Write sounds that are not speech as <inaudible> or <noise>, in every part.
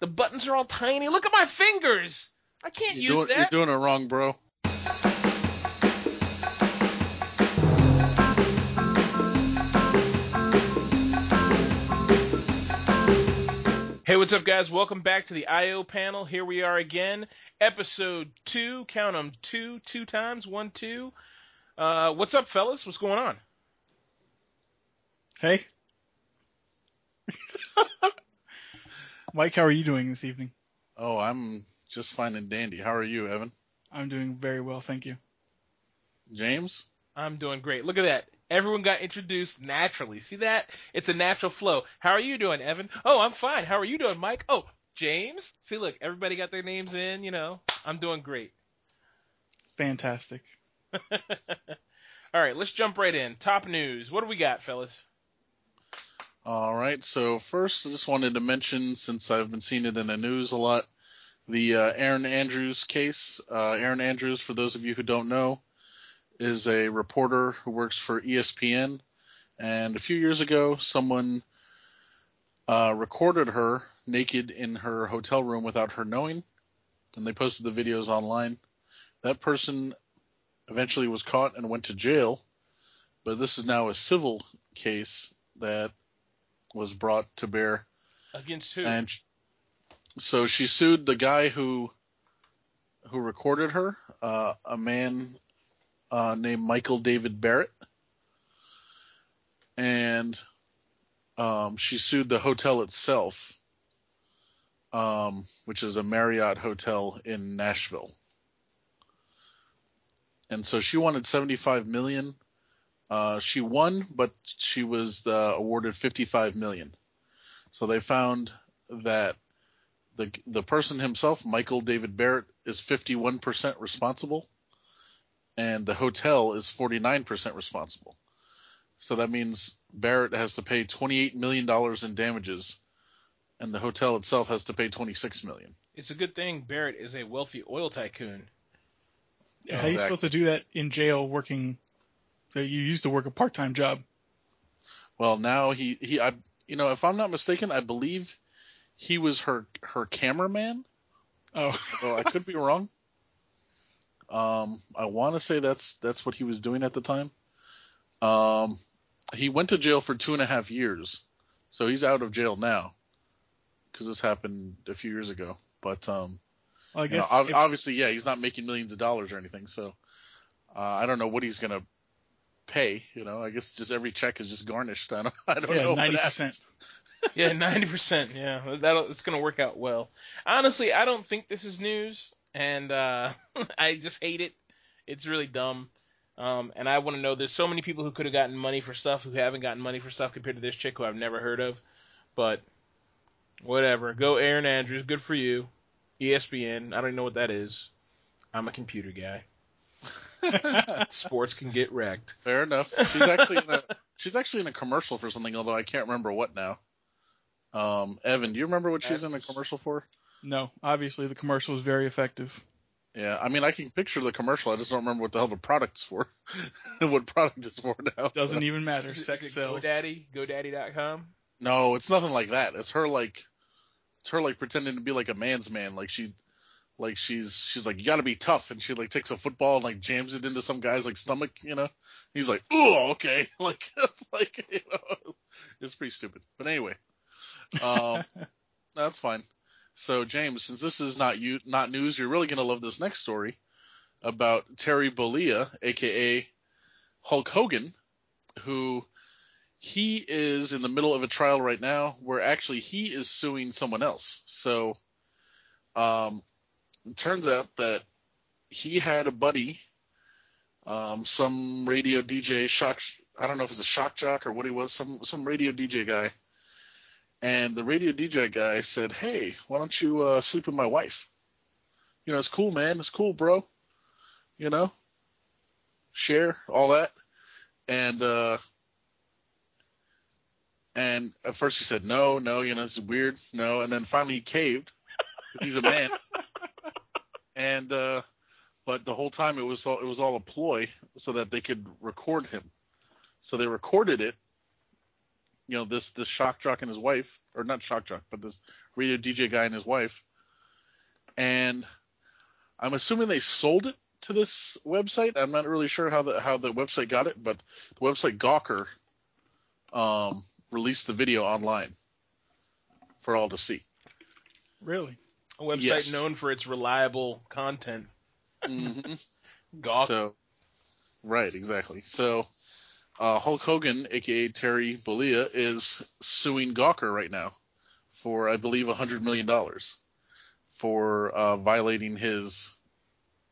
The buttons are all tiny. Look at my fingers. I can't You're use doing, that. You're doing it wrong, bro. Hey, what's up, guys? Welcome back to the IO panel. Here we are again, episode two. Count them two, two times, one, two. Uh, what's up, fellas? What's going on? Hey. <laughs> Mike, how are you doing this evening? Oh, I'm just fine and dandy. How are you, Evan? I'm doing very well, thank you. James? I'm doing great. Look at that. Everyone got introduced naturally. See that? It's a natural flow. How are you doing, Evan? Oh, I'm fine. How are you doing, Mike? Oh, James? See, look, everybody got their names in, you know. I'm doing great. Fantastic. <laughs> All right, let's jump right in. Top news. What do we got, fellas? All right. So first, I just wanted to mention, since I've been seeing it in the news a lot, the uh, Erin Andrews case. Uh, Erin Andrews, for those of you who don't know, is a reporter who works for ESPN. And a few years ago, someone uh, recorded her naked in her hotel room without her knowing, and they posted the videos online. That person eventually was caught and went to jail, but this is now a civil case that was brought to bear Against who? and so she sued the guy who who recorded her, uh, a man uh, named Michael David Barrett, and um, she sued the hotel itself, um, which is a Marriott hotel in Nashville. And so she wanted 75 million. Uh, she won, but she was uh, awarded 55 million. So they found that the the person himself, Michael David Barrett, is 51% responsible, and the hotel is 49% responsible. So that means Barrett has to pay 28 million dollars in damages, and the hotel itself has to pay 26 million. It's a good thing Barrett is a wealthy oil tycoon. How are you supposed to do that in jail working that you used to work a part time job? Well, now he he I you know if I'm not mistaken, I believe he was her her cameraman. Oh. So I could be wrong. Um, I want to say that's that's what he was doing at the time. Um, he went to jail for two and a half years, so he's out of jail now because this happened a few years ago. But um, Well, I you know, guess ob- if- obviously, yeah, he's not making millions of dollars or anything. So uh, I don't know what he's gonna pay. You know, I guess just every check is just garnished. <laughs> I don't, I don't yeah, know. what ninety percent. <laughs> Yeah, ninety percent. Yeah, that'll it's gonna work out well. Honestly, I don't think this is news, and uh, <laughs> I just hate it. It's really dumb. Um, and I want to know. There's so many people who could have gotten money for stuff who haven't gotten money for stuff compared to this chick who I've never heard of. But whatever. Go Erin Andrews. Good for you. ESPN. I don't even know what that is. I'm a computer guy. Sports can get wrecked. Fair enough. She's actually in a she's actually in a commercial for something, although I can't remember what now. Um, Evan, do you remember what she's in a commercial for? No, obviously the commercial was very effective. Yeah, I mean I can picture the commercial. I just don't remember what the hell the product's for. <laughs> what product it's for now. Doesn't even matter. Is it- Sex is it sells. GoDaddy. GoDaddy.com. No, it's nothing like that. It's her like it's her like pretending to be like a man's man. Like she like she's she's like you got to be tough, and she like takes a football and like jams it into some guy's like stomach. You know, he's like, oh okay, <laughs> like it's like you know, it's pretty stupid. But anyway, um, <laughs> that's fine. So James, since this is not you not news, you're really gonna love this next story about Terry Bollea, aka Hulk Hogan, who he is in the middle of a trial right now where actually he is suing someone else. So, um, it turns out that he had a buddy, um, some radio DJ shock, I don't know if it's a shock jock or what he was, some, some radio DJ guy. And the radio DJ guy said, Hey, why don't you, uh, sleep with my wife? You know, it's cool, man. It's cool, bro. You know, share all that. And, uh, and at first he said, no, no, you know, it's weird. No. And then finally he caved. He's a man. <laughs> and, uh, but the whole time it was all, it was all a ploy so that they could record him. So they recorded it. You know, this, this shock jock and his wife, or not shock jock, but this radio DJ guy and his wife, and I'm assuming they sold it to this website. I'm not really sure how the how the website got it, but the website Gawker um, released the video online for all to see. Really? A website Yes. known for its reliable content. hmm <laughs> Gawk. So, right, exactly. So, uh, Hulk Hogan, aka Terry Bollea, is suing Gawker right now for, I believe, a hundred million dollars for uh, violating his,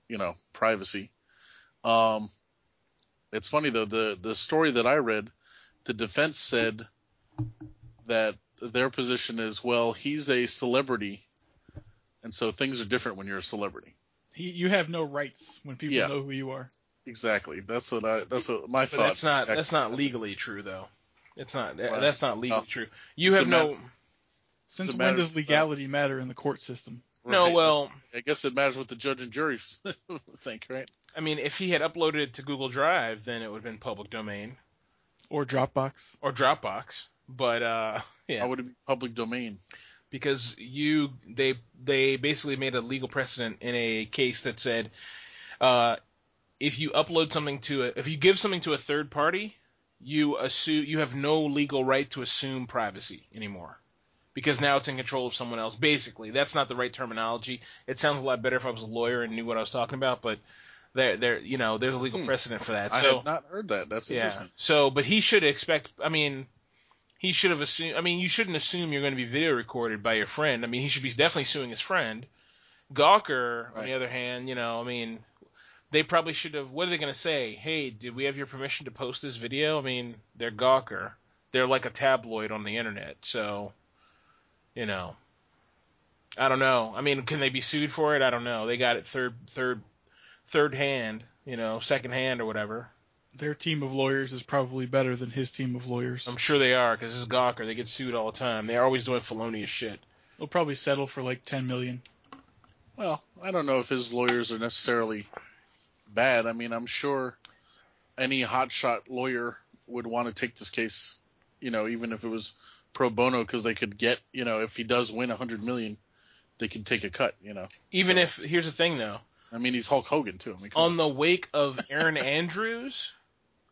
you know, privacy. Um, it's funny though the the story that I read, the defense said that their position is well, he's a celebrity, and so things are different when you're a celebrity. He, you have no rights when people Yeah. know who you are. Exactly. That's what I. That's what my But thoughts. that's not that's not legally true though. It's not Well, that's not legally oh. true. You Does have it no Since when matter- does legality matter in the court system? no well I guess it matters what the judge and jury <laughs> think, right? I mean if he had uploaded it to Google Drive then it would have been public domain Or Dropbox? or Dropbox. But uh <laughs> yeah. How would it be public domain? Because you they they basically made a legal precedent in a case that said uh, if you upload something to a, if you give something to a third party, you assume you have no legal right to assume privacy anymore because now it's in control of someone else. Basically, that's not the right terminology. It sounds a lot better if I was a lawyer and knew what I was talking about, but there there you know there's a legal Hmm. precedent for that. I So had not heard that. That's yeah. So, but he should expect. I mean, he should have assumed. I mean, you shouldn't assume you're going to be video recorded by your friend. I mean, he should be definitely suing his friend. Gawker, on the other hand, you know, I mean, they probably should have. What are they going to say? Hey, did we have your permission to post this video? I mean, they're Gawker. They're like a tabloid on the internet. So, you know, I don't know. I mean, can they be sued for it? I don't know. They got it third, third, third hand. You know, second hand or whatever. Their team of lawyers is probably better than his team of lawyers. I'm sure they are, because this is Gawker. They get sued all the time. They're always doing felonious shit. They'll probably settle for like 10 million. Well, I don't know if his lawyers are necessarily bad. I mean, I'm sure any hotshot lawyer would want to take this case, you know, even if it was pro bono, because they could get, you know, if he does win a hundred million, they could take a cut, you know. Even So- if, here's the thing though, I mean, he's Hulk Hogan too. I mean, on on. the wake of Erin <laughs> Andrews,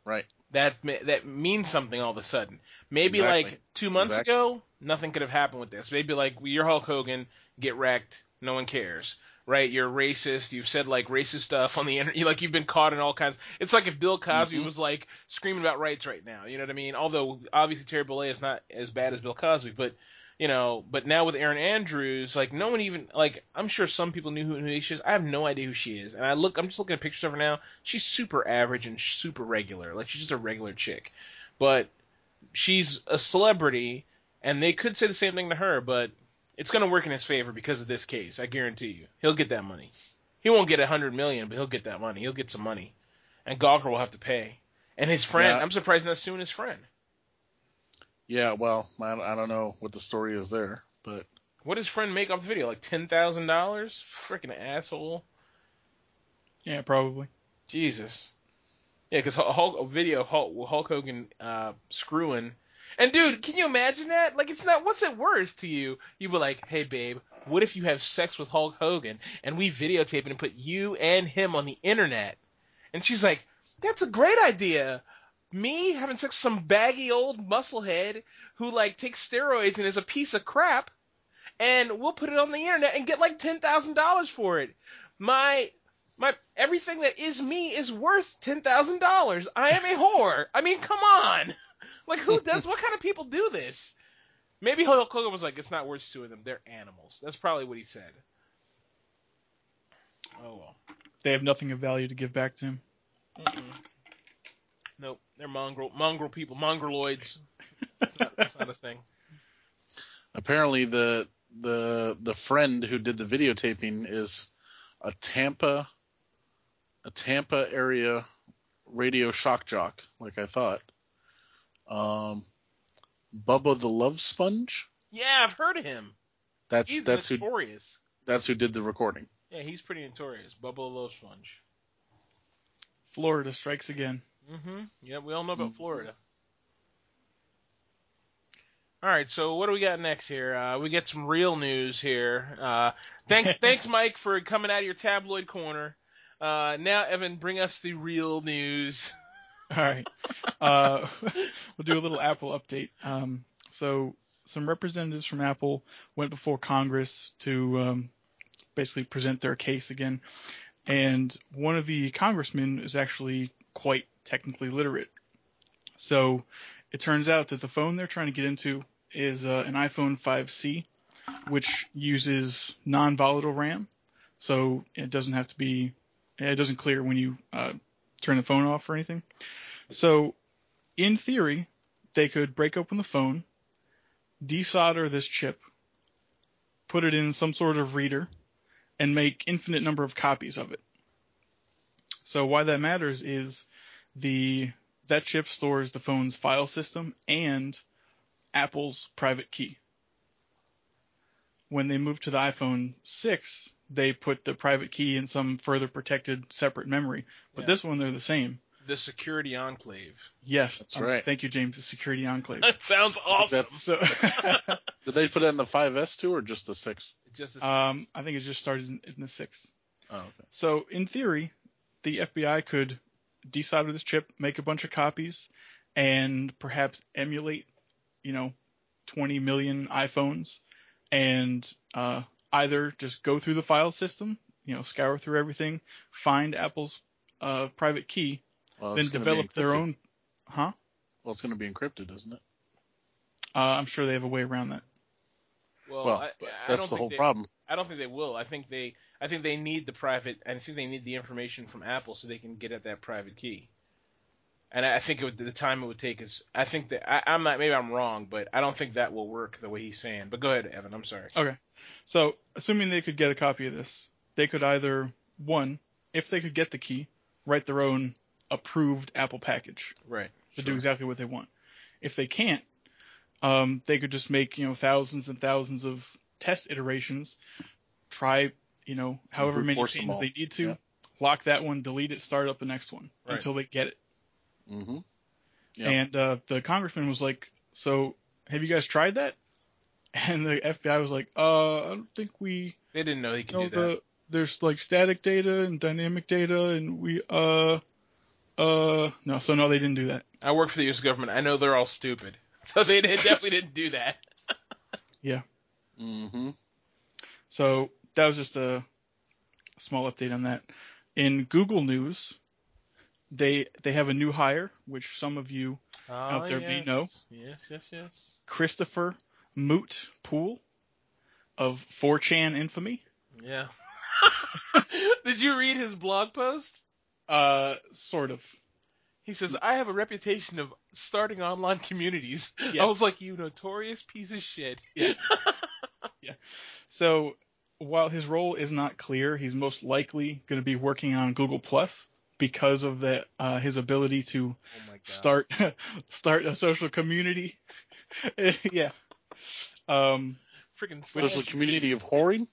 right? that that means something all of a sudden. Maybe Exactly. like two months Exactly. ago, nothing could have happened with this. Maybe like you're Hulk Hogan, get wrecked, no one cares, right? You're racist. You've said like racist stuff on the internet. Like you've been caught in all kinds. It's like if Bill Cosby Mhm. was like screaming about rights right now. You know what I mean? Although obviously Terry Bollea is not as bad as Bill Cosby, but you know, but now with Erin Andrews, like no one even like I'm sure some people knew who, who she is. I have no idea who she is, and I look, I'm just looking at pictures of her now. She's super average and super regular, like she's just a regular chick, but she's a celebrity, and they could say the same thing to her, but it's gonna work in his favor because of this case. I guarantee you, he'll get that money. He won't get a hundred million, but he'll get that money. He'll get some money, and Gawker will have to pay. And his friend, Yeah. I'm surprised not suing his friend. Yeah. Well, I, I don't know what the story is there, but What does friend make off the video? Like ten thousand dollars? Freaking asshole. Yeah, probably. Jesus. Yeah, because Hulk a video of Hulk, Hulk Hogan uh, screwing. And dude, can you imagine that? Like, it's not. What's it worth to you? You'd be like, hey babe, what if you have sex with Hulk Hogan and we videotape it and put you and him on the internet? And she's like, that's a great idea. Me having sex with some baggy old musclehead who like takes steroids and is a piece of crap, and we'll put it on the internet and get like ten thousand dollars for it. My my everything that is me is worth ten thousand dollars. I am a whore. I mean, come on. <laughs> Like who does what kind of people do this? Maybe Hulk Hogan was like, it's not worth suing them. They're animals. That's probably what he said. Oh well. They have nothing of value to give back to him. Mm-mm. Nope. They're mongrel mongrel people. Mongroloids. That's not, that's not a thing. apparently the the the friend who did the videotaping is a Tampa a Tampa area radio shock jock, like I thought. Um, Bubba the Love Sponge. Yeah, I've heard of him. That's He's that's who that's who did the recording. Yeah, he's pretty notorious. Bubba the Love Sponge. Florida strikes again. Mm-hmm. Yeah, we all know about Mhm. Florida. All right, so what do we got next here? Uh, we get some real news here. Uh, thanks, <laughs> thanks, Mike, for coming out of your tabloid corner. Uh, now, Evan, bring us the real news. <laughs> All right. Uh, <laughs> we'll do a little Apple update. Um, so some representatives from Apple went before Congress to um, basically present their case again, and one of the congressmen is actually quite technically literate. So it turns out that the phone they're trying to get into is uh, an iPhone 5C, which uses non-volatile RAM, so it doesn't have to be, it doesn't clear when you uh, turn the phone off or anything. So in theory, they could break open the phone, desolder this chip, put it in some sort of reader, and make infinite number of copies of it. So why that matters is the that chip stores the phone's file system and Apple's private key. When they moved to the iPhone 6, they put the private key in some further protected separate memory, but Yeah. this one they're the same. The security enclave. Yes, That's um, right. Thank you, James. The security enclave. That sounds awesome. So, <laughs> Did they put it in the 5S too, or just the six? Just a, um, I think it just started in, in the six. Oh, okay. So in theory, the FBI could desolder this chip, make a bunch of copies, and perhaps emulate, you know, 20 million iPhones, and uh, either just go through the file system, you know, scour through everything, find Apple's uh, private key, Well, then it's gonna be develop their own. Huh? Well, it's going to be encrypted, isn't it? Uh, I'm sure they have a way around that. well, well, I, I That's don't the think whole they, problem. I don't think they will. I think they I think they need the private I think they need the information from Apple so they can get at that private key. And I think it would, the time it would take is I think that I, I'm not maybe I'm wrong, but I don't think that will work the way he's saying. But go ahead, Evan. I'm sorry. Okay. So, assuming they could get a copy of this, they could either, one, if they could get the key, write their own approved Apple package Right. to do exactly what they want. If they can't, um, they could just make, you know, thousands and thousands of test iterations, try, you know, however many force them pins all. they need to, Yeah. lock that one, delete it, start up the next one Right. until they get it. Mm-hmm. Yeah. And uh, the congressman was like, "So, have you guys tried that?" <laughs> And the FBI was like, "Uh, I don't think we They didn't know he could know do that. there's like static data and dynamic data, and we uh uh no, so no, they didn't do that. I work for the U.S. government. I know they're all stupid, <laughs> so they did, definitely didn't do that. <laughs> Mm-hmm. So that was just a small update on that. In Google News, they they have a new hire, which some of you, Out there may know. Ah, Yes, yes, yes. Christopher Moot Poole of 4chan infamy. Yeah. <laughs> did you read his blog post? Uh, sort of. He says, I have a reputation of starting online communities. Yeah. <laughs> I was like, you notorious piece of shit. <laughs> So while his role is not clear, he's most likely going to be working on Google Plus because of the uh, his ability to Oh start <laughs> start a social community. <laughs> yeah. Um, Freaking Social community of whoring.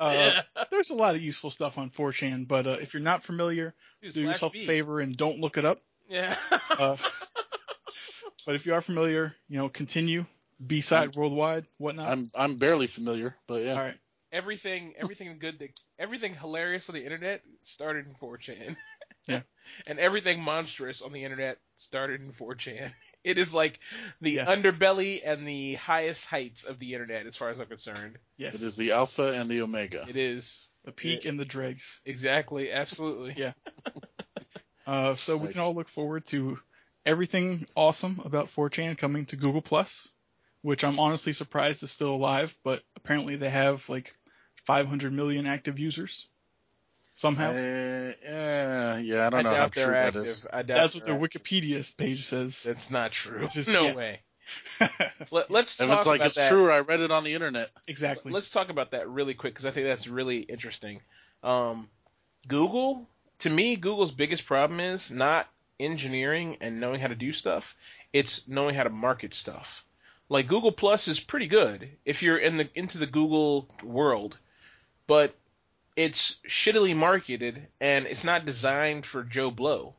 uh, <laughs> yeah. there's a lot of useful stuff on 4chan, but uh, if you're not familiar, Dude, do yourself V. a favor and don't look it up. Yeah. Uh, but if you are familiar, you know, continue. B-side worldwide, whatnot. I'm I'm barely familiar, but yeah. All right. everything, everything good, that, everything hilarious on the internet started in 4chan. <laughs> Yeah. and everything monstrous on the internet started in 4chan. <laughs> It is like the Yes. underbelly and the highest heights of the internet, as far as I'm concerned. Yes. It is the alpha and the omega. It is the peak and the dregs. exactly, absolutely. Yeah. <laughs> Uh, so we can all look forward to everything awesome about 4chan coming to Google Plus, which I'm honestly surprised is still alive, but apparently they have like 500 million active users somehow. Uh, yeah, yeah, I don't I know how doubt true they're that active. is. I doubt That's what they're their active. Wikipedia page says. That's not true. It's just- no yeah. way. <laughs> Let, let's If talk it's like about it's that. true, I read it on the internet. exactly. Let's talk about that really quick because I think that's really interesting. Um, Google, to me, Google's biggest problem is not engineering and knowing how to do stuff. It's knowing how to market stuff. Like Google Plus is pretty good if you're in the into the Google world, but it's shittily marketed and it's not designed for Joe Blow.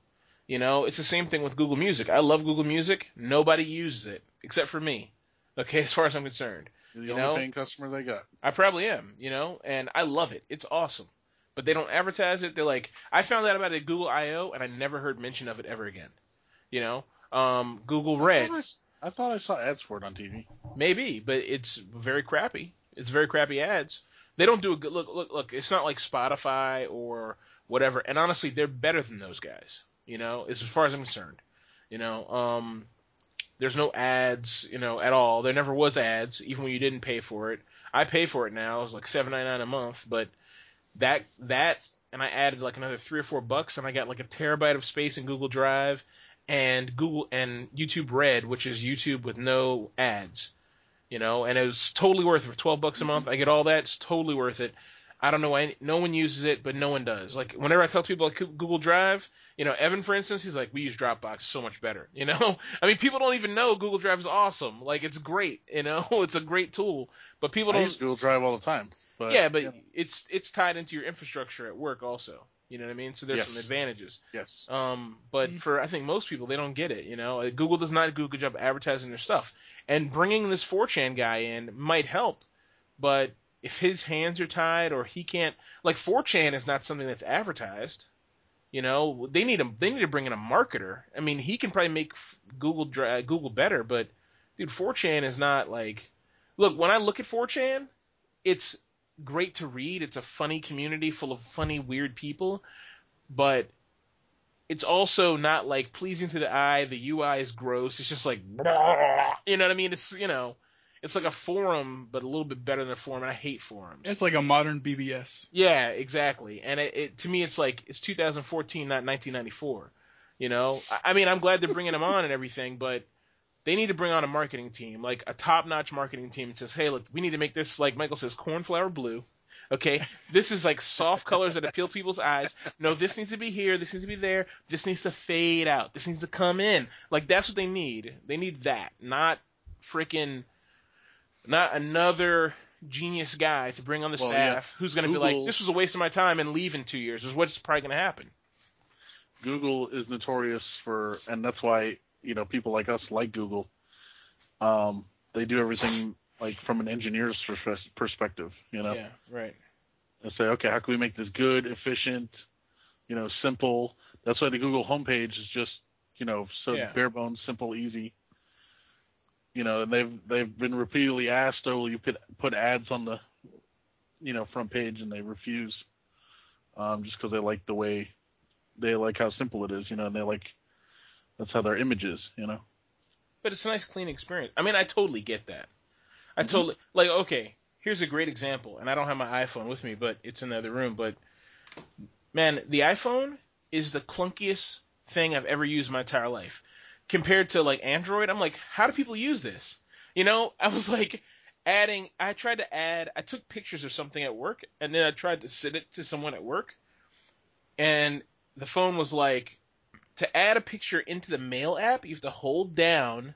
You know, it's the same thing with Google Music. I love Google Music. Nobody uses it except for me. Okay, <laughs> as far as I'm concerned. You're the You only know? paying customer they got. I probably am, you know, and I love it. It's awesome. But they don't advertise it. They're like, I found out about it at Google I/O, and I never heard mention of it ever again. You know, um, Google Red, thought I s- I thought I saw ads for it on TV. maybe, but it's very crappy. It's very crappy ads. They don't do a good look. Look, look. It's not like Spotify or whatever. And honestly, they're better than those guys. You know, as far as I'm concerned. You know, um, there's no ads. You know, at all. There never was ads, even when you didn't pay for it. I pay for it now. It's like seven ninety nine a month, but that that and I added like another three or four bucks, and I got like a terabyte of space in Google Drive, and Google and YouTube Red, which is YouTube with no ads. You know, and it was totally worth it for twelve bucks a month. I get all that. It's totally worth it. I don't know why no one uses it, but no one does. Like whenever I tell people like Google Drive, you know, Evan for instance, he's like, we use Dropbox so much better. <laughs> You know, I mean, people don't even know Google Drive is awesome. Like it's great. You know, <laughs> it's a great tool, but people I don't. use Google Drive all the time. But yeah, but know, it's it's tied into your infrastructure at work also. You know what I mean? So there's Yes. some advantages. yes. Um, but Mhm. for I think most people, they don't get it. You know, Uh, Google does not do a good job advertising their stuff, and bringing this 4chan guy in might help. But if his hands are tied or he can't, like 4chan is not something that's advertised. You know, they need a they need to bring in a marketer. I mean, he can probably make Google dra- Google better, but dude, 4chan is not like. Look, when I look at 4chan, it's great to read. It's a funny community full of funny, weird people, but it's also not like pleasing to the eye. The UI is gross. It's just like, <laughs> you know what I mean? It's you know, it's like a forum, but a little bit better than a forum. And I hate forums. It's like a modern BBS. Yeah, exactly. And it, it to me, it's like it's 2014, not 1994. You know, I, I mean, I'm glad they're bringing them on and everything, but they need to bring on a marketing team, like a top-notch marketing team that says, "Hey, look, we need to make this like Michael says, cornflower blue." Okay, <laughs> this is like soft colors that appeal to people's eyes. No, this needs to be here. This needs to be there. This needs to fade out. This needs to come in. Like that's what they need. They need that, not freaking, not another genius guy to bring on the Well, yeah. staff who's going to be like, this was a waste of my time and leave in two years. Is what's probably going to happen. Google is notorious for, and that's why you know people like us like Google. Um, they do everything like from an engineer's perspective. You know, Yeah, right. and say, okay, how can we make this good, efficient, you know, simple? That's why the Google homepage is just, you know, so Yeah. bare bones, simple, easy. You know, and they've they've been repeatedly asked, oh, will you put put ads on the, you know, front page, and they refuse, um, just because they like the way, they like how simple it is, you know, and they like, that's how their image is, you know. But it's a nice, clean experience. I mean, I totally get that. I Mhm. totally like. Okay, here's a great example, and I don't have my iPhone with me, but it's in the other room. But man, the iPhone is the clunkiest thing I've ever used in my entire life. Compared to like Android, I'm like, how do people use this? You know, <laughs> I was like adding. I tried to add. I took pictures of something at work, and then I tried to send it to someone at work, and the phone was like, to add a picture into the mail app, you have to hold down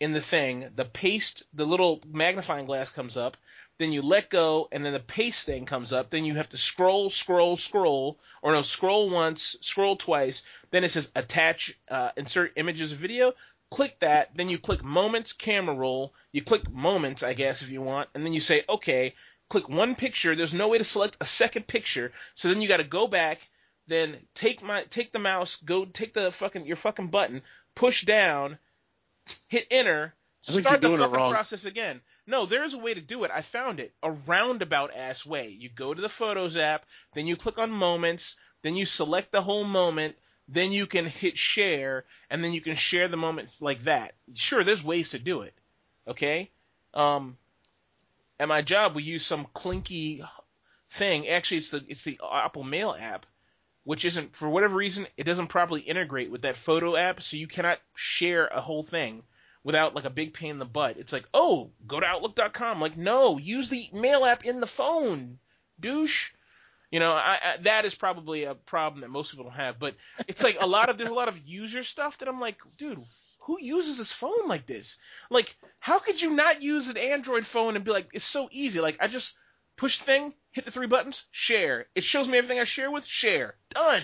in the thing, the paste, the little magnifying glass comes up, then you let go, and then the paste thing comes up, then you have to scroll, scroll, scroll, or no, scroll once, scroll twice, then it says attach, uh, insert images of video, click that, then you click moments, camera roll, you click moments, I guess, if you want, and then you say, okay, click one picture, there's no way to select a second picture, so then you gotta go back, then take my, take the mouse, go, take the fucking, your fucking button, push down, hit enter, start the fucking process again. No, there's a way to do it. I found it. A roundabout ass way. You go to the Photos app, then you click on Moments, then you select the whole moment, then you can hit share, and then you can share the moment like that. Sure, there's ways to do it. Okay? Um, at my job, we use some clinky thing. Actually, it's the it's the Apple Mail app, which isn't for whatever reason it doesn't properly integrate with that photo app, so you cannot share a whole thing without like a big pain in the butt. It's like, oh, go to Outlook.com. Like, no, use the mail app in the phone, douche. You know, I, I, that is probably a problem that most people don't have. But it's like a lot of there's a lot of user stuff that I'm like, dude, who uses this phone like this? Like, how could you not use an Android phone and be like, it's so easy? Like, I just push thing, hit the three buttons, share. It shows me everything I share with, share, done.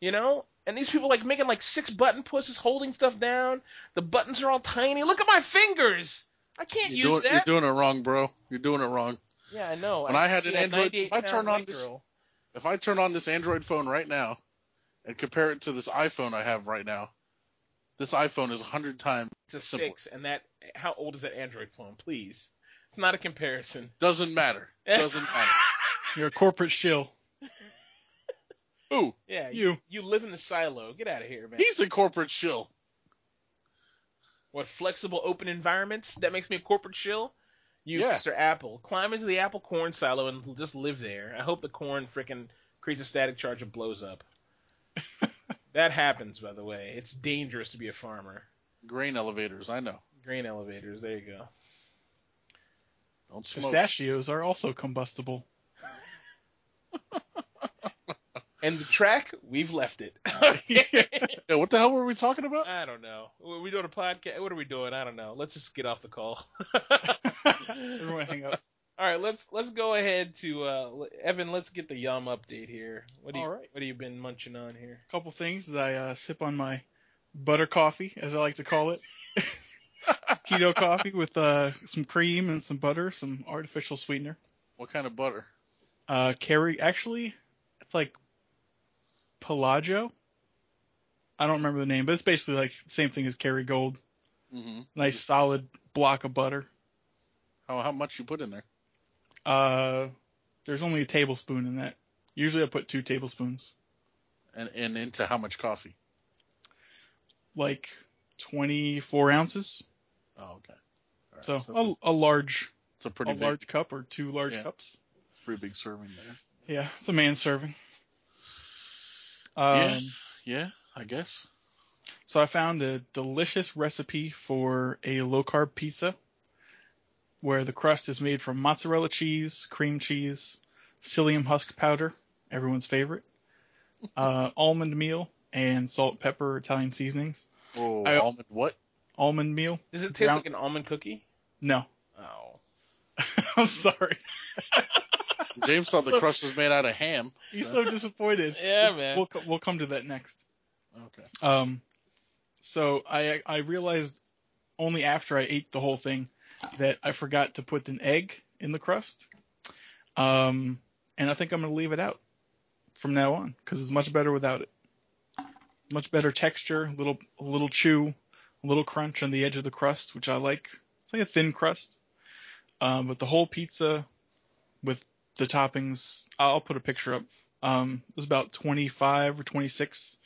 You know, and these people like making like six button pushes, holding stuff down. The buttons are all tiny. Look at my fingers. I can't You're use doing, that. you're doing it wrong, bro. You're doing it wrong. yeah, I know. When I had an Android- if I turn on this-. If I turn on this Android phone right now and compare it to this iPhone I have right now, this iPhone is a hundred times. It's a Simple. six, and that. How old is that Android phone? Please, it's not a comparison. Doesn't matter. Doesn't <laughs> matter. You're a corporate shill. Ooh, Yeah, You. you live in the silo. Get out of here, man. he's a corporate shill. What flexible open environments? That makes me a corporate shill. You, Yeah. Mr. Apple, climb into the Apple corn silo and just live there. I hope the corn frickin' creates a static charge and blows up. <laughs> that happens, by the way. It's dangerous to be a farmer. Grain elevators, I know. Grain elevators. There you go. Don't smoke. Pistachios are also combustible. And the track, we've left it. <laughs> <laughs> Yeah, what the hell were we talking about? I don't know. Are we doing a podcast? What are we doing? I don't know. Let's just get off the call. <laughs> Everyone hang up. All right, let's let's go ahead to uh, Evan. Let's get the Yum update here. What do you All right. What have you been munching on here? A couple things as I uh, sip on my butter coffee, as I like to call it. Keto coffee with uh, some cream and some butter, some artificial sweetener. What kind of butter? Uh, Kerry, actually, it's like Pelagio. I don't remember the name, but it's basically like the same thing as Kerrygold. hmm Nice solid block of butter. How how much you put in there? Uh, there's only a tablespoon in that. Usually I put two tablespoons, And and into how much coffee? like 24 ounces. Oh, okay. All right, So it's a, a large, it's a pretty a big, large cup or two large Yeah. cups. pretty big serving there. Yeah, it's a man serving. Um, Yeah. Yeah, I guess. So I found a delicious recipe for a low carb pizza where the crust is made from mozzarella cheese, cream cheese, psyllium husk powder, everyone's favorite, <laughs> uh, almond meal, and salt, pepper, Italian seasonings. Oh, I- almond what? Almond meal? Does it taste Brown- like an almond cookie? No. Oh, <laughs> I'm sorry. <laughs> James thought the crust was made out of ham. He's so disappointed. <laughs> yeah, man. We'll, we'll come to that next. Okay. Um, so I I realized only after I ate the whole thing that I forgot to put an egg in the crust. Um, and I think I'm gonna leave it out from now on because it's much better without it. Much better texture, little a little chew, a little crunch on the edge of the crust, which I like. It's like a thin crust. Um, but the whole pizza with the toppings, I'll put a picture up. Um, it was about 25 or 26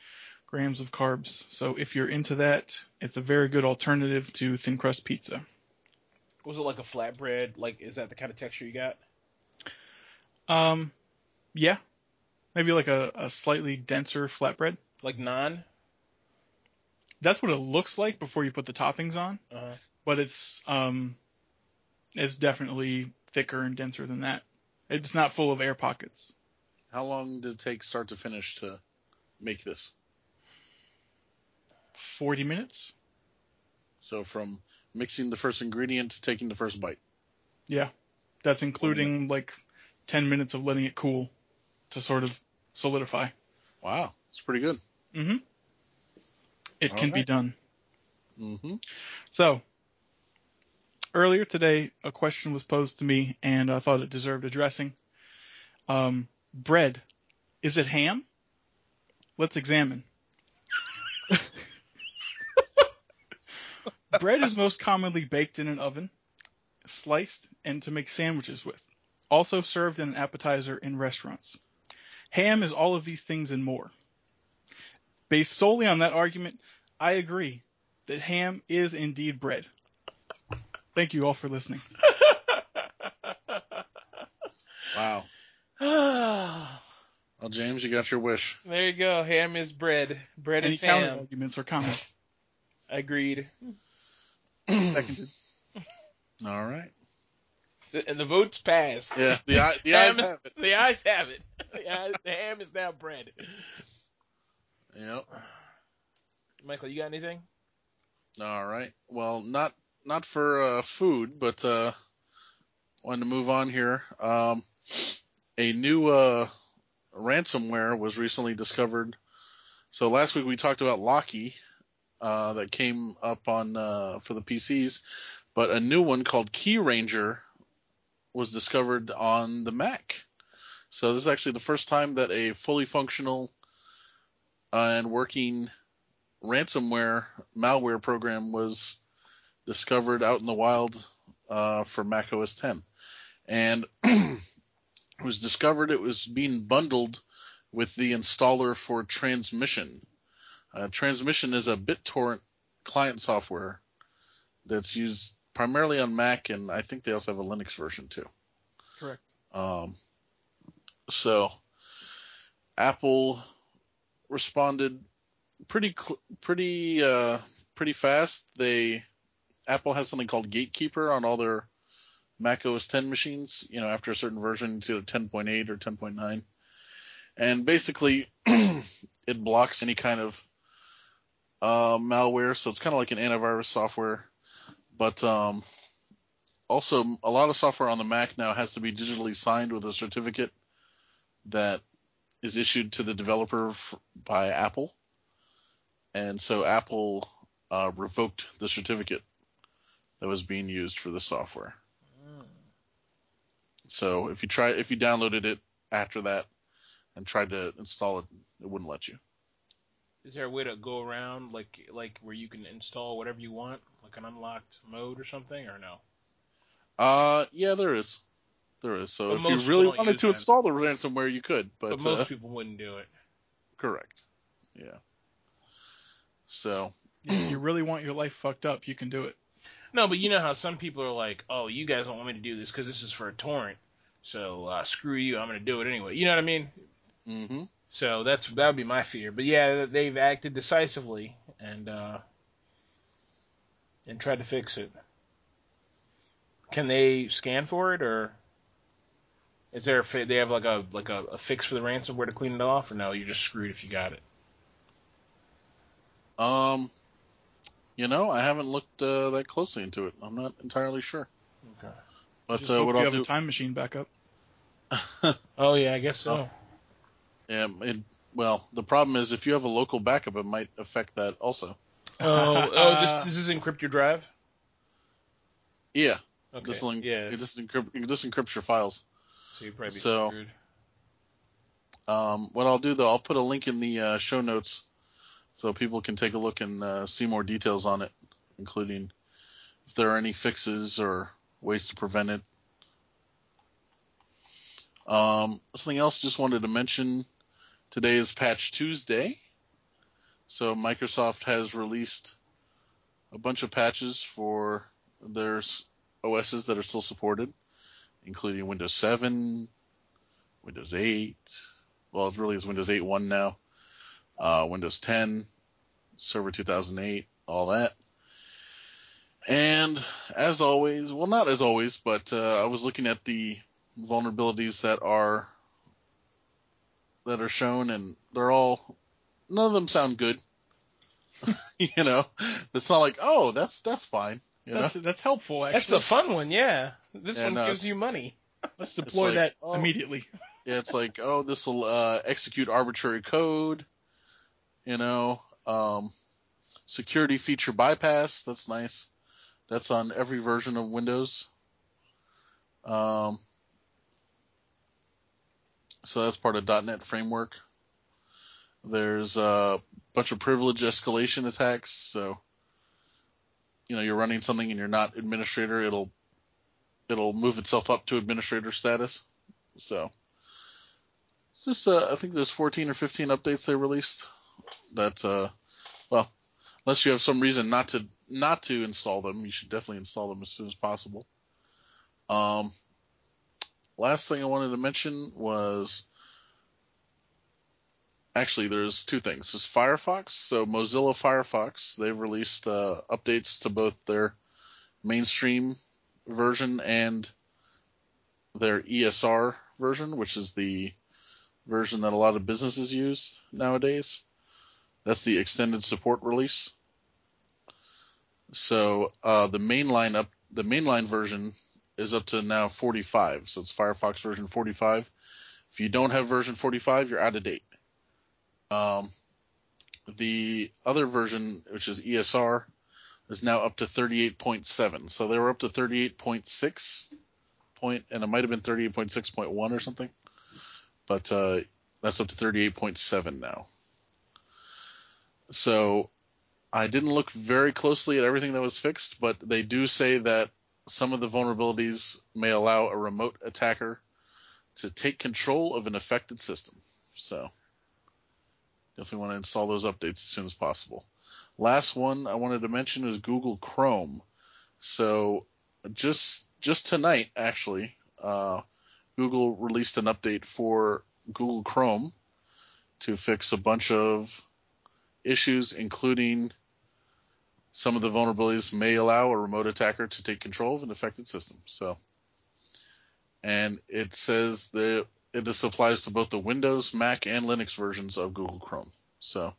grams of carbs. So if you're into that, it's a very good alternative to thin crust pizza. Was it like a flatbread? Like, is that the kind of texture you got? Um, yeah, maybe like a, a slightly denser flatbread. Like naan? That's what it looks like before you put the toppings on, Uh-huh. but it's um, it's definitely thicker and denser than that. It's not full of air pockets. How long did it take start to finish to make this? 40 minutes. So from mixing the first ingredient to taking the first bite. Yeah, that's including like 10 minutes of letting it cool to sort of solidify. Wow, it's pretty good. Mm-hmm. It can be done. Mm-hmm. So, earlier today, a question was posed to me, and I thought it deserved addressing. Um, bread, is it ham? Let's examine. <laughs> bread is most commonly baked in an oven, sliced, and to make sandwiches with. Also served in an appetizer in restaurants. Ham is all of these things and more. Based solely on that argument, I agree that ham is indeed bread. Thank you all for listening. <laughs> Wow. <sighs> Well, James, you got your wish. there you go. Ham is bread. Bread Any is counter ham. arguments or comments? <laughs> Agreed. <clears throat> Seconded. <clears throat> All right. And the votes passed. Yeah, the eye, the Ham eyes have it. <laughs> The eyes have it. The, eyes, the ham is now bread. Yep. Michael, you got anything? All right. Well, not not for uh, food, but uh, wanted to move on here. Um, a new uh, ransomware was recently discovered. So last week we talked about Locky uh, that came up on uh, for the PCs, But a new one called KeRanger was discovered on the Mac. So this is actually the first time that a fully functional and working ransomware malware program was discovered out in the wild uh, for Mac OS 10. And <clears throat> it was discovered it was being bundled with the installer for Transmission. Uh, Transmission is a BitTorrent client software that's used primarily on Mac, and I think they also have a Linux version too. Correct. Um, so Apple responded pretty cl- pretty uh, pretty fast. They Apple has something called Gatekeeper on all their Mac OS 10 machines. You know, after a certain version, it's either 10.8 or 10.9, and basically <clears throat> it blocks any kind of uh, malware. So it's kind of like an antivirus software, but um, also a lot of software on the Mac now has to be digitally signed with a certificate that is issued to the developer f- by Apple, and so Apple uh, revoked the certificate that was being used for the software. So if you try, if you downloaded it after that and tried to install it, it wouldn't let you. Is there a way to go around like like where you can install whatever you want, like an unlocked mode or something, or no? Uh, yeah, there is, there is. So But if you really wanted to that. install the ransomware, you could, but, But, most uh, people wouldn't do it. correct. Yeah. So If you <clears throat> really want your life fucked up, you can do it. No, but you know how some people are like, "Oh, you guys don't want me to do this because this is for a torrent, so uh, screw you, I'm gonna do it anyway." You know what I mean? Mm-hmm. So that's that would be my fear. But yeah, they've acted decisively and uh, and tried to fix it. Can they scan for it, or is there a fi- they have like a like a, a fix for the ransomware to clean it off, or no, you're just screwed if you got it? Um, you know, I haven't looked uh, that closely into it. I'm not entirely sure. Okay. But Just uh, hope what you I'll have do, a time machine backup. <laughs> Oh yeah, I guess so. yeah, it, well, the problem is if you have a local backup, it might affect that also. Oh, oh, <laughs> this this is encrypt your drive. Yeah, Okay. this will yeah. it just encrypt, this encrypts your files. So you'd probably so- screwed. Um, what I'll do though, I'll put a link in the uh, show notes so people can take a look and uh, see more details on it, including if there are any fixes or ways to prevent it. Um, something else just wanted to mention. Today is Patch Tuesday, so Microsoft has released a bunch of patches for their OSs that are still supported, including Windows 7, Windows 8, well, it really is Windows 8.1 now, uh, Windows 10, Server 2008, all that. And as always, well, not as always, but uh, I was looking at the vulnerabilities that are that are shown, and they're all none of them sound good. <laughs> you know, it's not like, oh, that's that's fine. You That's know? that's helpful Actually, That's a fun one, yeah. This Yeah, one gives it's- you money. <laughs> Let's deploy like, that oh. immediately. <laughs> Yeah, it's like, oh, this will uh, execute arbitrary code. You know, um, security feature bypass. That's nice. That's on every version of Windows. Um, so that's part of .NET framework. There's a bunch of privilege escalation attacks. So, you know, you're running something and you're not administrator, it'll it'll move itself up to administrator status. So. Just, uh, I think there's 14 or 15 updates they released. That, uh, well, unless you have some reason not to not to install them, you should definitely install them as soon as possible. Um, last thing I wanted to mention was actually there's two things. There's Firefox. So Mozilla Firefox they've released uh, updates to both their mainstream version and their ESR version, which is the version that a lot of businesses use nowadays. That's the extended support release. So uh, the mainline up the mainline version is up to now 45. So it's Firefox version 45. If you don't have version 45, you're out of date. Um, the other version, which is ESR, is now up to 38.7. So they were up to 38.6 point, and it might have been 38.6.1 or something. But uh, that's up to 38.7 now. So I didn't look very closely at everything that was fixed, but they do say that some of the vulnerabilities may allow a remote attacker to take control of an affected system. So definitely want to install those updates as soon as possible. Last one I wanted to mention is Google Chrome. So just just tonight, actually, uh, Google released an update for Google Chrome to fix a bunch of issues, including some of the vulnerabilities may allow a remote attacker to take control of an affected system. So, and it says that this applies to both the Windows, Mac, and Linux versions of Google Chrome. So,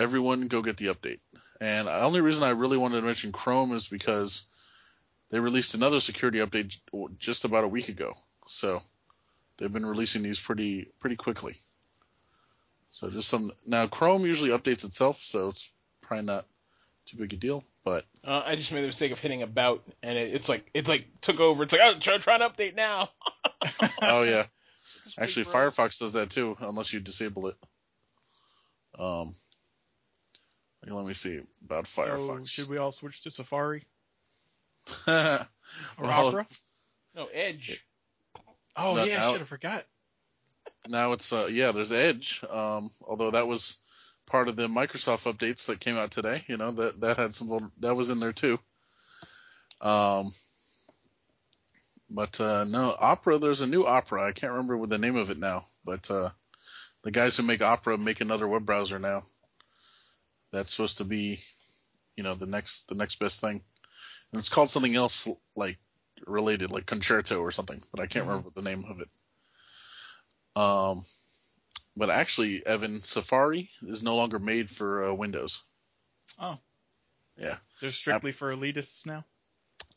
everyone go get the update. And the only reason I really wanted to mention Chrome is because they released another security update just about a week ago. So, they've been releasing these pretty pretty quickly. So just some now Chrome usually updates itself, so it's probably not too big a deal. But Uh, I just made the mistake of hitting about, and it, it's like it's like took over. It's like oh, try, try to update now. <laughs> oh yeah, actually Firefox does that too, unless you disable it. Um, let me see about So Firefox. should we all switch to Safari <laughs> well, or Opera? No Edge. Oh no, yeah, now- I should have forgot. now it's uh yeah, there's Edge. Um, although that was part of the Microsoft updates that came out today. You know that that had some vul- that was in there too. Um, but uh, no Opera. There's a new Opera. I can't remember what the name of it now. But uh, the guys who make Opera make another web browser now. That's supposed to be, you know, the next the next best thing. And it's called something else like related, like Concerto or something. But I can't Mhm. remember the name of it. Um, but actually, Evan, Safari is no longer made for uh, Windows. Oh. Yeah. They're strictly for elitists now.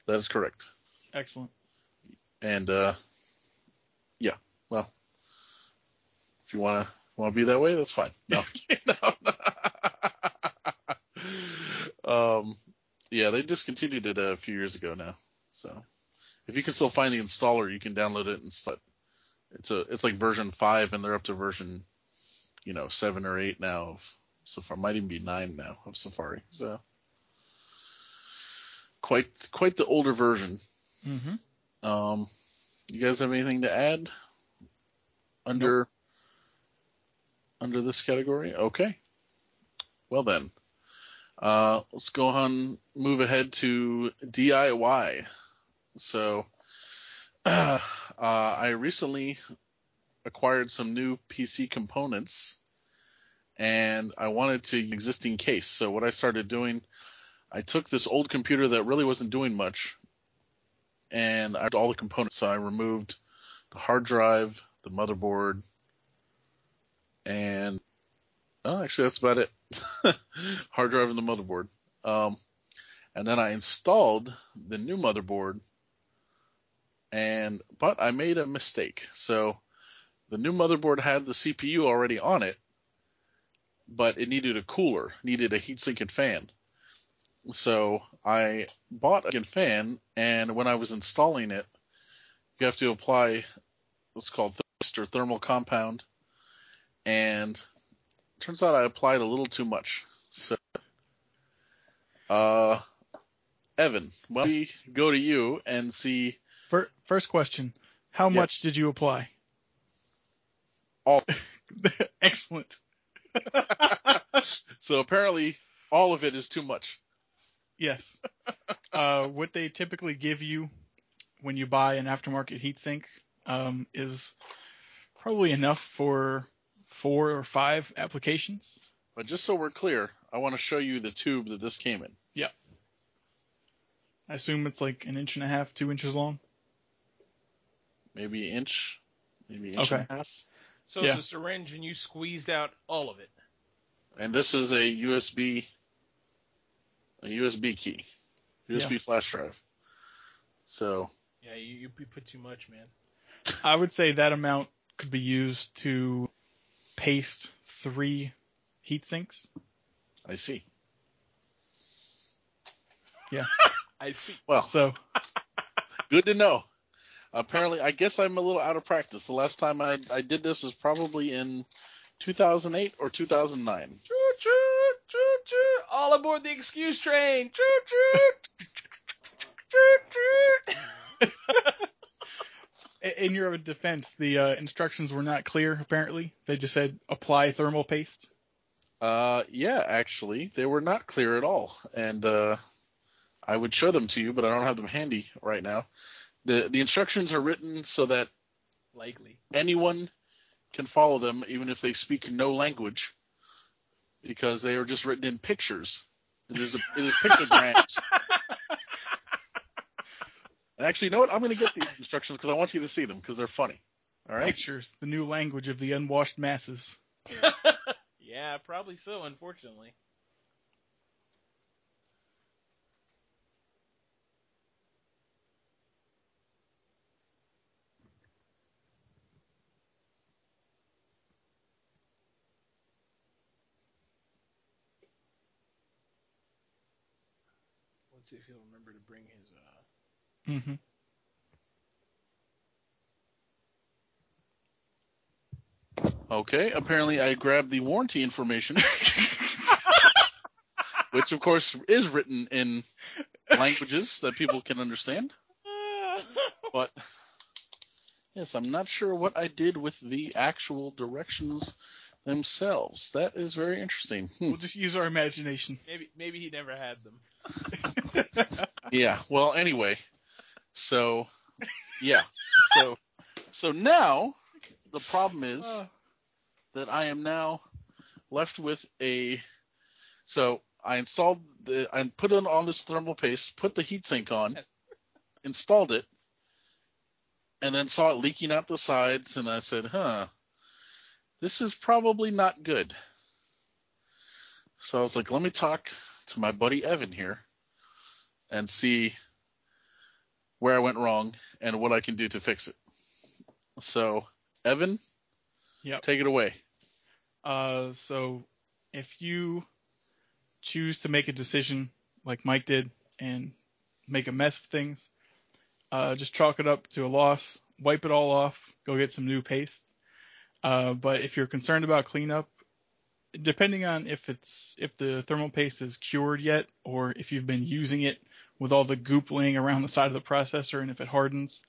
That is correct. Excellent. And uh, yeah, well, if you wanna wanna be that way, that's fine. No, <laughs> No, no. <laughs> um, yeah, they discontinued it a few years ago now. So if you can still find the installer, you can download it and start. It's a it's like version five, and they're up to version, you know, seven or eight now of Safari. Might even be nine now of Safari. So quite quite the older version. Mm-hmm. Um, you guys have anything to add under under this category? Okay. Well then, uh, let's go on move ahead to DIY. So, <clears throat> uh, I recently acquired some new PC components, and I wanted to existing case. So what I started doing, I took this old computer that really wasn't doing much, and I had all the components. So I removed the hard drive, the motherboard, and oh, actually that's about it. <laughs> hard drive and the motherboard. Um, and then I installed the new motherboard, and but I made a mistake. So the new motherboard had the CPU already on it, but it needed a cooler, needed a heatsink and fan. So I bought a fan, and when I was installing it, you have to apply what's called thermal compound, and turns out I applied a little too much. So, uh, Evan, we go to you and see First question: How Yes. much did you apply? all. <laughs> Excellent. <laughs> so apparently, all of it is too much. Yes. <laughs> uh, what they typically give you when you buy an aftermarket heatsink um, is probably enough for four or five applications. But just so we're clear, I want to show you the tube that this came in. Yeah. I assume it's like an inch and a half, two inches long. Maybe an inch, maybe an inch and a half. So Yeah. it's a syringe, and you squeezed out all of it. And this is a USB, a USB key, USB flash drive. So Yeah, you, you put too much, man. I would say that amount could be used to paste three heat sinks. I see. Yeah. <laughs> I see. Well, So <laughs> good to know. Apparently, I guess I'm a little out of practice. The last time I I did this was probably in 2008 or 2009. Choo choo choo choo. All aboard the excuse train. Choo choo. <laughs> choo choo. I- in your defense, the uh, instructions were not clear. Apparently, they just said apply thermal paste. Uh, yeah, actually, they were not clear at all, and uh, I would show them to you, but I don't have them handy right now. the The instructions are written so that Likely. anyone can follow them, even if they speak no language, because they are just written in pictures. It is, a, it is <laughs> pictograms. And actually, you know what? I'm going to get these instructions because I want you to see them because they're funny. All right. Pictures, the new language of the unwashed masses. <laughs> yeah, probably so. Unfortunately. Let's see if he'll remember to bring his. Uh... hmm Okay. Apparently, I grabbed the warranty information, <laughs> which of course is written in languages that people can understand. But yes, I'm not sure what I did with the actual directions themselves. That is very interesting. Hmm. We'll just use our imagination. maybe maybe he never had them. <laughs> Yeah. Well, anyway, so yeah, so so now the problem is Uh, that I am now left with a. So I installed the I put it on this thermal paste, put the heatsink on, Yes. installed it, and then saw it leaking out the sides, and I said, "Huh, this is probably not good." So I was like, "Let me talk to my buddy Evan here, and see where I went wrong and what I can do to fix it." So, Evan, Yep. take it away. Uh, so if you choose to make a decision like Mike did and make a mess of things, uh, just chalk it up to a loss, wipe it all off, go get some new paste. Uh, but if you're concerned about cleanup, depending on if it's if the thermal paste is cured yet or if you've been using it with all the goop laying around the side of the processor and if it hardens,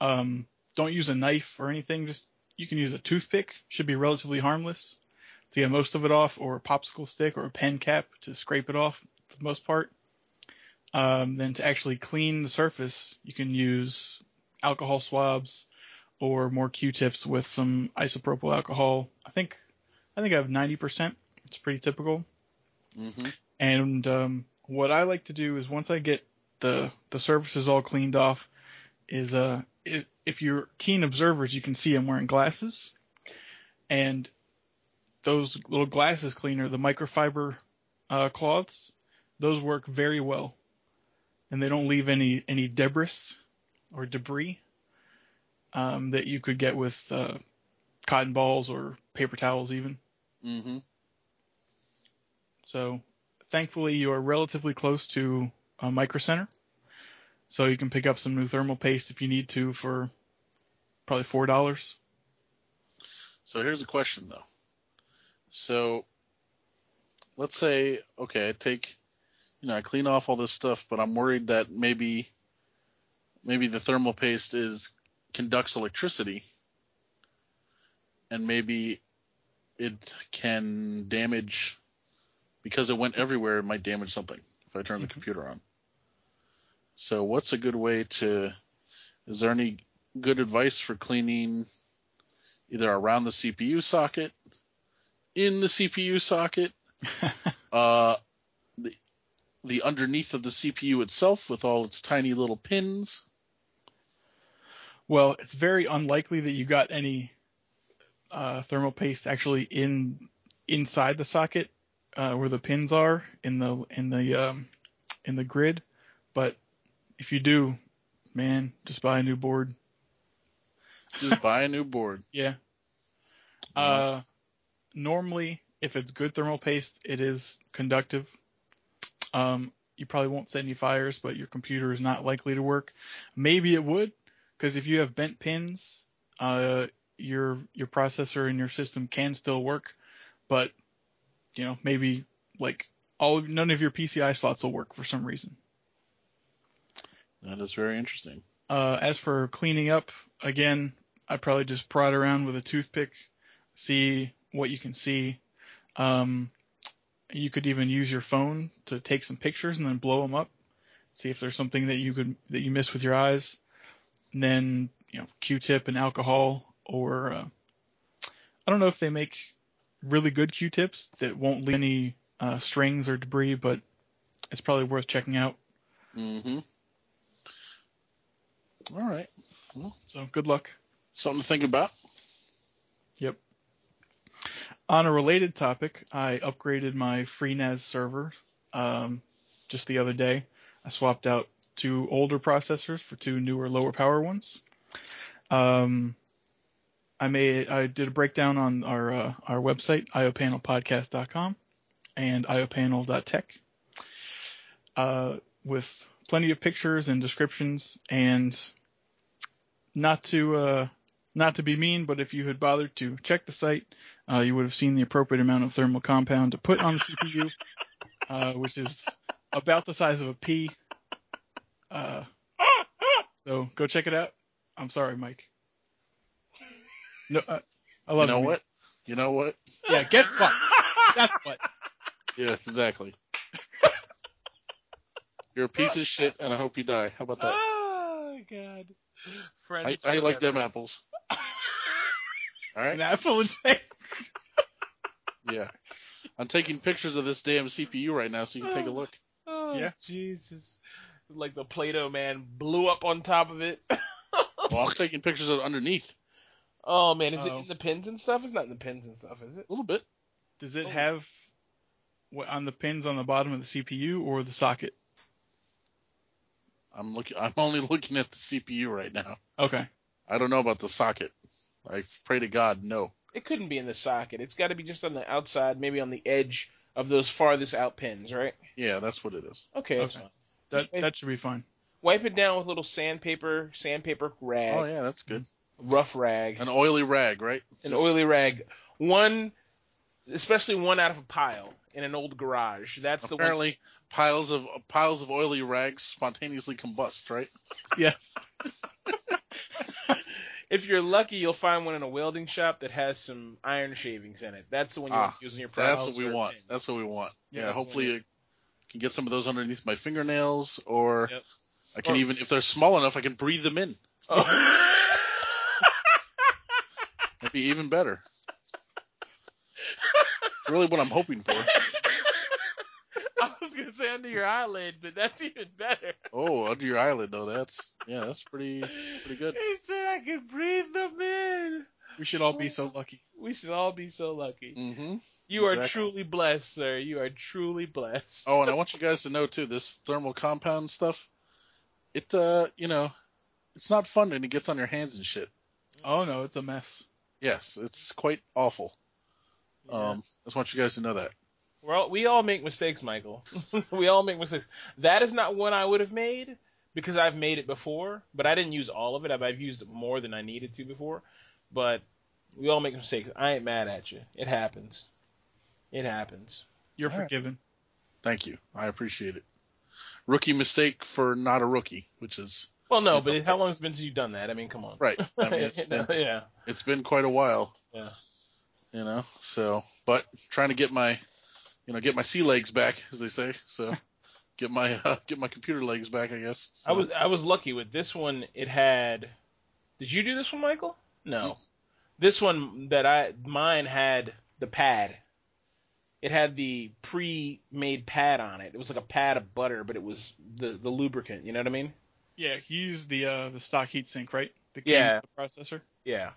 um, don't use a knife or anything. Just you can use a toothpick, should be relatively harmless to get most of it off, or a popsicle stick or a pen cap to scrape it off for the most part. Um, then to actually clean the surface, you can use alcohol swabs or more Q-tips with some isopropyl alcohol. I think I think I have 90%. It's pretty typical. Mm-hmm. And um, what I like to do is once I get the the surfaces all cleaned off, is uh if, if you're keen observers, you can see I'm wearing glasses, and those little glasses cleaner, the microfiber uh, cloths, those work very well, and they don't leave any any debris or debris um, that you could get with uh, cotton balls or paper towels even. Mm-hmm. So thankfully you are relatively close to a micro center. So you can pick up some new thermal paste if you need to for probably four dollars. So here's a question though. So let's say, okay, I take, you know, I clean off all this stuff, but I'm worried that maybe, maybe the thermal paste is conducts electricity, and maybe it can damage because it went everywhere. It might damage something if I turn the Mhm. computer on. So what's a good way to? Is there any good advice for cleaning either around the CPU socket, in the CPU socket, <laughs> uh, the the underneath of the CPU itself with all its tiny little pins. well, it's very unlikely that you got any uh, thermal paste actually in inside the socket uh, where the pins are in the in the um, in the grid. But if you do, man, just buy a new board. Just buy a <laughs> new board. Yeah. Uh, normally, if it's good thermal paste, it is conductive. Um, you probably won't set any fires, but your computer is not likely to work. Maybe it would, because if you have bent pins, uh, your your processor and your system can still work, but you know maybe like all none of your PCI slots will work for some reason. That is very interesting. Uh, as for cleaning up, again, I probably just prod around with a toothpick, see what you can see. Um, you could even use your phone to take some pictures and then blow them up, see if there's something that you could that you miss with your eyes. And then you know Q-tip and alcohol, or uh, I don't know if they make really good Q-tips that won't leave any uh, strings or debris, but it's probably worth checking out. Mm-hmm. All right. So good luck. Something to think about. Yep. On a related topic, I upgraded my FreeNAS server um, just the other day. I swapped out two older processors for two newer, lower power ones. Um, I made I did a breakdown on our uh, our website iopanelpodcast.com and iopanel.tech uh, with plenty of pictures and descriptions and not to uh, not to be mean, but if you had bothered to check the site, uh, you would have seen the appropriate amount of thermal compound to put on the CPU, <laughs> uh, which is about the size of a pea. Uh, so go check it out. I'm sorry, Mike. No, uh, I love you know man. what? You know what? Yeah, get fucked. That's what. Yeah, exactly. You're a piece of shit, and I hope you die. How about that? Oh god. I, Friends I like forever. them apples. <laughs> All right. An apple and say, <laughs> Yeah. I'm taking pictures of this damn CPU right now, so you can take a look. Oh, Yeah. Jesus. Like the Play-Doh man blew up on top of it. <laughs> Well, I'm taking pictures of underneath oh man, is Uh-oh. it oh. in the pins and stuff? It's not in the pins and stuff, is it? a little bit. does it Oh. have what on the pins on the bottom of the CPU or the socket? I'm looking. I'm only <laughs> looking at the CPU right now. Okay. I don't know about the socket. I pray to God, no. It couldn't be in the socket. It's got to be just on the outside, maybe on the edge of those farthest out pins, right? Yeah, that's what it is. Okay, that's Okay. fine. That that should be fine. Wipe it down with a little sandpaper, sandpaper rag, Oh yeah, that's good. Rough rag, An oily rag, right? an oily rag. One, especially one out of a pile in an old garage. That's the one. Apparently, piles of piles of oily rags spontaneously combust, right? <laughs> Yes. <laughs> If you're lucky, you'll find one in a welding shop that has some iron shavings in it. That's the one you Ah, want to use in your That's what we want. pins. That's what we want. Yeah, Yeah, hopefully what we- I can get some of those underneath my fingernails, or Yep. I can Or- even, if they're small enough, I can breathe them in. Oh. <laughs> That'd be even better. really, what I'm hoping for. <laughs> I was gonna say under your eyelid, but that's even better. Oh, under your eyelid though. That's yeah, that's pretty pretty good. He said I could breathe them in. We should all be so lucky. We should all be so lucky. Mm-hmm. You are truly blessed, sir. You are truly blessed. Oh, and I <laughs> want you guys to know too, this thermal compound stuff. It uh, you know, it's not fun and it gets on your hands and shit. Oh no, it's a mess. Yes, it's quite awful. Yeah. Um, I just want you guys to know that. We're all, we all make mistakes, Michael. <laughs> we all make mistakes. That is not one I would have made because I've made it before, but I didn't use all of it. I've, I've used more than I needed to before. But we all make mistakes. I ain't mad at you. It happens. It happens. You're All right. forgiven. Thank you. I appreciate it. Rookie mistake for not a rookie, which is Well, no, but how long has it been since you've done that? I mean, come on. right. I mean, <laughs> it's been yeah. it's been quite a while. Yeah. You know, so but trying to get my, you know, get my sea legs back, as they say. So <laughs> get my uh, get my computer legs back, I guess. So, I was I was lucky with this one. It had. Did you do this one, Michael? No. Mm. This one that I mine had the pad. It had the pre-made pad on it. It was like a pad of butter, but it was the the lubricant. You know what I mean? Yeah, you use the uh, the stock heatsink, right? The came Yeah. the processor. Yeah.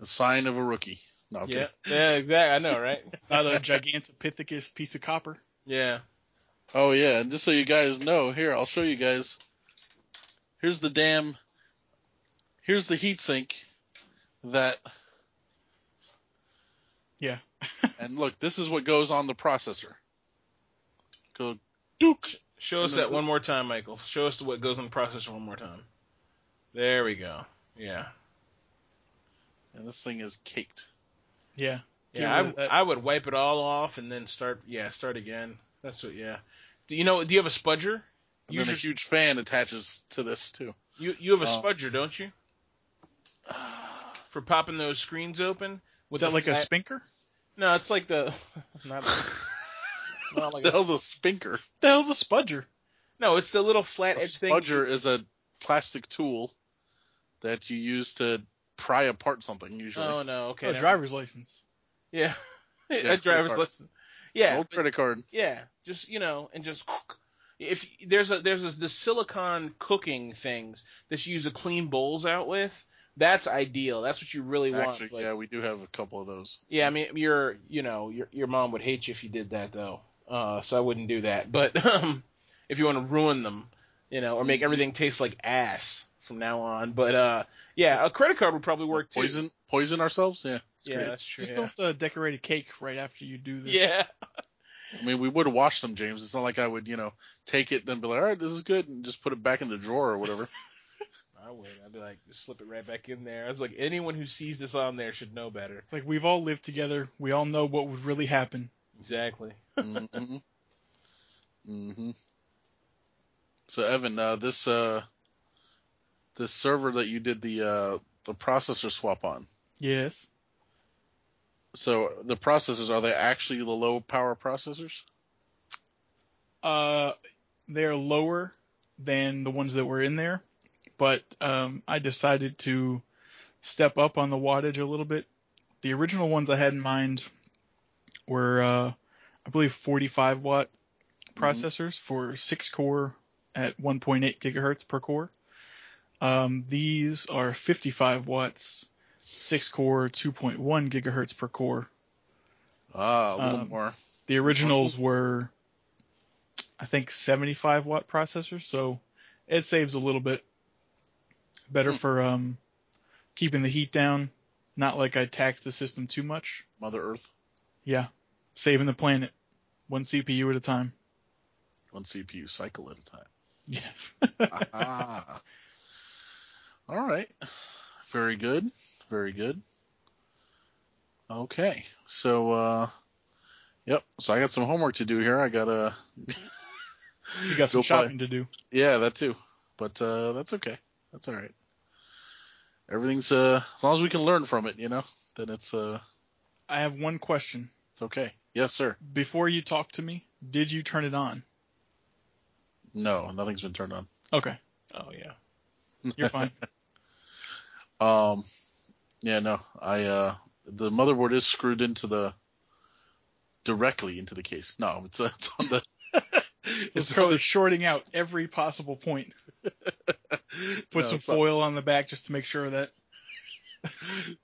a sign of a rookie. No, okay. Yeah. Yeah. Exactly. I know, right? <laughs> <laughs> Not a gigantopithecus piece of copper. Yeah. Oh yeah, and just so you guys know, here I'll show you guys. Here's the damn. Here's the heatsink that, Yeah. <laughs> and look, this is what goes on the processor. Go, Duke. Show us that one more time, Michael. Show us what goes in the processor one more time. There we go. Yeah. And this thing is caked. Yeah. Get Yeah, I, that. I would wipe it all off and then start. Yeah, start again. That's what. Yeah. Do you know? Do you have a spudger? And You then a should- huge fan attaches to this too. You you have a Oh. spudger, don't you? <sighs> For popping those screens open. Is that the like a spinker? No, it's like the. <laughs> Not, not like <laughs> the a, hell's a spinker? The hell's a spudger? no, it's the little flat A edge thing. spudger is a plastic tool that you use to pry apart something usually. Oh no, okay. oh, never- driver's license. Yeah. Yeah, <laughs> a driver's license. Yeah. Old credit card. Yeah, just you know, and just if there's a there's a, the silicon cooking things that you use to clean bowls out with. That's ideal. That's what you really want. Actually, but- yeah, we do have a couple of those. Yeah, I mean, your you know your your mom would hate you if you did that though. Uh, so I wouldn't do that. But <laughs> um, if you want to ruin them, you know, or make everything taste like ass from now on. But uh, yeah, a credit card would probably work too. Poison, poison ourselves. Yeah, it's Yeah, great. that's true. Just yeah. don't uh, decorate a cake right after you do this. Yeah. I mean, we would have washed them, James. It's not like I would, you know, take it then be like, all right, this is good, and just put it back in the drawer or whatever. <laughs> I would. I'd be like, just slip it right back in there. I was like, anyone who sees this on there should know better. It's like we've all lived together. We all know what would really happen. Exactly. <laughs> mm-hmm. hmm So Evan, uh, this uh, this server that you did the uh, the processor swap on. Yes. So the processors are they actually the low power processors? Uh, they're lower than the ones that were in there, but um, I decided to step up on the wattage a little bit. The original ones I had in mind were, uh, I believe, 45 watt processors for six core at 1.8 gigahertz per core. Um, these are 55 watts, six core, 2.1 gigahertz per core. Ah, a little Um, more. The originals were, I think, 75 watt processors, so it saves a little bit. Better Hmm. for um, keeping the heat down. Not like I tax the system too much. Mother Earth, Yeah, saving the planet, one CPU at a time. one CPU cycle at a time. Yes. ah. <laughs> All right. Very good. Very good. Okay. So, uh, yep. So I got some homework to do here. I gotta. <laughs> you got some Go shopping to do. Yeah, that too. But uh, that's okay. That's all right. Everything's uh, as long as we can learn from it, you know, then it's uh, I have one question. it's okay. Yes, sir. Before you talk to me, did you turn it on? No, nothing's been turned on. Okay, Oh yeah. you're fine. <laughs> Um, yeah, no, I uh, the motherboard is screwed into the directly into the case. No, it's uh, it's on the. <laughs> It's it's probably shorting out every possible point. <laughs> Put no, some foil on the back just to make sure that. <laughs>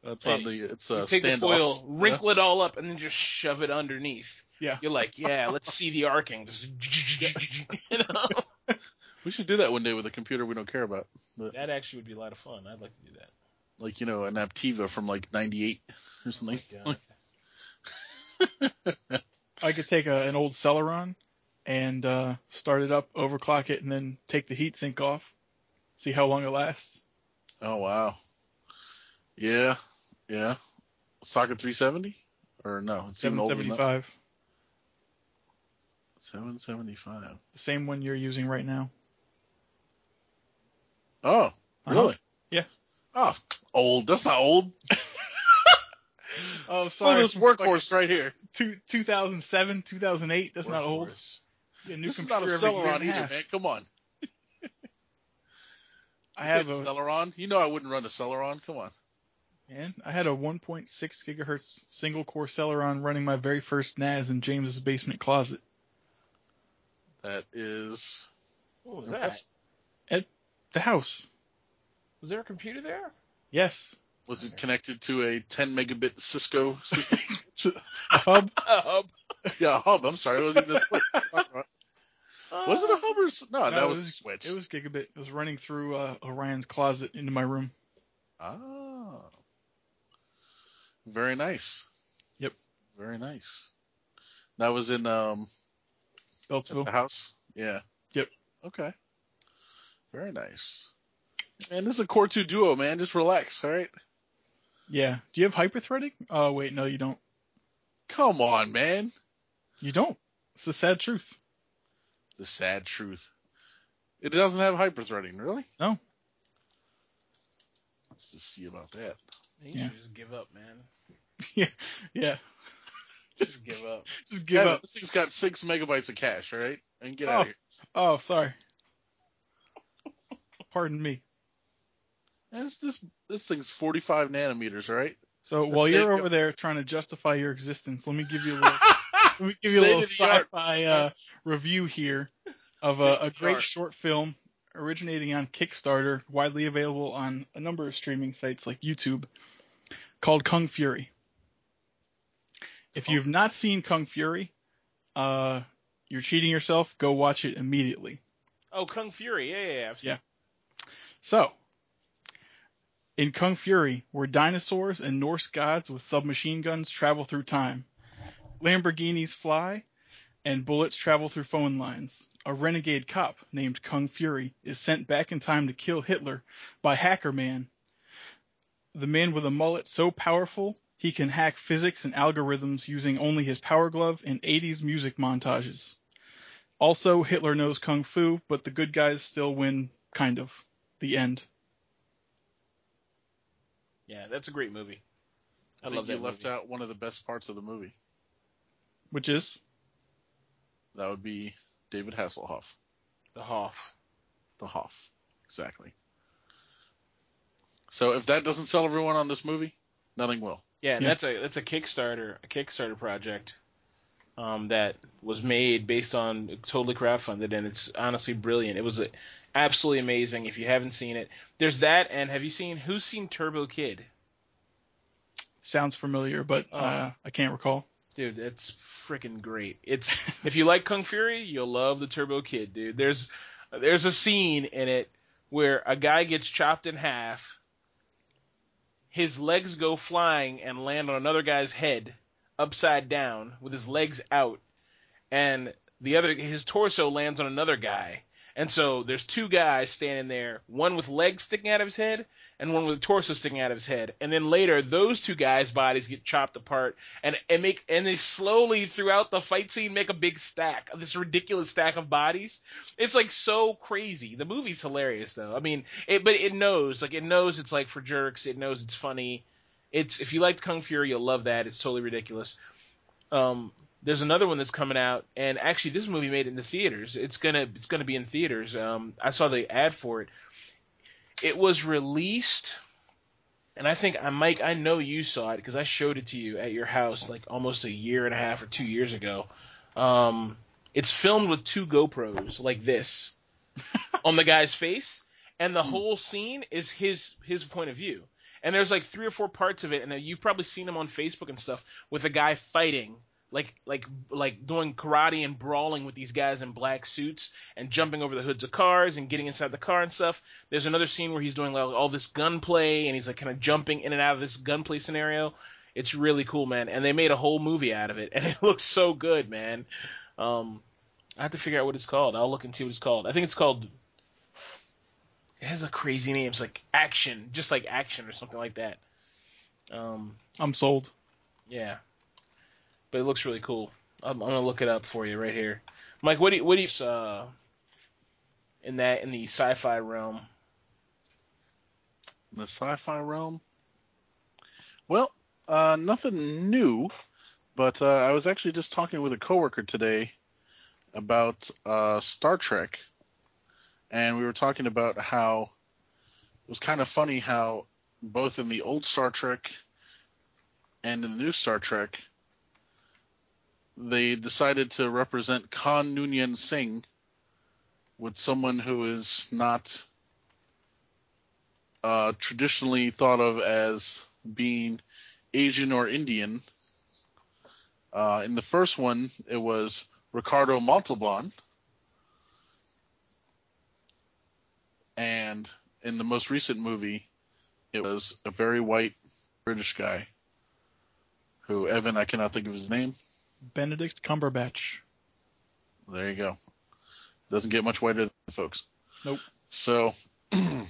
It's Hey, on the it's uh, You take the standoffs. foil, wrinkle it all up, and then just shove it underneath. Yeah. You're like, yeah, let's see the arcing. Just, <laughs> you know? We should do that one day with a computer we don't care about, but That actually would be a lot of fun. I'd like to do that. like you know an Aptiva from like '98 or something. God. <laughs> I could take a, an old Celeron and uh, start it up, overclock it, and then take the heatsink off. See how long it lasts. Oh wow. Yeah, yeah. Socket 370 or no? It's even older than that. 775, 775. the same one you're using right now. Oh, Uh-huh. really? Yeah. Oh, old. That's not old. <laughs> <laughs> Oh, sorry. at this workhorse right here. Two, 2007, 2008. That's not old. Workhorse. A new this is not a computer Celeron either, man. Come on. <laughs> I have a a Celeron. You know I wouldn't run a Celeron. Come on. Man. I had a 1.6 gigahertz single core Celeron running my very first NAS in James's basement closet. That is. What was that? The house. Was there a computer there? Yes. Was it connected to a 10 megabit Cisco system? <laughs> A hub. <laughs> A hub. yeah, a hub. I'm sorry. It wasn't even a switch. Was it a hub or no? No, that it was, a switch. It was gigabit. It was running through uh, Orion's closet into my room. Ah. Very nice. Yep. Very nice. That was in um Beltsville. the house. Yeah. Yep. Okay. Very nice. Man, this is a core two duo, man. Just relax, all right? Yeah. Do you have hyperthreading? Oh wait, no, you don't. Come on, man. You don't. It's the sad truth. The sad truth. It doesn't have hyperthreading, really? No. Let's just see about that. You Yeah. should just give up, man. <laughs> yeah. Yeah. Just give up. <laughs> Just give Kevin, up. This thing's got six megabytes of cache, all right? And get Oh. out of here. Oh, sorry. Pardon me. And This this this thing's 45 nanometers, right? So The while you're of- over there trying to justify your existence, let me give you a little, <laughs> let me give you a little sci-fi uh, review here of a, a State-of-the-art. great short film originating on Kickstarter, widely available on a number of streaming sites like YouTube, called Kung Fury. If you've not seen Kung Fury, uh, you're cheating yourself. Go watch it immediately. Oh, Kung Fury. Yeah, yeah, yeah. Yeah. So, in Kung Fury, where dinosaurs and Norse gods with submachine guns travel through time, Lamborghinis fly, and bullets travel through phone lines, a renegade cop named Kung Fury is sent back in time to kill Hitler by Hacker Man. The man with a mullet so powerful he can hack physics and algorithms using only his power glove and 80s music montages. Also, Hitler knows Kung Fu, but the good guys still win, kind of. The end. Yeah, that's a great movie. I, I, love think that you left movie. out one of the best parts of the movie. Which is? That would be David Hasselhoff. The Hoff. The Hoff. Exactly. So if that doesn't sell everyone on this movie, nothing will. Yeah, and Yeah. that's a that's a Kickstarter a Kickstarter project um, that was made based on totally crowdfunded, and it's honestly brilliant. It was uh absolutely amazing. If you haven't seen it, there's that. And have you seen who's seen Turbo Kid? Sounds familiar, but uh, I can't recall. Dude, it's freaking great. It's <laughs> if you like Kung Fury, you'll love the Turbo Kid, dude. There's there's a scene in it where a guy gets chopped in half. His legs go flying and land on another guy's head upside down with his legs out and the other his torso lands on another guy. And so there's two guys standing there, one with legs sticking out of his head and one with a torso sticking out of his head. And then later those two guys' bodies get chopped apart and and make and they slowly throughout the fight scene make a big stack this ridiculous stack of bodies. It's like so crazy. The movie's hilarious though. I mean, it but it knows like it knows it's like for jerks. It knows it's funny. It's if you liked Kung Fury, you'll love that. It's totally ridiculous. Um, there's another one that's coming out, and actually this movie made it in the theaters. It's gonna it's gonna be in theaters. Um, I saw the ad for it. It was released, and I think I Mike, I know you saw it because I showed it to you at your house like almost a year and a half or two years ago. Um, it's filmed with two GoPros like this <laughs> on the guy's face, and the hmm. whole scene is his his point of view. And there's like three or four parts of it, and uh, you've probably seen him on Facebook and stuff with a guy fighting, like like like doing karate and brawling with these guys in black suits and jumping over the hoods of cars and getting inside the car and stuff. There's another scene where he's doing like all this gunplay and he's like kind of jumping in and out of this gunplay scenario. It's really cool, man. And they made a whole movie out of it, <laughs> and it looks so good, man. Um, I have to figure out what it's called. I'll look and see what it's called. I think it's called. It has a crazy name. It's like Action, just like Action or something like that. Um, I'm sold. yeah, but it looks really cool. I'm, I'm gonna look it up for you right here, Mike. What do you, what do you uh in that in the sci-fi realm? In the sci-fi realm. Well, uh, nothing new, but uh, I was actually just talking with a coworker today about uh, Star Trek, and we were talking about how it was kind of funny how both in the old Star Trek and in the new Star Trek, they decided to represent Khan Noonien Singh with someone who is not uh, traditionally thought of as being Asian or Indian. Uh, in the first one, it was Ricardo Montalban. And in the most recent movie, it was a very white British guy who, Evan, I cannot think of his name. Benedict Cumberbatch. There you go. Doesn't get much whiter, folks. Nope. So <clears throat> now,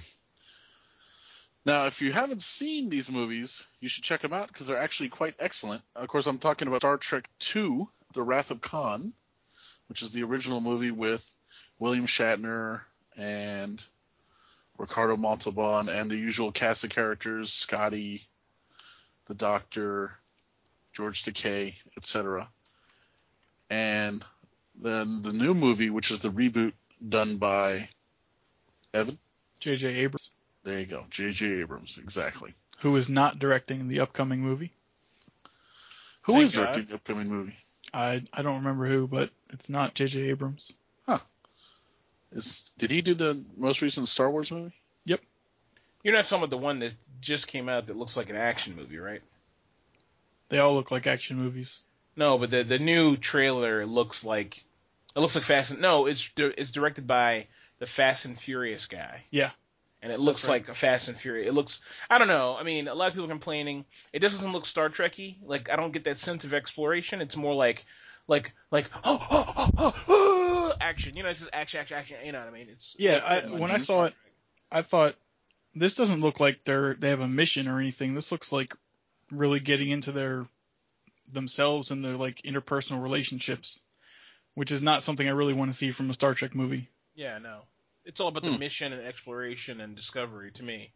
if you haven't seen these movies, you should check them out because they're actually quite excellent. Of course, I'm talking about Star Trek II: The Wrath of Khan, which is the original movie with William Shatner and Ricardo Montalban and the usual cast of characters: Scotty, the Doctor, George Takei, etc. And then the new movie, which is the reboot done by Evan. J.J. Abrams, There you go, J.J. Abrams, exactly. who is not directing the upcoming movie. Who Thank is God. directing the upcoming movie? I I don't remember who, but it's not J.J. Abrams. Huh? Is did he do the most recent Star Wars movie? Yep. You're not talking about the one that just came out that looks like an action movie, right? They all look like action movies. No, but the the new trailer looks like it looks like Fast and no, it's it's directed by the Fast and Furious guy. Yeah. And it looks right. like a Fast and Furious. It looks I don't know. I mean, a lot of people are complaining. It doesn't look Star Trekky. Like I don't get that sense of exploration. It's more like like like <gasps> oh, oh, oh, oh, oh, action. You know, it's just action, action, action. You know what I mean? It's Yeah, I, when I saw it, I thought this doesn't look like they're they have a mission or anything. This looks like really getting into their themselves and their like interpersonal relationships, which is not something I really want to see from a Star Trek movie. Yeah, no. It's all about the Hmm. mission and exploration and discovery to me.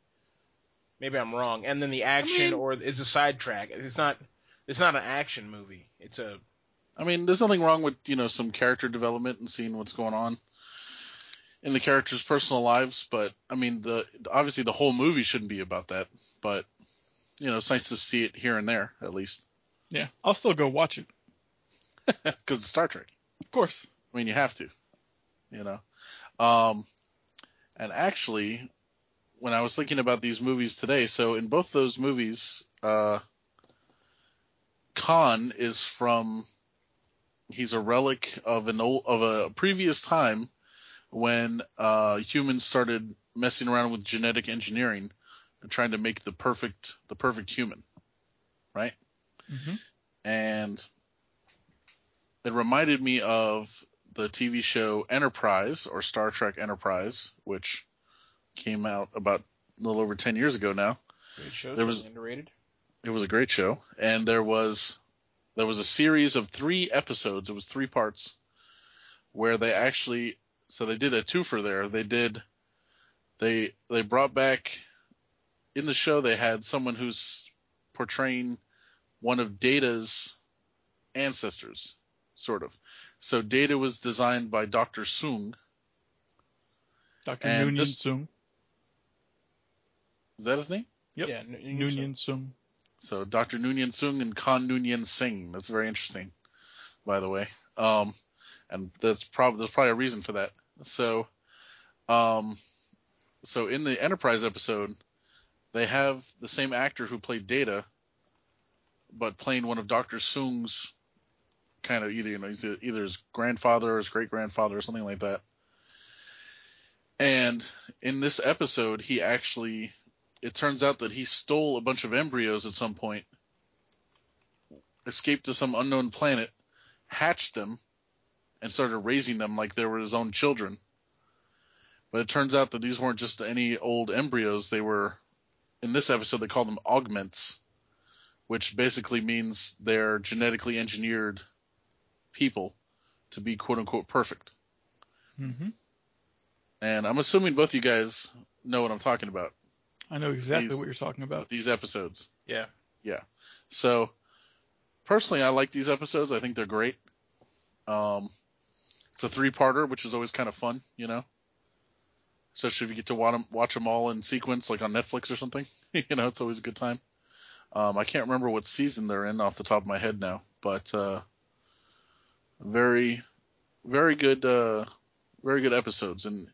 Maybe I'm wrong. And then the action mean- or is a sidetrack. It's not it's not an action movie. It's a I mean, there's nothing wrong with you know some character development and seeing what's going on in the characters' personal lives, but I mean, the obviously the whole movie shouldn't be about that. But you know, it's nice to see it here and there at least Yeah, I'll still go watch it. <laughs> because it's Star Trek. Of course. I mean, you have to, you know. Um, and actually, when I was thinking about these movies today, so in both those movies, uh, Khan is from. He's a relic of an old of a previous time when uh, humans started messing around with genetic engineering and trying to make the perfect the perfect human, right? Hmm and it reminded me of the TV show Enterprise or Star Trek Enterprise, which came out about a little over 10 years ago now. great show. There was- underrated. It was a great show, and there was there was a series of three episodes. It was three parts where they actually so they did a twofer there. They did they they brought back in the show they had someone who's portraying one of Data's ancestors, sort of. So Data was designed by Dr. Soong. Dr. And Noonien this- Soong. Is that his name? Yep. Yeah, N- N- Noonien Soong. So Dr. Noonien Soong and Khan Noonien Singh. That's very interesting, by the way. Um, and that's probably there's probably a reason for that. So, um, so in the Enterprise episode, they have the same actor who played Data, but playing one of Dr. Soong's kind of either you know he's either his grandfather or his great grandfather or something like that. And in this episode, he actually it turns out that he stole a bunch of embryos at some point, escaped to some unknown planet, hatched them, and started raising them like they were his own children. But it turns out that these weren't just any old embryos. They were, in this episode, they call them augments, which basically means they're genetically engineered people to be quote unquote perfect. hmm And I'm assuming both you guys know what I'm talking about. I know exactly These- what you're talking about. These episodes. Yeah. Yeah. So, personally, I like these episodes. I think they're great. Um, it's a three-parter, which is always kind of fun, you know. Especially if you get to watch them, watch them all in sequence, like on Netflix or something. <laughs> you know, it's always a good time. Um, I can't remember what season they're in off the top of my head now, but uh, very, very good, uh, very good episodes. And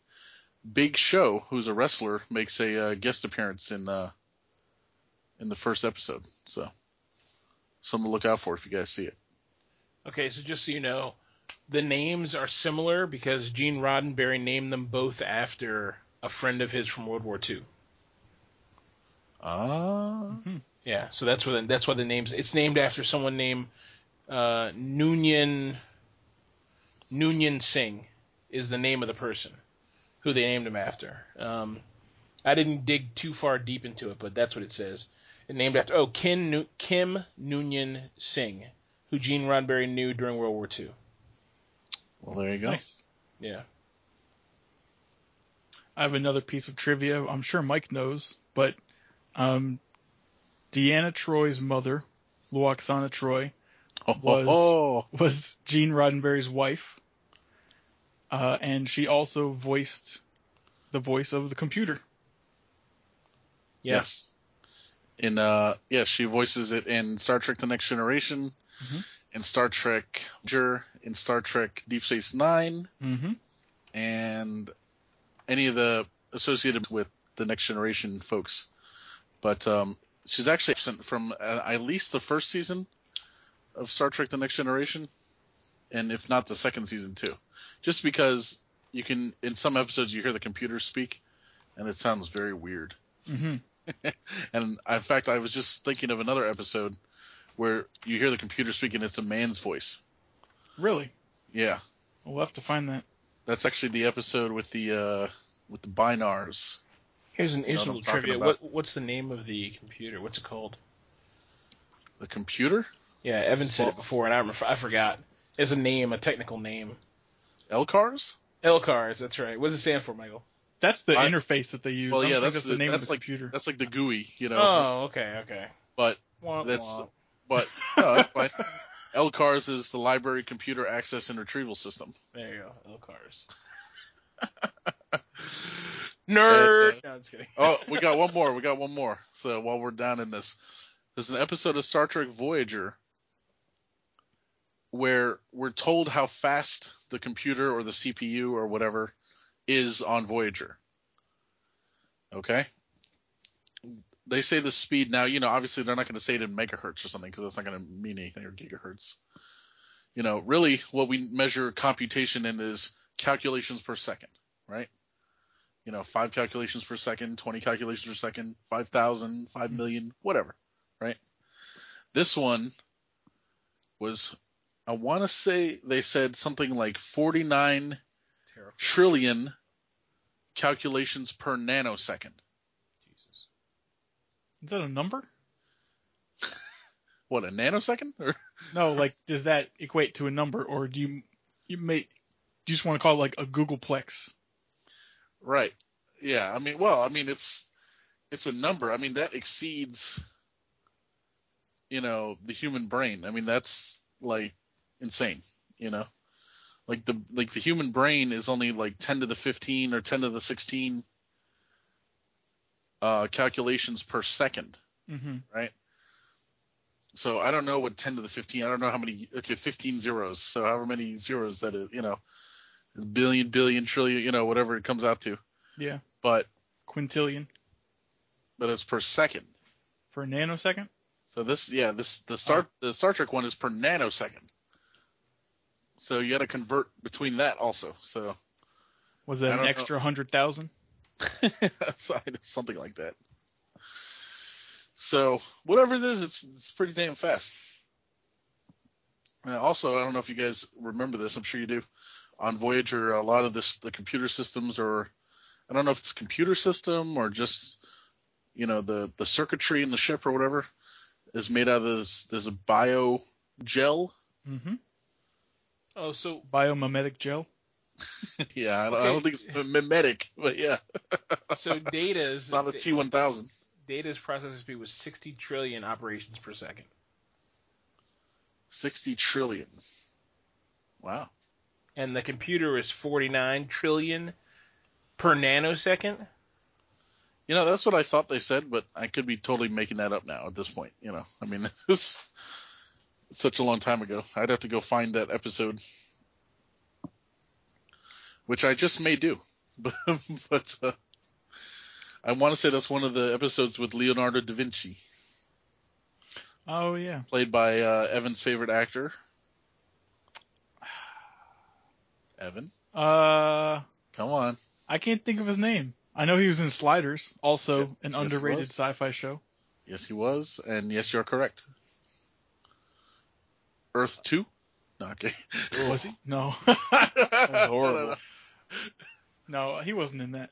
Big Show, who's a wrestler, makes a uh, guest appearance in uh, in the first episode. So something to look out for if you guys see it. Okay, so just so you know, the names are similar because Gene Roddenberry named them both after a friend of his from World War II. Ah, Yeah, so that's where the, that's why the names. It's named after someone named uh, Noonien Noonien Singh. is the name of the person who they named him after. Um, I didn't dig too far deep into it, but that's what it says. It named after oh Kim Nu- Kim Noonien Singh, who Gene Roddenberry knew during World War II. Well, there you go. Nice. Yeah. I have another piece of trivia. I'm sure Mike knows, but um, Deanna Troi's mother, Lwaxana Troi, was- oh, was Gene Roddenberry's wife, uh, and she also voiced the voice of the computer. Yeah. yes. In uh, yes, she voices it in Star Trek: The Next Generation, Mhm. in Star Trek Voyager, in Star Trek Deep Space Nine, Mm-hmm. and any of the associated with the Next Generation folks. But um, she's actually absent from uh, at least the first season of Star Trek: The Next Generation, and if not the second season too, just because you can in some episodes you hear the computer speak, and it sounds very weird. Mm-hmm. <laughs> and in fact, I was just thinking of another episode where you hear the computer speak and It's a man's voice. Really? Yeah, We'll have to find that. that's actually the episode with the uh, with the Bynars. Here's an You know here's a I'm little trivia. What what's the name of the computer? What's it called? The computer, Yeah, Evan said Well- it before, and I remember, I forgot. There's a name, a technical name. LCARS? LCARS. That's right. What does it stand for, Michael? That's the I- interface that they use. Well, I don't yeah, think that's that's the, the- name that's of the like- computer. That's like the GUI, you know. Oh, okay, okay. But Womp That's- womp. but <laughs> no, that's fine. LCARS is the Library Computer Access and Retrieval System. There you go, LCARS. <laughs> Nerd. No, I'm just kidding. Oh, we got one <laughs> more. We got one more. So while we're down in this, there's an episode of Star Trek Voyager where we're told how fast the computer or the CPU or whatever is on Voyager. Okay? They say the speed now, you know, obviously they're not going to say it in megahertz or something because that's not going to mean anything or gigahertz. You know, really what we measure computation in is calculations per second, right? You know, five calculations per second, 20 calculations per second, 5,000, 5 million, whatever, right? This one was, I want to say they said something like 49 Terrible. trillion calculations per nanosecond. Jesus. Is that a number? <laughs> What, a nanosecond? Or No, like does that equate to a number, or do you you may do you just want to call it like a googolplex? Right. Yeah. I mean, well, I mean, it's it's a number. I mean, that exceeds, you know, the human brain. I mean, that's like insane. You know, like the like the human brain is only like ten to the fifteen or ten to the sixteen uh, calculations per second, Mm-hmm. right? So I don't know what ten to the fifteen. I don't know how many. Okay, fifteen zeros. So however many zeros that is, you know, billion, billion, trillion, you know, whatever it comes out to Yeah, but quintillion but it's per second. a nanosecond. So this, yeah, this the Star Oh. the Star Trek one is per nanosecond. So you got to convert between that also. So Was that an extra hundred thousand? <laughs> something like that. So whatever it is, it's it's pretty damn fast. Uh, also, I don't know if you guys remember this. I'm sure you do. On Voyager, a lot of this the computer systems are. I don't know if it's computer system or just you know the the circuitry in the ship or whatever is made out of this. There's a bio gel. Mm-hmm. Oh, so Biomimetic gel. <laughs> yeah, I don't, I don't think it's mimetic, but yeah, <laughs> so data's it's not a T1000. data's processing speed was 60 trillion operations per second. 60 trillion. Wow. And the computer is 49 trillion per nanosecond. You know, that's what I thought they said, but I could be totally making that up now at this point. You know, I mean, <laughs> it's such a long time ago. I'd have to go find that episode, which I just may do. But, <laughs> but uh, I want to say that's one of the episodes with Leonardo da Vinci, Oh yeah. played by uh, Evan's favorite actor. Evan, Uh, come on. I can't think of his name. I know he was in Sliders, also Yep. an Yes, underrated sci-fi show. Yes, he was, and yes, you're correct. Earth two? No, okay. Was he? No. <laughs> was horrible. No, he wasn't in that.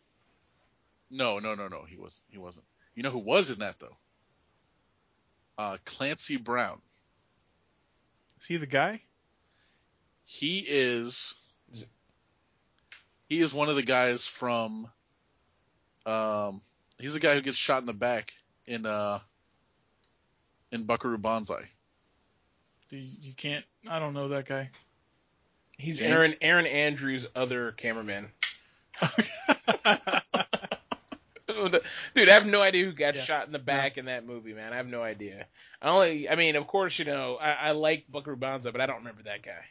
No, no, no, no. He wasn't. He wasn't. You know who was in that though? Uh, Clancy Brown. Is he the guy? He is. Is it- He is one of the guys from. Um, he's the guy who gets shot in the back in uh. In Buckaroo Banzai. You, you can't. I don't know that guy. He's James? Erin Erin Andrews' other cameraman. <laughs> Dude, I have no idea who got Yeah. shot in the back in that movie, man. I have no idea. I only, I mean, of course, you know, I, I like Buckaroo Banzai, but I don't remember that guy.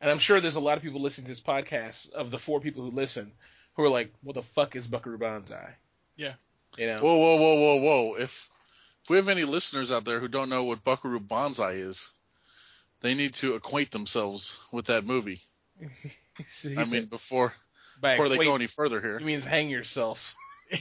And I'm sure there's a lot of people listening to this podcast of the four people who listen who are like, "What the fuck is Buckaroo Banzai?" Yeah. You know. Whoa, whoa, whoa, whoa, whoa! If if we have any listeners out there who don't know what Buckaroo Banzai is, they need to acquaint themselves with that movie. He <laughs> I mean, before by before they go any further here. he means hang yourself. <laughs>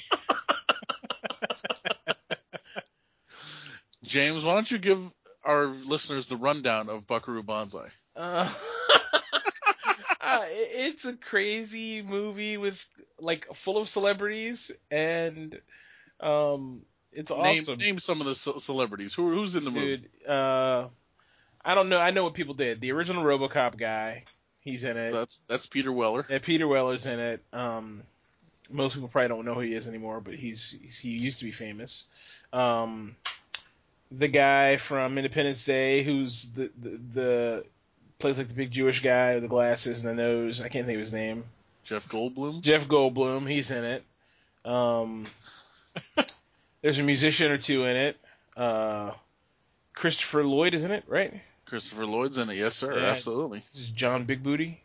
James, why don't you give our listeners the rundown of Buckaroo Banzai? Uh, <laughs> <laughs> uh, it's a crazy movie with like full of celebrities and um it's awesome. Name name some of the ce- celebrities. Who who's in the movie? Dude, uh I don't know. I know what people did. The original RoboCop guy, he's in it. That's that's Peter Weller. Yeah, Peter Weller's in it. Um, most people probably don't know who he is anymore, but he's, he's he used to be famous. Um, the guy from Independence Day, who's the, the the plays like the big Jewish guy with the glasses and the nose. I can't think of his name. Jeff Goldblum. Jeff Goldblum, he's in it. Um, <laughs> there's a musician or two in it. Uh, Christopher Lloyd is in it, right? Christopher Lloyd's in it. Yes, sir. Yeah. Absolutely. This is John Big Booty.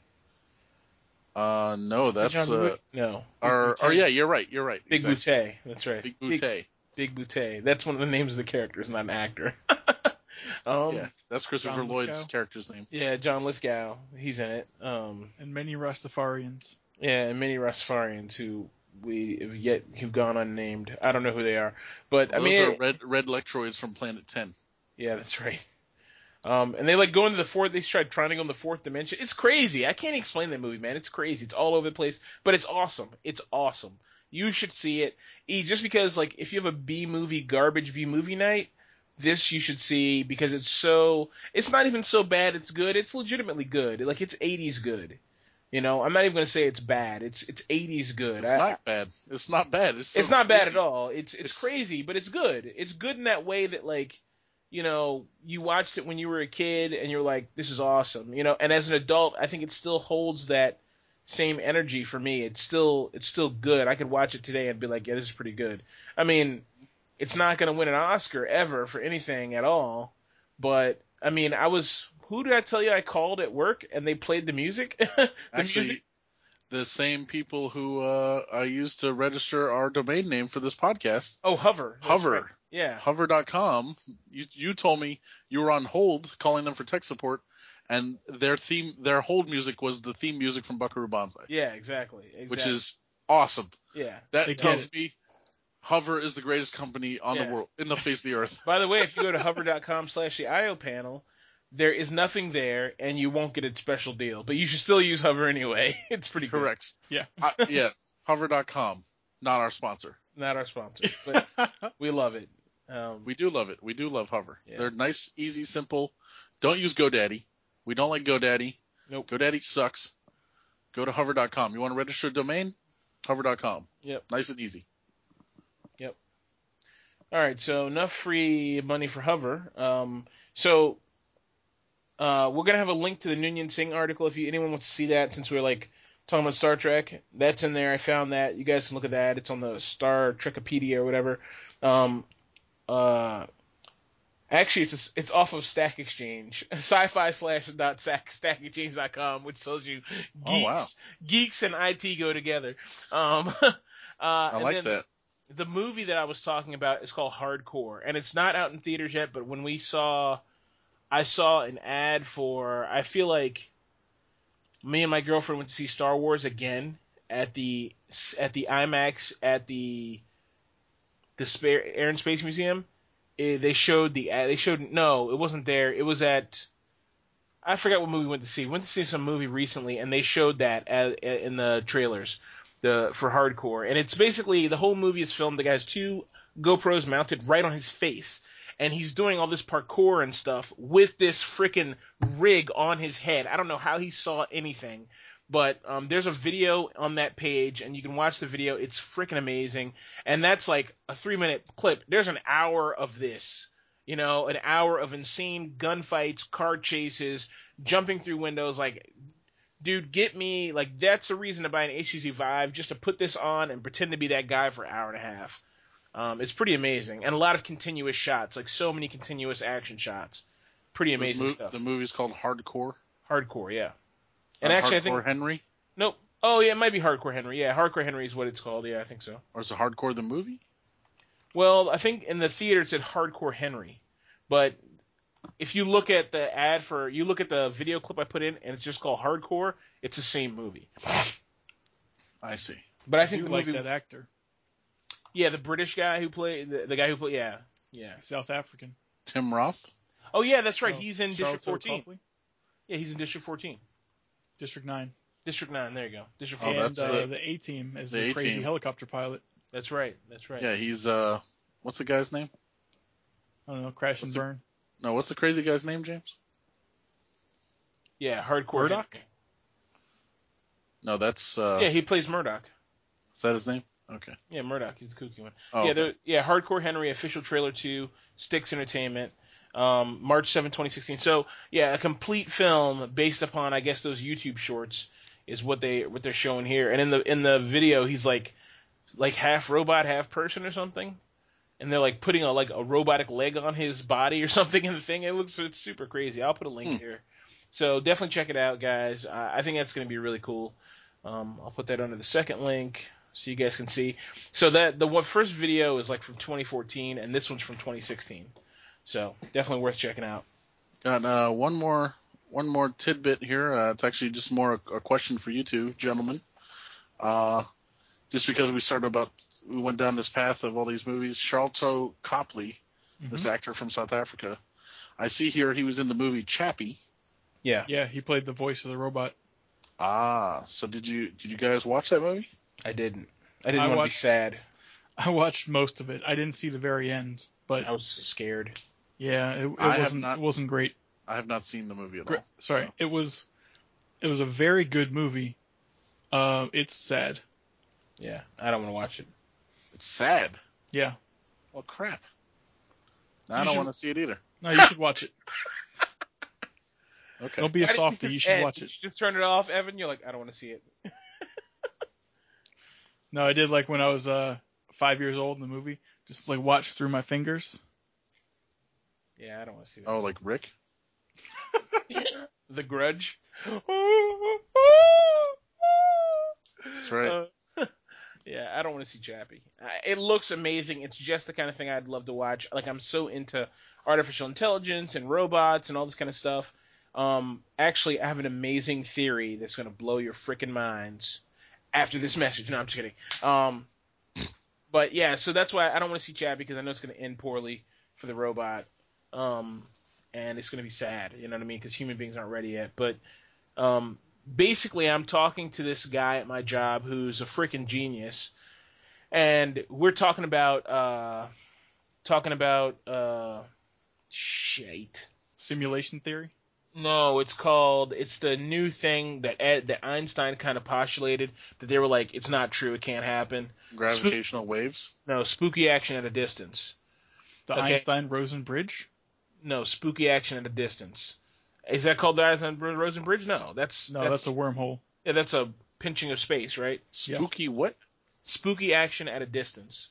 Uh, no, that's John Big uh, no or or yeah, you're right. You're right. Big exactly. Boutte. That's right. Big Boutte. Big Boutte. That's one of the names of the characters, not an actor. <laughs> um, yeah, that's Christopher John Lloyd's Lithgow? character's name. yeah, John Lithgow. He's in it. Um, And many Rastafarians. yeah, and many Rastafarians who we have yet who've gone unnamed. I don't know who they are, but I Those mean, are red red Lectroids from Planet Ten. yeah, that's right. Um, and they like go into the fourth. They tried trying to go in the fourth dimension. It's crazy. I can't explain that movie, man. It's crazy. It's all over the place, but it's awesome. It's awesome. You should see it. E, just because like if you have a B movie garbage B movie night, this you should see because it's so. It's not even so bad. It's good. It's legitimately good. Like it's 80s good. You know, I'm not even gonna say it's bad. It's it's 80s good. It's I- not bad. It's not bad. It's, so it's not bad at all. It's, it's It's- crazy, but it's good. It's good in that way that like, you know, you watched it when you were a kid and you're like, this is awesome, you know. And as an adult, I think it still holds that same energy for me. It's still it's still good. I could watch it today and be like, yeah, this is pretty good. I mean, it's not going to win an Oscar ever for anything at all, but I mean, I was who did I tell you I called at work and they played the music? <laughs> the Actually, music the same people who uh, I used to register our domain name for this podcast, Oh, Hover. That's Hover. right. Yeah. Hover.com. You you told me you were on hold calling them for tech support, and their theme, their hold music was the theme music from Buckaroo Banzai, Yeah, exactly. exactly. which is awesome. yeah. That They tells me Hover is the greatest company on Yeah. the world, in the face of the earth. By the way, if you go to hover.com slash the IO panel, there is nothing there, and you won't get a special deal. But you should still use Hover anyway. <laughs> It's pretty good. Correct. Yeah. I, yes, Hover.com, not our sponsor. Not our sponsor, <laughs> but we love it. Um, We do love it. We do love Hover. Yeah. They're nice, easy, simple. Don't use GoDaddy. We don't like GoDaddy. Nope. GoDaddy sucks. Go to hover.com. You want to register a domain? Hover.com. Yep. Nice and easy. All right, so enough free money for Hover. Um, so uh, we're gonna have a link to the Noonien Singh article if you, anyone wants to see that. Since we're like talking about Star Trek, that's in there. I found that. You guys can look at that. It's on the Star Trekopedia or whatever. Um, uh, actually, it's it's off of Stack Exchange, <laughs> sci-fi slash dot stack stackexchange.com, which tells you geeks Oh, wow. geeks and IT go together. Um, <laughs> uh, I and like then that. The movie that I was talking about is called Hardcore, and it's not out in theaters yet. But when we saw, I saw an ad for. I feel like me and my girlfriend went to see Star Wars again at the at the IMAX at the the Spare Air and Space Museum. Eh, they showed the ad. They showed no, it wasn't there. It was at I forgot what movie we went to see. We went to see some movie recently, and they showed that as, in the trailers, the for hardcore. And it's basically the whole movie is filmed. The guy's two GoPros mounted right on his face, and he's doing all this parkour and stuff with this freaking rig on his head. I don't know how he saw anything, but um, there's a video on that page, and you can watch the video. It's freaking amazing, and that's like a three minute clip. There's an hour of this you know, an hour of insane gunfights, car chases, jumping through windows. Like, dude, get me. Like, that's the reason to buy an HTC Vive, just to put this on and pretend to be that guy for an hour and a half. Um, it's pretty amazing, and a lot of continuous shots, like so many continuous action shots. Pretty amazing mo- stuff. The movie's called Hardcore. Hardcore, yeah. And Or actually, I Hardcore think Henry, nope. Oh yeah, it might be Hardcore Henry. Yeah, Hardcore Henry is what it's called. Yeah, I think so. or is it Hardcore the movie? Well, I think in the theater it said Hardcore Henry, but if you look at the ad for you look at the video clip I put in and it's just called Hardcore, it's the same movie. I see. But I I think do the like movie, that actor, yeah, the British guy who played the, the guy who played, yeah, yeah. South African. Tim Roth. Oh yeah, that's right. Oh, He's in Charlotte District 14. Yeah, he's in District 14. District Nine, District 9. There you go. District Oh, 14. and that's uh, the- the A Team as the the, A crazy Team. helicopter pilot. That's right. That's right. Yeah, he's uh, what's the guy's name? I don't know, crash and What's it- burn. No, what's the crazy guy's name, James? Yeah, Hardcore. Murdock? Henry. No, that's uh, Yeah, he plays Murdock. is that his name? Okay. Yeah, Murdock. He's the kooky one. Oh, yeah, okay. yeah. Hardcore Henry official trailer two, STX Entertainment, um, March 7, 2016. So yeah, a complete film based upon I guess those YouTube shorts is what they what they're showing here. And in the in the video, he's like like half robot, half person or something. And they're like putting a like a robotic leg on his body or <laughs> something in the thing. It looks it's super crazy. I'll put a link Hmm. here. So definitely check it out, guys. I, I think that's going to be really cool. Um, I'll put that under the second link so you guys can see. So that the one, first video is like from 2014, and this one's from 2016. So definitely worth checking out. Got uh, one more one more tidbit here. Uh, it's actually just more a, a question for you two gentlemen. Uh, just because we started about we went down this path of all these movies. Sharlto Copley, this Mhm. actor from South Africa. I see here he was in the movie Chappie. Yeah, Yeah, he played the voice of the robot. Ah, so did you did you guys watch that movie? I didn't. I didn't I want to be sad. I watched most of it. I didn't see the very end, but I was scared. yeah, it, it wasn't not- it wasn't great. I have not seen the movie at all. Sorry, so. it was it was a very good movie. Uh, it's sad. Yeah, I don't want to watch it. It's sad. Yeah, Well, crap. I don't should- want to see it either. no, you should watch it. <laughs> Okay. Don't be a Why softie. just You should end? watch it. you just turn it off, Evan. You're like, I don't want to see it. <laughs> No, I did like when I was uh five years old in the movie. Just like watch through my fingers. Yeah, I don't want to see that. Oh, like Rick? <laughs> The Grudge. That's right. Uh, yeah, I don't want to see Chappie. It looks amazing. It's just the kind of thing I'd love to watch. Like I'm so into artificial intelligence and robots and all this kind of stuff. Um, actually, I have an amazing theory that's going to blow your freaking minds after this <laughs> message. No, I'm just kidding. Um, but yeah, so that's why I don't want to see Chappie because I know it's going to end poorly for the robot. Um, and it's going to be sad. You know what I mean? Because human beings aren't ready yet. But um, basically, I'm talking to this guy at my job who's a freaking genius, and we're talking about uh, talking about uh, shit. Simulation theory. No, it's called. It's the new thing that Ed, that Einstein kind of postulated that they were like, it's not true, it can't happen. Gravitational waves. No, spooky action at a distance. The Okay. Einstein Rosen bridge. No, spooky action at a distance. Is that called the Einstein Rosen Bridge? No, that's No, that's, a wormhole. yeah, that's a pinching of space, right? Yeah. Spooky what? Spooky action at a distance.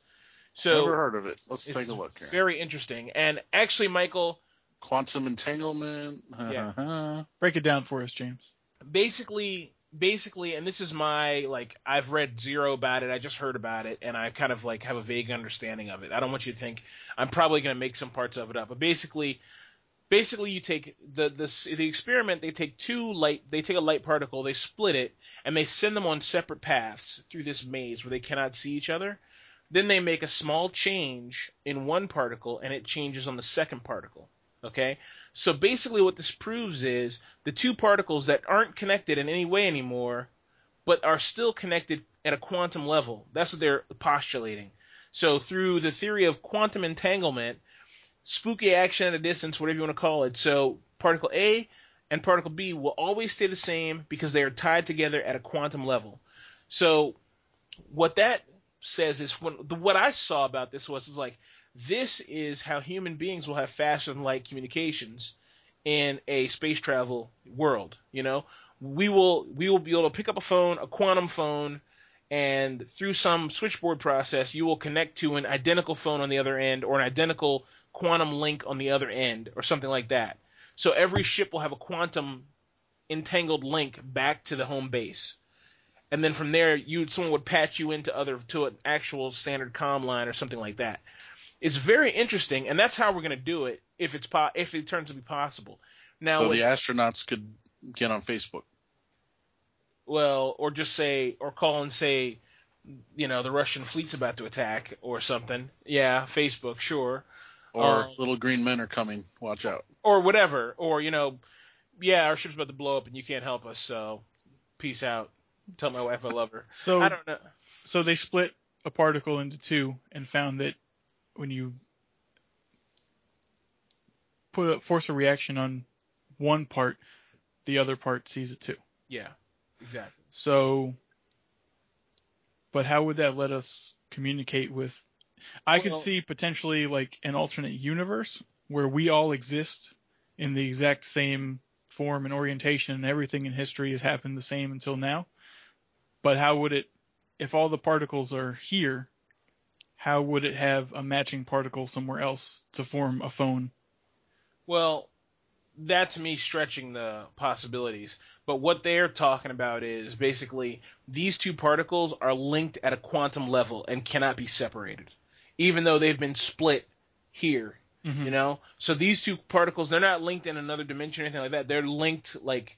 So Never heard of it. Let's it's take a look here. very interesting. And actually, Michael, Quantum entanglement. Yeah. Break it down for us, James. basically basically and this is my like I've read zero about it I just heard about it and I kind of like have a vague understanding of it I don't want you to think I'm probably going to make some parts of it up but basically basically you take the the the experiment they take two light they take a light particle they split it and they send them on separate paths through this maze where they cannot see each other then they make a small change in one particle and it changes on the second particle Okay? So basically what this proves is the two particles that aren't connected in any way anymore, but are still connected at a quantum level. That's what they're postulating. So through the theory of quantum entanglement, spooky action at a distance, whatever you want to call it. So particle A and particle B will always stay the same because they are tied together at a quantum level. So what that says is when the, what I saw about this was is like this is how human beings will have faster than light communications in a space travel world. You know, we will we will be able to pick up a phone, a quantum phone, and through some switchboard process, you will connect to an identical phone on the other end or an identical quantum link on the other end or something like that. So every ship will have a quantum entangled link back to the home base. And then from there, you someone would patch you into other to an actual standard comm line or something like that. It's very interesting, and that's how we're going to do it if it's po- if it turns to be possible. Now, so with- the astronauts could get on Facebook. well, or just say, or call and say, you know, the Russian fleet's about to attack or something. Yeah, Facebook, sure. Or Um, little green men are coming. Watch out. or whatever, or you know, yeah, our ship's about to blow up and you can't help us, so peace out. Tell my wife I love her. So I don't know. so they split a particle into two and found that when you put a, force a reaction on one part, the other part sees it too. Yeah, exactly. So, but how would that let us communicate with? I could Well- see potentially like an alternate universe where we all exist in the exact same form and orientation, and everything in history has happened the same until now. But how would it, if all the particles are here, how would it have a matching particle somewhere else to form a phone? Well, that's me stretching the possibilities. But what they're talking about is basically these two particles are linked at a quantum level and cannot be separated, even though they've been split here. Mhm. You know, so these two particles they're not linked in another dimension or anything like that. They're linked like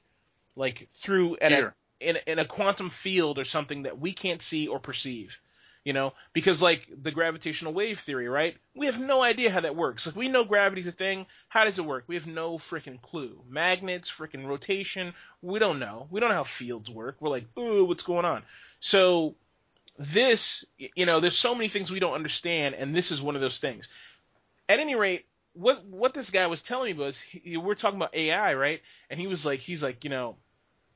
like through at a, in in a quantum field or something that we can't see or perceive. You know, because like the gravitational wave theory, right? We have no idea how that works. Like we know gravity's a thing. How does it work? We have no freaking clue. Magnets, freaking rotation, we don't know. We don't know how fields work. We're like, ooh, what's going on? So this, you know, there's so many things we don't understand, and this is one of those things. At any rate, what what this guy was telling me was, he, we're talking about AI, right? And he was like, he's like, you know,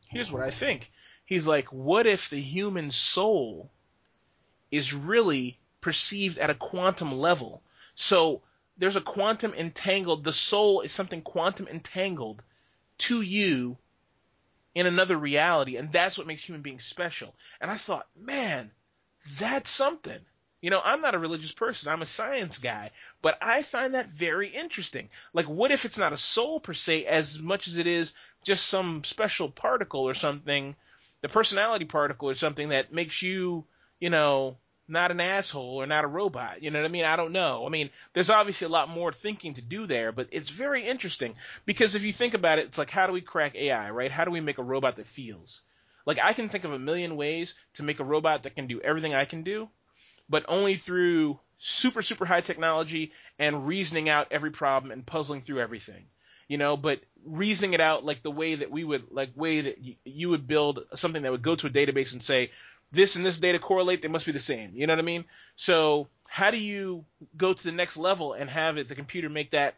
here's what I think. He's like, what if the human soul is really perceived at a quantum level? So there's a quantum entangled. The soul is something quantum entangled to you in another reality, and that's what makes human beings special. And I thought, man, that's something. You know, I'm not a religious person. I'm a science guy, but I find that very interesting. Like, what if it's not a soul per se, as much as it is just some special particle or something, the personality particle or something that makes you, you know, not an asshole or not a robot. You know what I mean? I don't know. I mean, there's obviously a lot more thinking to do there, but it's very interesting because if you think about it, it's like how do we crack AI, right? How do we make a robot that feels? Like I can think of a million ways to make a robot that can do everything I can do, but only through super super high technology and reasoning out every problem and puzzling through everything. You know, but reasoning it out like the way that we would like way that y- you would build something that would go to a database and say this and this data correlate, they must be the same. You know what I mean? So how do you go to the next level and have it the computer make that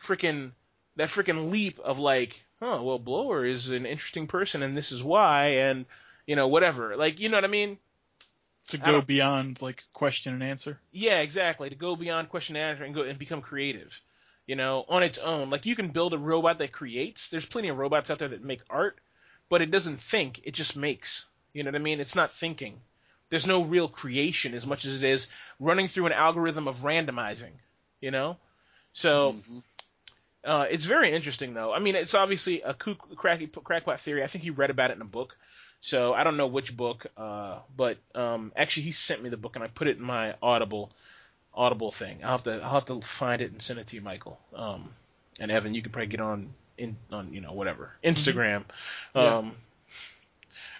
freaking that freaking leap of like, oh well, Blower is an interesting person and this is why and you know whatever. Like you know what I mean? To go beyond like question and answer. Yeah, exactly. To go beyond question and answer and go and become creative. You know, on its own. Like you can build a robot that creates. There's plenty of robots out there that make art, but it doesn't think. It just makes. You know what I mean? It's not thinking. There's no real creation as much as it is running through an algorithm of randomizing. You know, so Mhm. Uh, it's very interesting though. I mean, it's obviously a kook, cracky, crackpot theory. I think he read about it in a book. So I don't know which book, uh, but um, actually he sent me the book and I put it in my Audible Audible thing. I'll have to I'll have to find it and send it to you, Michael. Um, and Evan, you can probably get on in on you know whatever Instagram. Yeah. Um,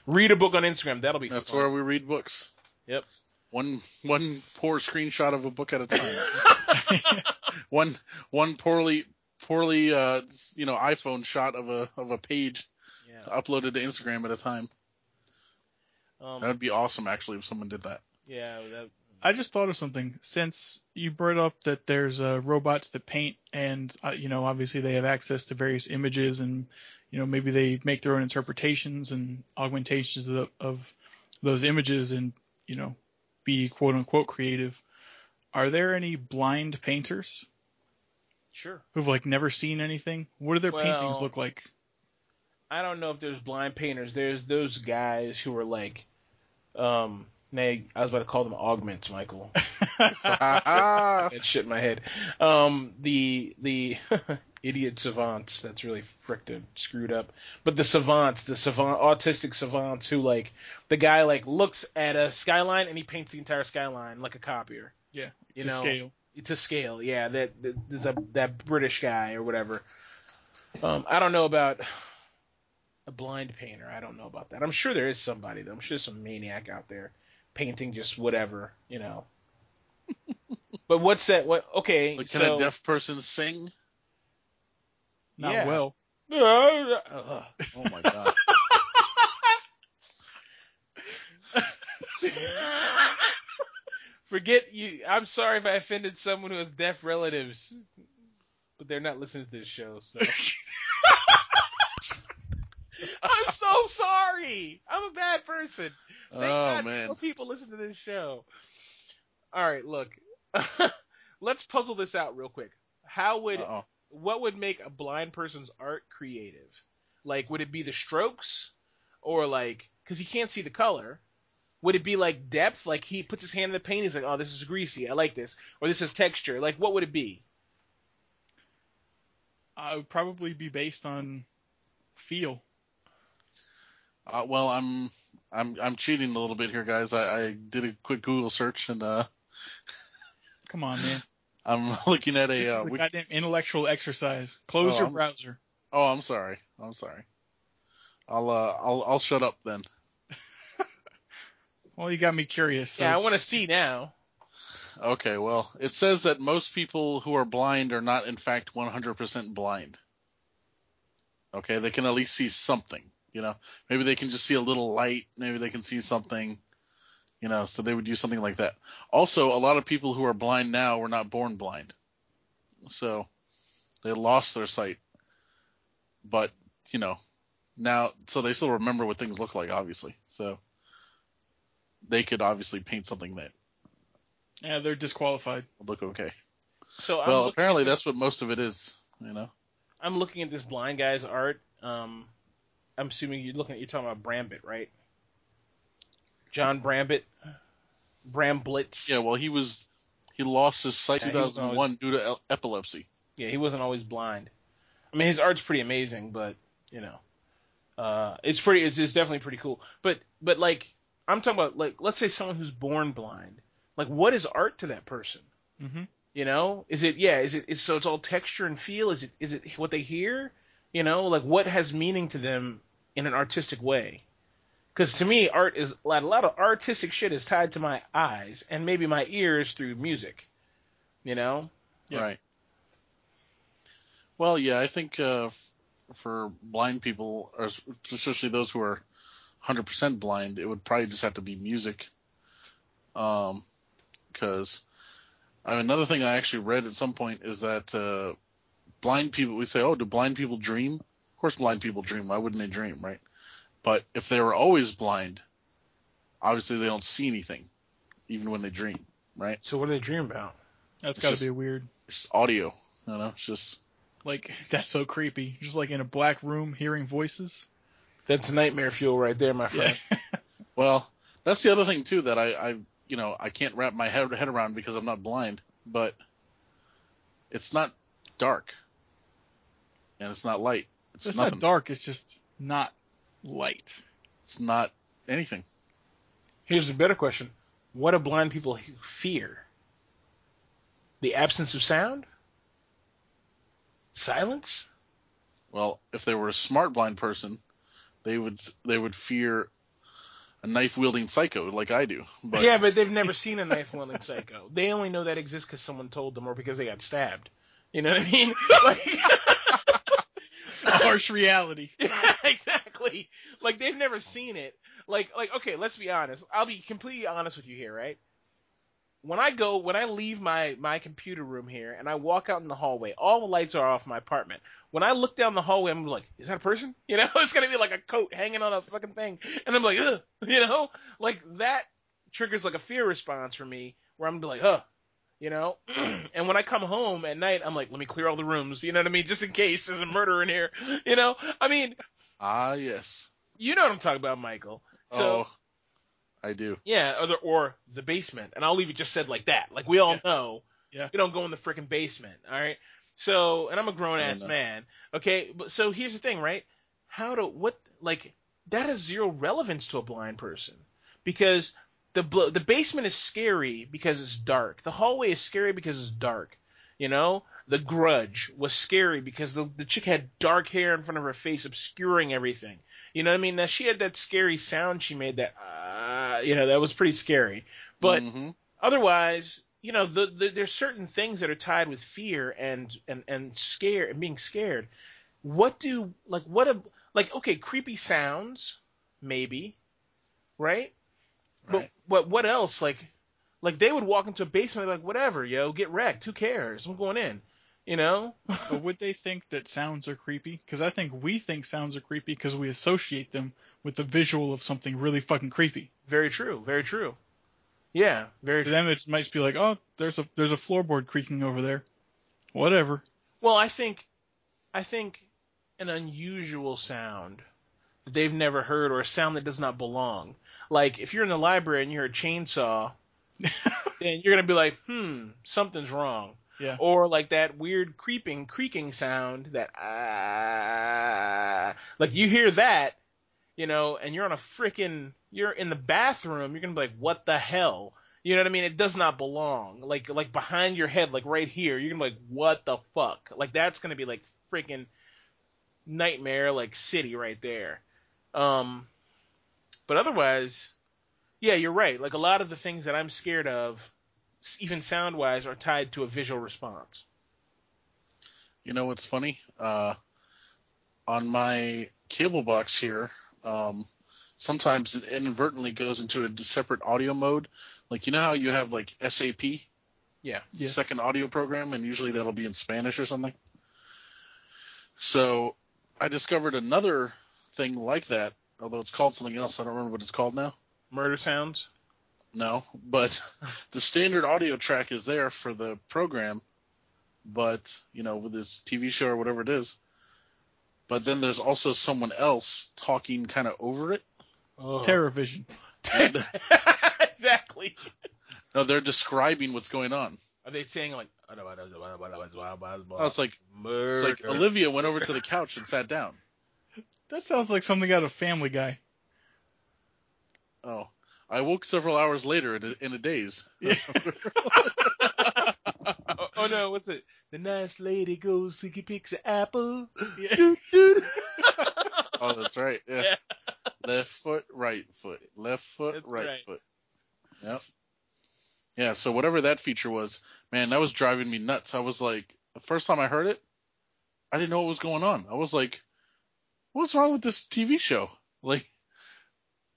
read a book on Instagram. That'll be That's fun. where we read books. Yep. One one poor screenshot of a book at a time. <laughs> <laughs> one one poorly poorly, uh, you know, iPhone shot of a of a page Yeah. uploaded to Instagram at a time. Um, That would be awesome, actually, if someone did that. yeah. That, I just thought of something. Since you brought up that there's uh, robots that paint, and uh, you know, obviously they have access to various images, and you know, maybe they make their own interpretations and augmentations of, the, of those images, and you know, be quote unquote creative. Are there any blind painters sure. who've like never seen anything? What do their paintings look like? I don't know if there's blind painters. There's those guys who are like, um, nay, I was about to call them augments, Michael. <laughs> That shit in my head. Um, the the <laughs> idiot savants. That's really frickin' screwed up. But the savants, the savant, autistic savants who like the guy like looks at a skyline and he paints the entire skyline like a copier. Yeah, You know, scale. To scale. Yeah, that, that a that British guy or whatever. Um, I don't know about a blind painter. I don't know about that. I'm sure there is somebody though. I'm sure there's some maniac out there painting just whatever, you know. <laughs> but what's that? What? Okay, so can so a deaf person sing? Not yeah. well. Ugh. <laughs> Oh my god. <laughs> Forget you. I'm sorry if I offended someone who has deaf relatives, but they're not listening to this show. So <laughs> I'm so sorry. I'm a bad person. Thank oh God man. people listen to this show. All right, look. <laughs> Let's puzzle this out real quick. How would Uh-oh. what would make a blind person's art creative? Like, would it be the strokes, or like, because he can't see the color? Would it be like depth? Like he puts his hand in the paint, he's like, "Oh, this is greasy. I like this," or "This is texture." Like, what would it be? I would probably be based on feel. Uh, well, I'm I'm I'm cheating a little bit here, guys. I, I did a quick Google search and uh, Come on, man. <laughs> I'm looking at a. This Uh, is a wiki- goddamn intellectual exercise. Close Oh, your I'm- browser. oh, I'm sorry. I'm sorry. I'll uh I'll I'll shut up then. Well, you got me curious. So yeah, I want to see now. Okay, well, it says that most people who are blind are not in fact 100% blind. Okay, they can at least see something, you know. Maybe they can just see a little light, maybe they can see something, you know, so they would use something like that. Also, a lot of people who are blind now were not born blind. So, they lost their sight. But, you know, now so they still remember what things look like obviously. So, they could obviously paint something that yeah, they're disqualified. would look okay. So I'm Well, looking apparently at this, that's what most of it is, you know. I'm looking at this blind guy's art. Um, I'm assuming you're looking at you're talking about Brambit, right? John Brambit, Bramblitz. Yeah, well, he was he lost his sight Yeah, in he was 2001 due to el- epilepsy. Yeah, he wasn't always blind. I mean, his art's pretty amazing, but you know, uh, it's pretty. It's, it's definitely pretty cool. But but like, I'm talking about like, let's say someone who's born blind. Like, what is art to that person? hmm You know, is it yeah? Is it is so it's all texture and feel? Is it is it what they hear? You know, like what has meaning to them in an artistic way? Because to me, art is a lot, a lot of artistic shit is tied to my eyes and maybe my ears through music. You know, Yeah. Right. Well, yeah, I think uh, for blind people, especially those who are 100% blind, it would probably just have to be music. Um, because I mean, another thing I actually read at some point is that uh, blind people, we say, oh, do blind people dream? Of course, blind people dream. Why wouldn't they dream, right? But if they were always blind, obviously they don't see anything, even when they dream, right? so what do they dream about? That's It's got to be weird. It's audio, you know. It's just Like <laughs> that's so creepy. Just like in a black room, hearing voices. That's nightmare fuel right there, my Yeah. friend. <laughs> Well, that's the other thing too that I, I you know, I can't wrap my head, head around because I'm not blind, but it's not dark. And it's not light. It's, It's not dark. It's just not light. It's not anything. Here's a better question: What do blind people fear? The absence of sound? Silence? Well, if they were a smart blind person, they would they would fear a knife wielding psycho like I do. But yeah, but they've never seen a knife wielding psycho. They only know that exists because someone told them or because they got stabbed. You know what I mean? <laughs> Like, harsh reality. <laughs> yeah, exactly. Like they've never seen it. Like, like okay, let's be honest. I'll be completely honest with you here, right? When I go, when I leave my my computer room here and I walk out in the hallway, all the lights are off my apartment. When I look down the hallway, I'm like, is that a person? <laughs> You know, it's gonna be like a coat hanging on a fucking thing, and I'm like, ugh, <laughs> you know, like that triggers like a fear response for me, where I'm like, huh, you know. <clears throat> and when I come home at night, I'm like, let me clear all the rooms, you know what I mean, just in case there's a murder in here, <laughs> you know. I mean, Ah, yes. you know what I'm talking about, Michael. So oh, I do. yeah, or the, or the basement, and I'll leave it just said like that. Like we all Yeah. know, Yeah. you don't go in the freaking basement. All right. So, and I'm a grown ass man. Okay, but so here's the thing, right? How to what like that has zero relevance to a blind person because the bl- the basement is scary because it's dark. The hallway is scary because it's dark. You know, the Grudge was scary because the the chick had dark hair in front of her face, obscuring everything. You know what I mean? Now she had that scary sound she made that, uh, you know, that was pretty scary. But Mhm. otherwise, you know, the, the, there's certain things that are tied with fear and and and scare and being scared. What do like what a like okay, creepy sounds, maybe, right? But Right. what what else? Like like they would walk into a basement like whatever, yo, get wrecked. Who cares? I'm going in. You know? But would they think that sounds are creepy? Because I think we think sounds are creepy because we associate them with the visual of something really fucking creepy. Very true. Very true. Yeah. Very. To them, it might just be like, oh, there's a there's a floorboard creaking over there. Whatever. Well, I think, I think, an unusual sound that they've never heard, or a sound that does not belong. Like if you're in the library and you hear a chainsaw, <laughs> then you're gonna be like, hmm, something's wrong. Yeah. Or like that weird creeping, creaking sound that ah, like you hear that, you know, and you're on a freaking, you're in the bathroom, you're gonna be like, what the hell? You know what I mean? It does not belong. Like like behind your head, like right here, you're gonna be like, what the fuck? Like that's gonna be like freaking nightmare like city right there. Um, but otherwise, yeah, you're right. Like a lot of the things that I'm scared of, even sound wise, are tied to a visual response. You know what's funny? Uh, on my cable box here, um, sometimes it inadvertently goes into a separate audio mode. Like you know how you have like SAP, Yeah. Yeah. second audio program, and usually that'll be in Spanish or something. So I discovered another thing like that, although it's called something else. I don't remember what it's called now. Murder sounds. No, but <laughs> the standard audio track is there for the program, but you know, with this TV show or whatever it is. But then there's also someone else talking kind of over it. Oh. Terrorvision. <laughs> exactly. <laughs> No, they're describing what's going on. Are they saying like? Oh, Oh, it's like murder. it's like Olivia went over to the couch and sat down. That sounds like something out of Family Guy. Oh, I woke several hours later in a, in a daze. Oh, <laughs> oh no, what's it? The nice lady goes to get picks an apple. Yeah. <laughs> Oh, that's right. Yeah. Yeah. Left foot, right foot. Left foot, right, right. foot. Yep. Yeah, so whatever that feature was, man, that was driving me nuts. I was like, the first time I heard it, I didn't know what was going on. I was like, what's wrong with this TV show? Like,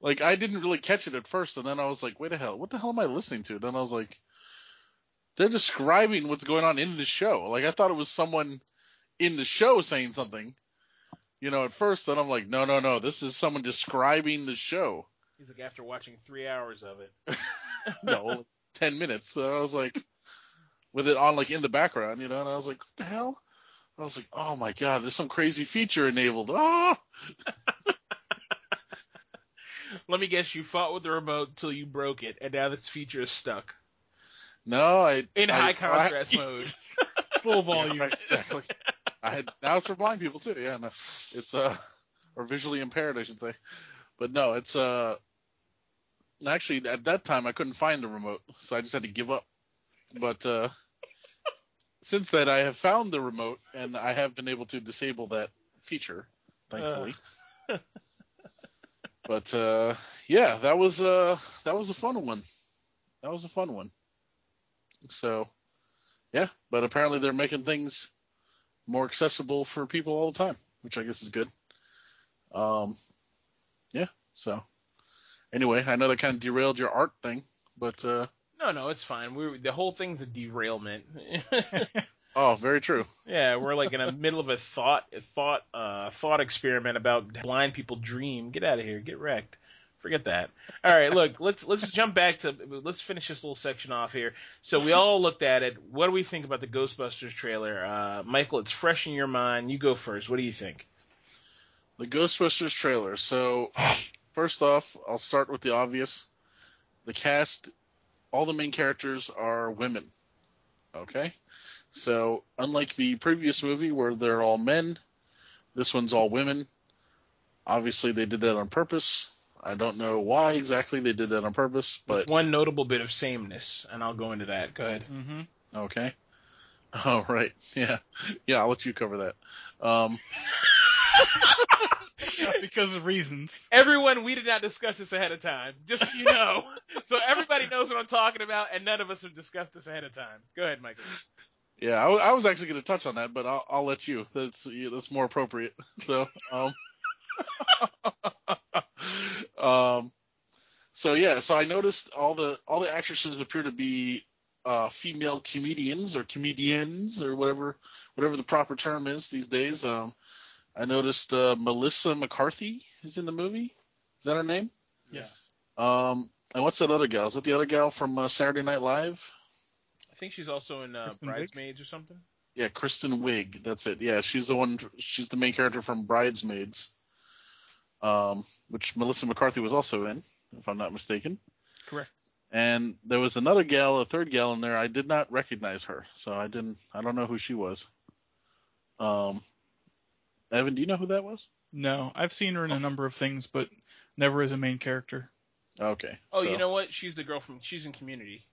like I didn't really catch it at first, and then I was like, wait a hell, what the hell am I listening to? Then I was like, they're describing what's going on in the show. Like I thought it was someone in the show saying something, you know, at first. Then I'm like, no, no, no, this is someone describing the show. He's like after watching three hours of it. <laughs> <laughs> no, ten minutes. So I was like, with it on like in the background, you know, and I was like, what the hell? I was like, oh my god, there's some crazy feature enabled. Oh, <laughs> Let me guess, you fought with the remote until you broke it, and now this feature is stuck no, I in I- high I- contrast <laughs> mode. Full volume. Right, exactly. I had now it's for blind people too. Yeah, no, it's uh or visually impaired, I should say. But no, it's uh actually at that time I couldn't find the remote, so I just had to give up. But uh since then I have found the remote and I have been able to disable that feature, thankfully. <laughs> but uh yeah, that was uh that was a fun one. That was a fun one. So yeah, but apparently they're making things more accessible for people all the time, which I guess is good. Um, yeah. So anyway, I know that kind of derailed your art thing, but uh, No, no, it's fine. We the whole thing's a derailment. <laughs> <laughs> oh, very true. yeah, we're like in the middle of a thought a thought uh thought experiment about blind people dream. Get out of here. Get wrecked. Forget that. All right, look, let's let's jump back to let's finish this little section off here. So we all looked at it. What do we think about the Ghostbusters trailer? Uh, Michael, it's fresh in your mind. You go first. What do you think? The Ghostbusters trailer. So first off, I'll start with the obvious. The cast, all the main characters are women. Okay? So, unlike the previous movie where they're all men, this one's all women. Obviously, they did that on purpose. I don't know why exactly they did that on purpose, but With one notable bit of sameness, and I'll go into that. Go ahead. Mm-hmm. okay. <laughs> Oh, right. Yeah. Yeah, I'll let you cover that. Um, <laughs> because of reasons. Everyone, we did not discuss this ahead of time, just so you know. <laughs> so everybody knows what I'm talking about, and none of us have discussed this ahead of time. Go ahead, Michael. Yeah, I, w- I was actually going to touch on that, but I'll, I'll let you. That's yeah, that's more appropriate. <laughs> So, um, <laughs> um, so yeah, so I noticed all the all the actresses appear to be uh, female comedians or comedians or whatever whatever the proper term is these days. Um, I noticed uh, Melissa McCarthy is in the movie. Is that her name? Yes. Um, and what's that other gal? Is that the other gal from uh, Saturday Night Live? I think she's also in uh, Kristen Wiig? Bridesmaids or something. Yeah, Kristen Wiig. That's it. Yeah, she's the one. She's the main character from Bridesmaids, um, which Melissa McCarthy was also in, if I'm not mistaken. Correct. And there was another gal, a third gal in there. I did not recognize her, so I didn't. I don't know who she was. Um, Evan, do you know who that was? No, I've seen her in a number of things, but never as a main character. Okay. Oh, so- you know what? She's the girl from. She's in Community.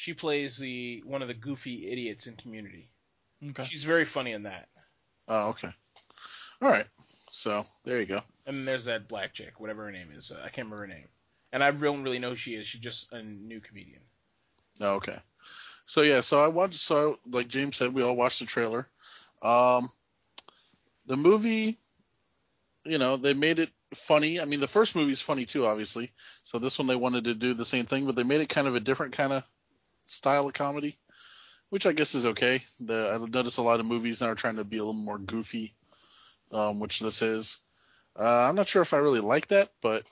She plays the one of the goofy idiots in Community. Okay. She's very funny in that. Oh, okay. All right. So there you go. And there's that black chick, whatever her name is. Uh, I can't remember her name. And I don't really know who she is. She's just a new comedian. Oh, okay. So yeah, so I watched. So like James said, we all watched the trailer. Um, the movie, you know, they made it funny. I mean, the first movie's funny too, obviously. So this one they wanted to do the same thing, but they made it kind of a different kind of style of comedy, which I guess is okay. The, I've noticed a lot of movies now are trying to be a little more goofy, um, which this is. Uh, I'm not sure if I really like that, but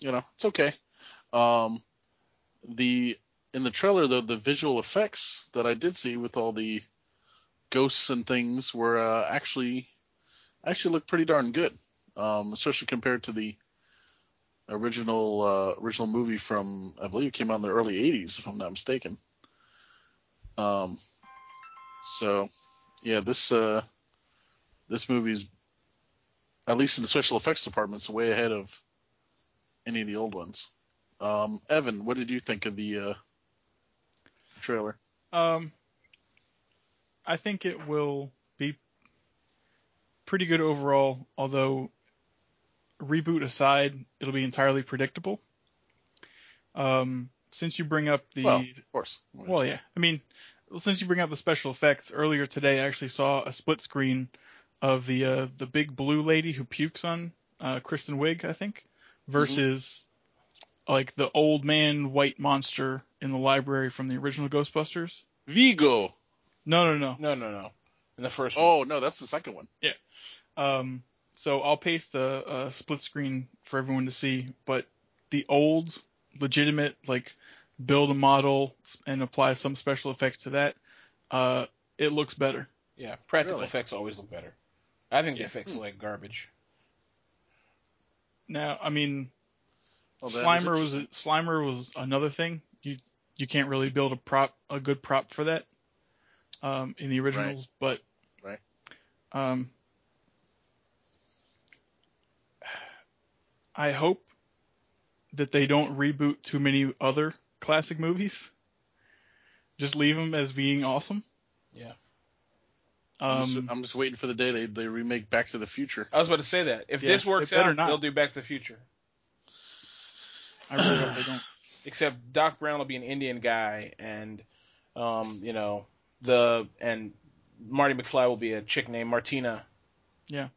you know, it's okay. Um, the in the trailer though, the visual effects that I did see with all the ghosts and things were uh, actually actually look pretty darn good, um, especially compared to the original uh, original movie from I believe it came out in the early '80s, if I'm not mistaken. Um, so yeah, this uh, this movie's at least in the special effects department, it's way ahead of any of the old ones. Um, Evan, what did you think of the uh, trailer? Um, I think it will be pretty good overall, although reboot aside, it'll be entirely predictable. Um, since you bring up the Well, of course. Well, yeah. I mean, since you bring up the special effects, earlier today I actually saw a split screen of the uh, the big blue lady who pukes on uh, Kristen Wiig, I think, versus like the old man white monster in the library from the original Ghostbusters. Vigo. No, no, no. No, no, no. In the first one. Oh no, that's the second one. Yeah. Um, so I'll paste a, a split screen for everyone to see, but the old, legitimate, like build a model and apply some special effects to that, uh, it looks better. Yeah, practical Really? effects always look better. I think the Yeah. effects look like garbage. Now, I mean, that is Slimer was interesting. Slimer was another thing. You you can't really build a prop a good prop for that um, in the originals, but Right. um, I hope that they don't reboot too many other classic movies. Just leave them as being awesome. Yeah. I'm, Um, just, I'm just waiting for the day they, they remake Back to the Future. I was about to say that. If Yeah, this works out, not. they'll do Back to the Future. I really hope they don't. <sighs> Except Doc Brown will be an Indian guy, and um, you know, the and Marty McFly will be a chick named Martina. Yeah.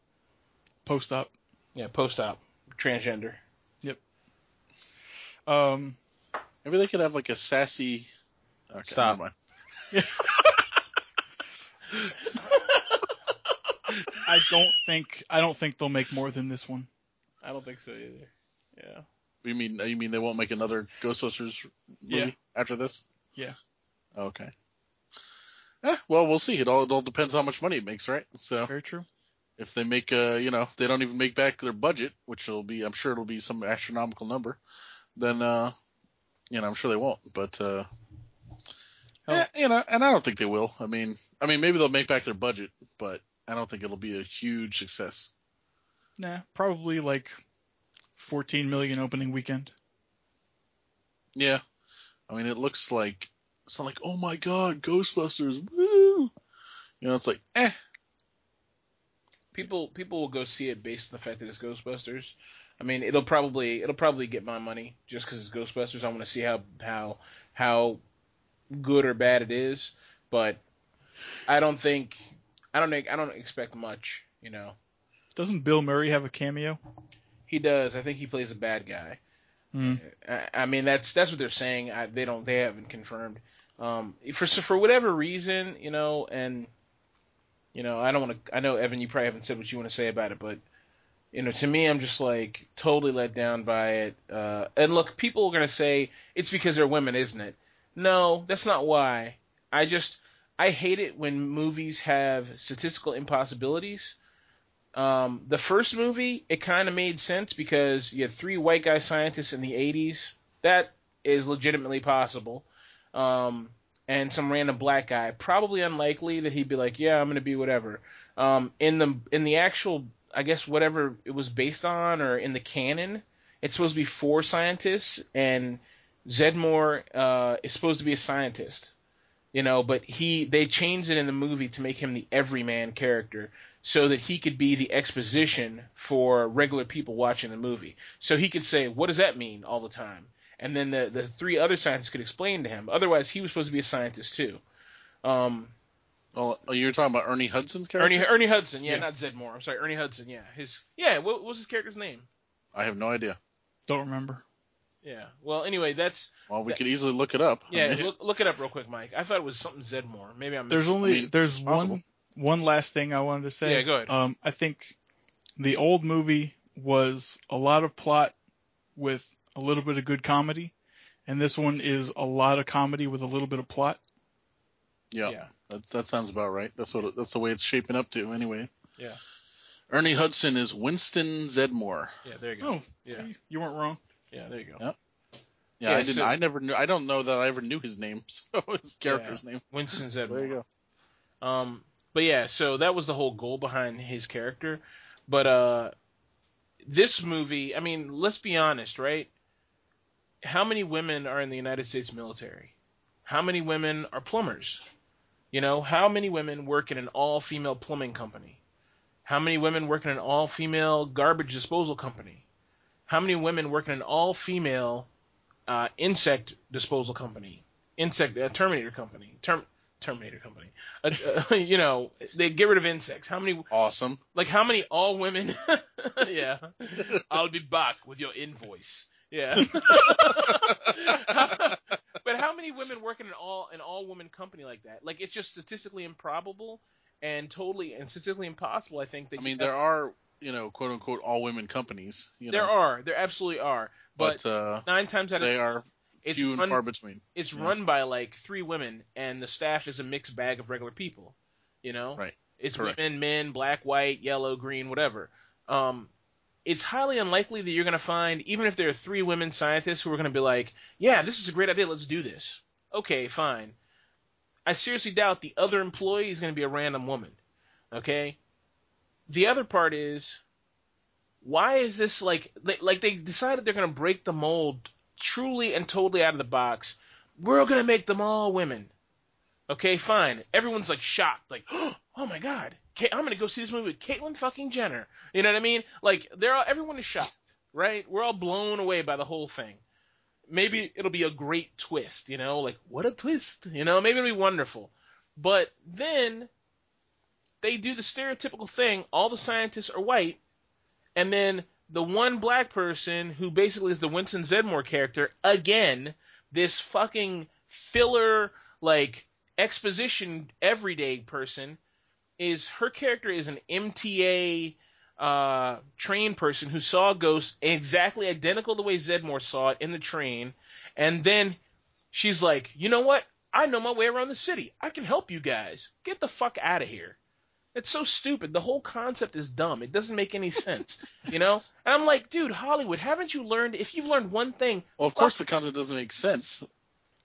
Post up. Yeah, post op, transgender. Yep. Um, Maybe they could have like a sassy. Okay, Stop. never mind. <laughs> I don't think I don't think they'll make more than this one. I don't think so either. Yeah. You mean you mean they won't make another Ghostbusters movie Yeah. after this? Yeah. Okay. Eh, well, we'll see. It all it all depends how much money it makes, right? So Very true. If they make uh you know they don't even make back their budget, which will be I'm sure it'll be some astronomical number, then uh you know I'm sure they won't. But uh Hell- eh, you know, and I don't think they will. I mean, I mean maybe they'll make back their budget, but I don't think it'll be a huge success. Nah, probably like 14 million opening weekend. Yeah. I mean, it looks like it's not like, oh my god, Ghostbusters, woo! You know, it's like, eh. People people will go see it based on the fact that it's Ghostbusters. I mean, it'll probably it'll probably get my money just because it's Ghostbusters. I want to see how how how good or bad it is, but I don't think I don't think I don't expect much. You know, Doesn't Bill Murray have a cameo? he does. I think he plays a bad guy. Hmm. I, I mean, that's that's what they're saying. I, they don't they haven't confirmed. Um, for for whatever reason, you know, and you know, I don't want to. I know Evan, you probably haven't said what you want to say about it, but you know, to me, I'm just like totally let down by it. Uh, and look, people are gonna say it's because they're women, isn't it? No, that's not why. I just I hate it when movies have statistical impossibilities. Um, the first movie, it kind of made sense because you had three white guy scientists in the 80s. That is legitimately possible. Um, and some random black guy. Probably unlikely that he'd be like, "Yeah, I'm gonna be whatever." Um, in the in the actual, I guess whatever it was based on, or in the canon, it's supposed to be four scientists, and Zeddemore uh, is supposed to be a scientist. You know, but he they changed it in the movie to make him the everyman character so that he could be the exposition for regular people watching the movie. So he could say, "What does that mean?" all the time, and then the the three other scientists could explain to him. Otherwise, he was supposed to be a scientist too. Um, Oh, oh, you're talking about Ernie Hudson's character? Ernie Ernie Hudson, yeah, Yeah. not Zeddemore. I'm sorry, Ernie Hudson, yeah. His yeah, what, what was his character's name? I have no idea. Don't remember. Yeah. Well, anyway, that's Well, we That- could easily look it up. I yeah. mean, Look look it up real quick, Mike. I thought it was something Zeddemore. Maybe I'm. There's missing- only mean, there's possible. one one last thing I wanted to say. Yeah, go ahead. Um, I think the old movie was a lot of plot with a little bit of good comedy, and this one is a lot of comedy with a little bit of plot. yeah, yeah. That, that sounds about right. That's what that's the way it's shaping up to anyway. Yeah. Ernie Hudson is Winston Zeddemore. Yeah. There you go. Oh, Yeah. you- you weren't wrong. Yeah. There you go. Yeah. Yeah, Yeah, I didn't. so- I never knew. I don't know that I ever knew his name. <laughs> So his character's name. Winston Zeddemore. <laughs> There you go. Um, but yeah, so that was the whole goal behind his character. But uh, this movie, I mean, let's be honest, right? How many women are in the United States military? How many women are plumbers? You know, how many women work in an all-female plumbing company? How many women work in an all-female garbage disposal company? How many women work in an all-female uh, insect disposal company? Insect uh, Terminator company. Term Terminator company. Uh, uh, <laughs> you know, they get rid of insects. How many Awesome. like how many all women <laughs> yeah i'll be back with your invoice yeah <laughs> <laughs> but how many women work in an all an all woman company like that like it's just statistically improbable and totally and statistically impossible i think that I mean, there have- are you know quote unquote all women companies. You there know, are there absolutely are but, but, uh, nine times out of they are it's few and run, far between. it's yeah. run by like three women and the staff is a mixed bag of regular people you know Right. it's Correct. women men black white yellow green whatever um it's highly unlikely that you're going to find even if there are three women scientists who are going to be like yeah this is a great idea let's do this. Okay fine. I seriously doubt the other employee is going to be a random woman okay? The other part is why is this like like they decided they're going to break the mold truly and totally out of the box. We're going to make them all women. Okay fine. Everyone's like shocked like <gasps> oh my god i'm going to go see this movie with caitlyn fucking jenner. You know what i mean? Like they're all, everyone is shocked right? We're all blown away by the whole thing. Maybe it'll be a great twist you know? Like what a twist you know? Maybe it'll be wonderful. But then they do the stereotypical thing, all the scientists are white, and then the one black person who basically is the Winston Zeddemore character, again, this fucking filler like exposition everyday person is her character is an MTA uh, train person who saw a ghost exactly identical the way Zeddemore saw it in the train, and then she's like, you know what? I know my way around the city. I can help you guys. Get the fuck out of here. It's so stupid. The whole concept is dumb. It doesn't make any sense, you know. And I'm like, dude, Hollywood, haven't you learned? If you've learned one thing, Well, of course the concept doesn't make sense.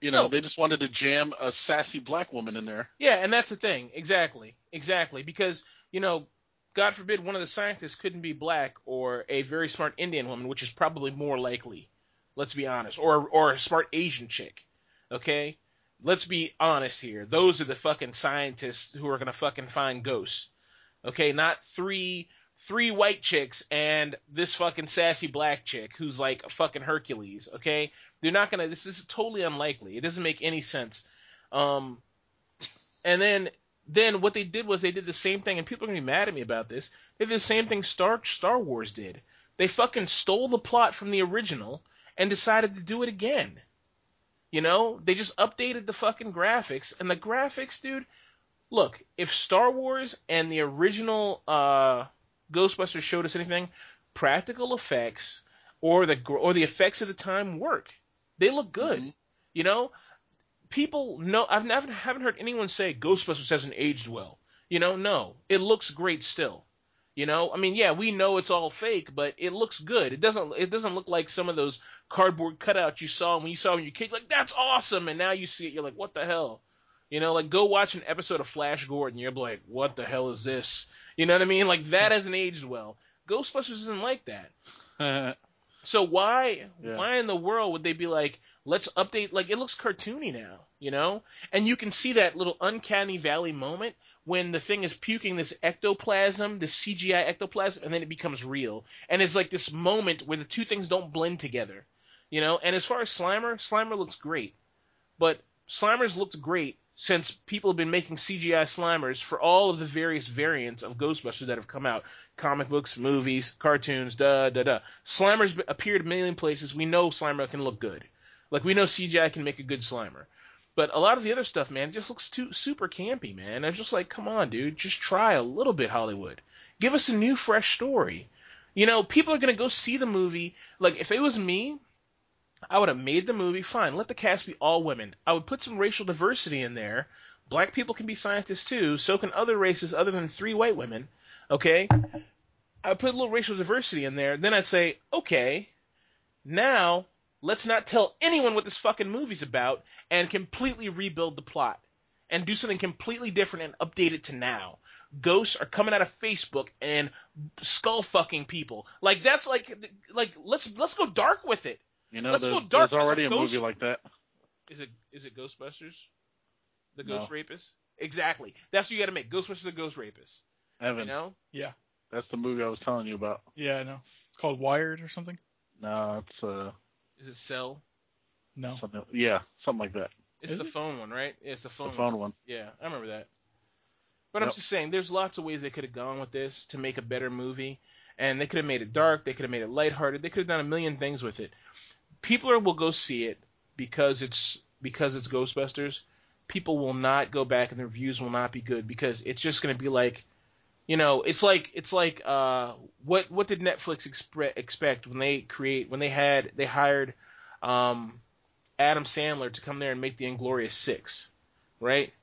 You know, No. they just wanted to jam a sassy black woman in there. Yeah, and that's the thing. Exactly. Exactly. Because, you know, God forbid one of the scientists couldn't be black or a very smart Indian woman, which is probably more likely. Let's be honest. Or or a smart Asian chick. Okay? Let's be honest here. Those are the fucking scientists who are gonna fucking find ghosts. Okay, not three three white chicks and this fucking sassy black chick who's like a fucking Hercules, okay? They're not gonna this, this is totally unlikely. It doesn't make any sense. Um and then then what they did was they did the same thing, and people are gonna be mad at me about this. They did the same thing Star Star Wars did. They fucking stole the plot from the original and decided to do it again. You know, they just updated the fucking graphics, and the graphics, dude. Look, if Star Wars and the original uh, Ghostbusters showed us anything, practical effects or the or the effects of the time work. They look good. Mhm. You know, people know. I've never haven't heard anyone say Ghostbusters hasn't aged well. You know, no, it looks great still. You know, I mean, yeah, we know it's all fake, but it looks good. It doesn't. It doesn't look like some of those cardboard cutouts you saw when you saw when you kid. Like that's awesome, and now you see it, you're like, what the hell? You know, like go watch an episode of Flash Gordon, you're like, what the hell is this? You know what I mean? Like that hasn't aged well. Ghostbusters isn't like that. <laughs> So why Yeah. why in the world would they be like, let's update like it looks cartoony now, you know? And you can see that little uncanny valley moment when the thing is puking this ectoplasm, this CGI ectoplasm, and then it becomes real. And it's like this moment where the two things don't blend together. You know, and as far as Slimer, Slimer looks great. But Slimer's looked great since people have been making CGI Slimers for all of the various variants of Ghostbusters that have come out. Comic books, movies, cartoons, da da da. Slimer's appeared a million places. We know Slimer can look good. Like we know CGI can make a good Slimer. But a lot of the other stuff, man, just looks too super campy, man. I'm just like, come on, dude, just try a little bit, Hollywood. Give us a new, fresh story. You know, people are gonna go see the movie. Like, if it was me, I would have made the movie. Fine, let the cast be all women. I would put some racial diversity in there. Black people can be scientists too. So can other races other than three white women. Okay. I would put a little racial diversity in there. Then I'd say, okay, now let's not tell anyone what this fucking movie's about and completely rebuild the plot and do something completely different and update it to now. Ghosts are coming out of Facebook and skull fucking people. Like that's like like let's let's go dark with it. You know, Let's there's, go dark there's as a already a ghost- movie like that. Is it is it Ghostbusters? The No. Ghost Rapist? Exactly. That's what you got to make. Ghostbusters the Ghost Rapist. Evan, You know? Yeah. That's the movie I was telling you about. Yeah, I know. It's called Wired or something. No, it's uh Is it Cell? No. something. Yeah, something like that. It's Is the it? phone one, right? Yeah, it's the phone. The phone one. Yeah, I remember that. But I'm just saying, there's lots of ways they could have gone with this to make a better movie, and they could have made it dark. They could have made it lighthearted. They could have done a million things with it. People are, will go see it because it's because it's Ghostbusters. People will not go back, and the reviews will not be good because it's just going to be like, you know, it's like it's like uh, what what did Netflix expre- expect when they create when they had they hired um, Adam Sandler to come there and make the Inglorious Six, right?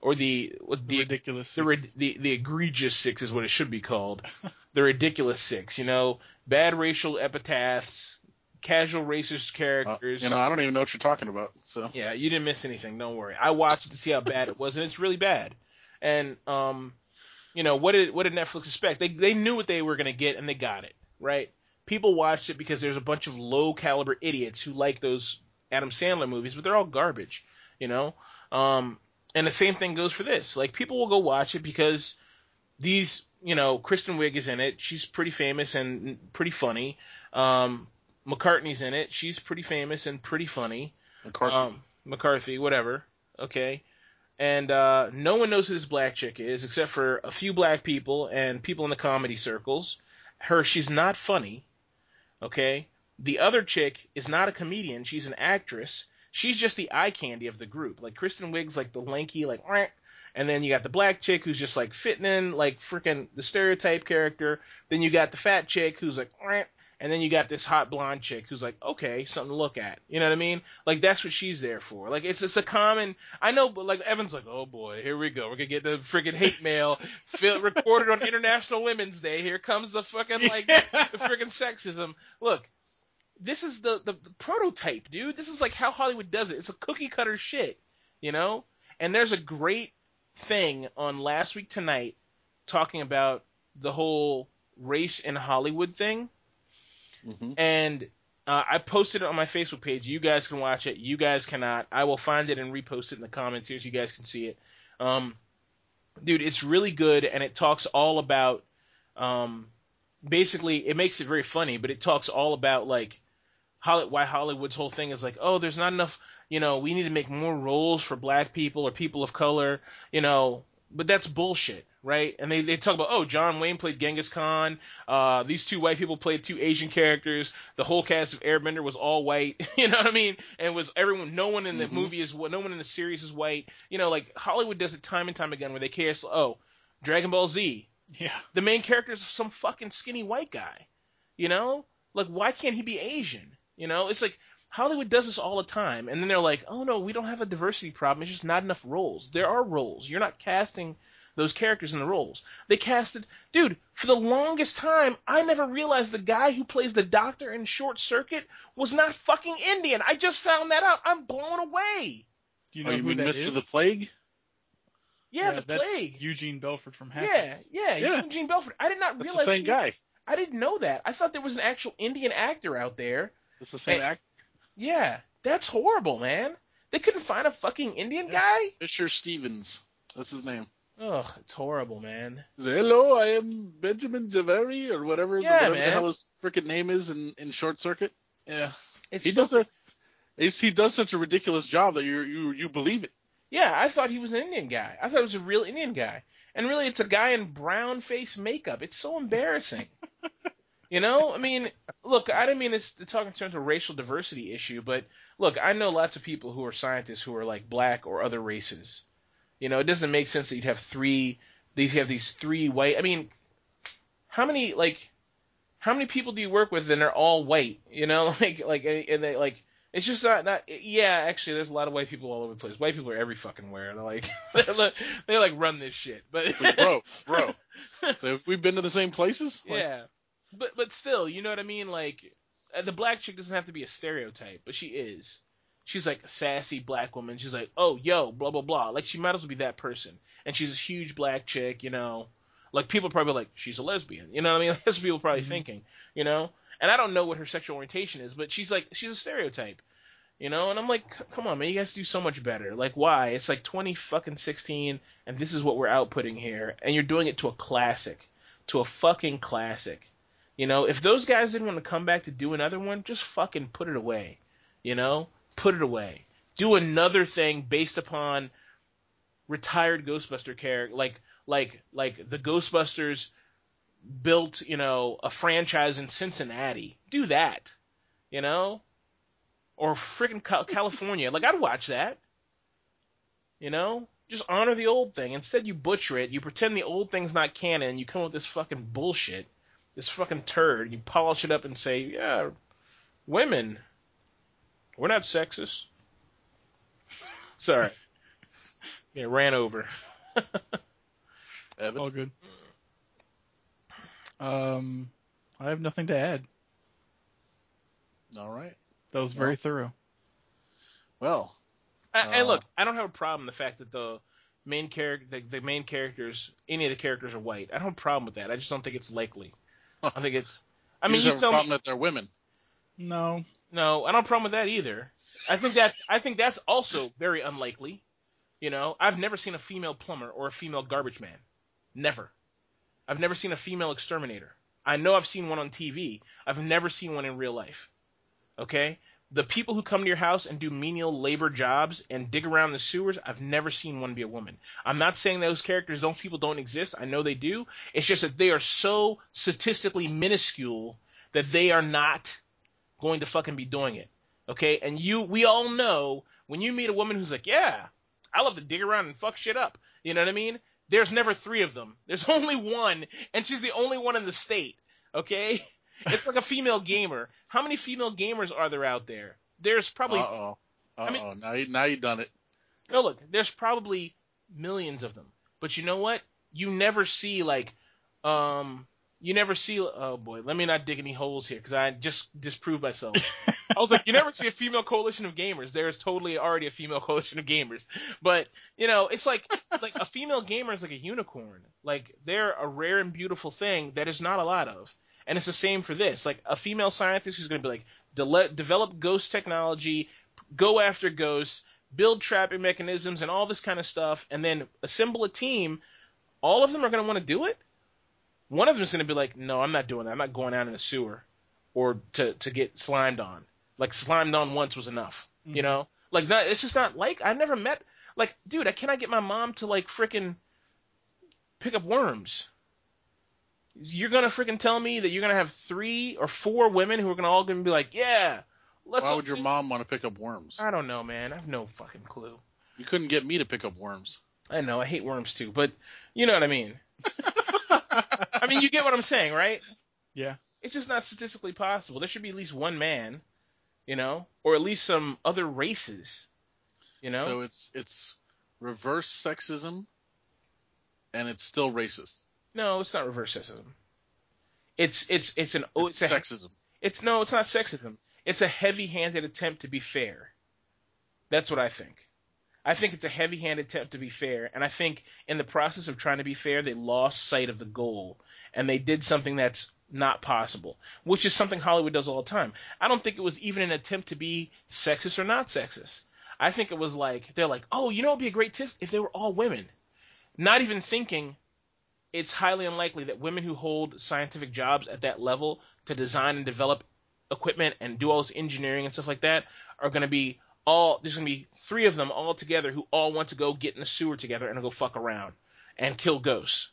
Or the what The the ridiculous. the, the the egregious six is what it should be called. <laughs> the ridiculous six, you know, bad racial epitaphs, casual racist Uh, characters. you know, I don't even know what you're talking about. So Yeah, you didn't miss anything. Don't worry. I watched it to see how bad it was, and it's really bad. And um, you know what did what did Netflix expect? They they knew what they were gonna get, and they got it right. People watched it because there's a bunch of low caliber idiots who like those Adam Sandler movies, but they're all garbage. You know. Um, and the same thing goes for this. Like people will go watch it because these, you know, Kristen Wiig is in it. She's pretty famous and pretty funny. Um, McCartney's in it. She's pretty famous and pretty funny McCarthy. um, McCarthy, whatever. Okay. and uh, no one knows who this black chick is except for a few black people and people in the comedy circles. Her, she's not funny. Okay, the other chick is not a comedian; she's an actress. She's just the eye candy of the group. Like Kristen Wiig's like the lanky, like, and then you got the black chick who's just like fitting in, like freaking the stereotype character. Then you got the fat chick who's like. And then you got this hot blonde chick who's like, okay, something to look at. You know what I mean? Like that's what she's there for. Like it's it's a common. I know, but like Evan's like, oh boy, here we go. We're gonna get the freaking hate mail <laughs> fil- recorded on International Women's Day. Here comes the fucking like the freaking sexism. Look, this is the, the the prototype, dude. This is like how Hollywood does it. It's a cookie cutter shit, you know. And there's a great thing on last week tonight talking about the whole race in Hollywood thing hmm and uh, I posted it on my Facebook page. You guys can watch it. You guys cannot. I will find it and repost it in the comments here so you guys can see it. Um, dude, it's really good, and it talks all about. Um, basically, it makes it very funny, but it talks all about like Holly, why Hollywood's whole thing is like, oh, there's not enough. You know, we need to make more roles for black people or people of color. You know, but that's bullshit, right? And they, they talk about, oh, John Wayne played Genghis Khan. Uh, these two white people played two Asian characters. The whole cast of Airbender was all white. <laughs> you know what I mean? And was everyone? No one in the Mhm. movie is what no one in the series is white. You know, like Hollywood does it time and time again where they cast, oh, Dragon Ball Z. Yeah. The main character is some fucking skinny white guy. You know, like why can't he be Asian? You know, it's like Hollywood does this all the time, and then they're like, "Oh no, we don't have a diversity problem. It's just not enough roles. There are roles. You're not casting those characters in the roles. They casted, dude. For the longest time, I never realized the guy who plays the Doctor in Short Circuit was not fucking Indian. I just found that out. I'm blown away. Do you oh, know you who mean that Mr. is? the Plague? Yeah, the that's plague. Eugene Belford from Yeah, yeah, Yeah. Eugene Belford. I did not That's realize the same he- guy. I didn't know that. I thought there was an actual Indian actor out there. It's the same Hey. actor. Yeah, that's horrible, man. They couldn't find a fucking Indian Yeah. guy. Fisher Stevens. That's his name. Ugh, it's horrible, man. He's like, Hello, I am Benjamin Javeri, or whatever, Yeah, whatever man. the hell his freaking name is in, in Short Circuit. Yeah, It's he so- does a he does such a ridiculous job that you you you believe it. Yeah, I thought he was an Indian guy. I thought it was a real Indian guy. And really, it's a guy in brown face makeup. It's so embarrassing. <laughs> you know, I mean, look, I didn't mean this to talk in terms of racial diversity issue, but look, I know lots of people who are scientists who are like black or other races. You know, it doesn't make sense that you'd have three. These you have these three white. I mean, how many like, how many people do you work with and they're all white? You know, <laughs> like like and they like it's just not not. Yeah, actually, there's a lot of white people all over the place. White people are every fucking where. They're like <laughs> they like run this shit. But bro, bro. <laughs> So have we been to the same places? Like, yeah, but but still, you know what I mean? Like uh, the black chick doesn't have to be a stereotype, but she is. She's like a sassy black woman. She's like, oh yo, blah blah blah. Like she might as well be that person. And she's this huge black chick, you know. Like people are probably like, she's a lesbian. You know what I mean? <laughs> That's what people are probably Mhm. thinking. You know. And I don't know what her sexual orientation is, but she's like, she's a stereotype. You know, and I'm like, come on, man, you guys do so much better. Like, why? It's like 20 fucking 16, and this is what we're outputting here, and you're doing it to a classic, to a fucking classic. You know, if those guys didn't want to come back to do another one, just fucking put it away. You know, put it away. Do another thing based upon retired Ghostbuster character, like like like the Ghostbusters built, you know, a franchise in Cincinnati. Do that. You know, or freaking Cal- <laughs> California. Like I'd watch that. You know, just honor the old thing. Instead, you butcher it. You pretend the old thing's not canon. And you come up with this fucking bullshit, this fucking turd. You polish it up and say, yeah, women, we're not sexist. <laughs> Sorry, <laughs> yeah, ran over. Evan? All good. Um, I have nothing to add. All right. That was very thorough. Well, I, and Uh, look, I don't have a problem with the fact that the main character, the, the main characters, any of the characters are white. I don't have a problem with that. I just don't think it's likely. I think it's. I you mean, just you have a tell problem me. that they're women. No, No, I don't have a problem with that either. I think that's. I think that's also very unlikely. You know, I've never seen a female plumber or a female garbage man. Never. I've never seen a female exterminator. I know I've seen one on TV. I've never seen one in real life. Okay? The people who come to your house and do menial labor jobs and dig around the sewers, I've never seen one be a woman. I'm not saying those characters, those people don't exist. I know they do. It's just that they are so statistically minuscule that they are not going to fucking be doing it. Okay? And you, we all know when you meet a woman who's like, yeah, I love to dig around and fuck shit up. You know what I mean? There's never three of them. There's <laughs> only one, and she's the only one in the state. Okay? It's like a female gamer. How many female gamers are there out there? There's probably. Uh oh. Uh oh. I mean- now you now you done it. No, look, there's probably millions of them. But you know what? You never see like, um, you never see. Oh boy, let me not dig any holes here because I just disproved myself. I was like, you never see a female coalition of gamers. There is totally already a female <laughs> coalition of gamers. But you know, it's like like a female gamer is like a unicorn. Like they're a rare and beautiful thing that is not a lot of. And it's the same for this. Like a female scientist who's going to be like dele- develop ghost technology, go after ghosts, build trapping mechanisms, and all this kind of stuff, and then assemble a team. All of them are going to want to do it. One of them is going to be like, no, I'm not doing that. I'm not going out in a sewer or to to get slimed on. Like slimed on once was enough. You mm-hmm. know, like not, it's just not like I never met. Like, dude, I cannot get my mom to like freaking pick up worms. You're gonna freaking tell me that you're gonna have three or four women who are gonna all gonna be like, yeah, let's. Why would your mom want to pick up worms? I don't know, man. I have no fucking clue. You couldn't get me to pick up worms. I know I hate worms too, but you know what I mean. <laughs> I mean, you get what I'm saying, right? Yeah. It's just not statistically possible. There should be at least one man, you know, or at least some other races, you know. So it's it's reverse sexism, and it's still racist. No, it's not reverse sexism. It's it's it's an oh, it's it's a sexism. It's no, it's not sexism. It's a heavy-handed attempt to be fair. That's what I think. I think it's a heavy-handed attempt to be fair, and I think in the process of trying to be fair, they lost sight of the goal, and they did something that's not possible, which is something Hollywood does all the time. I don't think it was even an attempt to be sexist or not sexist. I think it was like they're like, oh, you know, it'd be a great test if they were all women, not even thinking it's highly unlikely that women who hold scientific jobs at that level to design and develop equipment and do all this engineering and stuff like that are going to be all there's going to be three of them all together who all want to go get in the sewer together and go fuck around and kill ghosts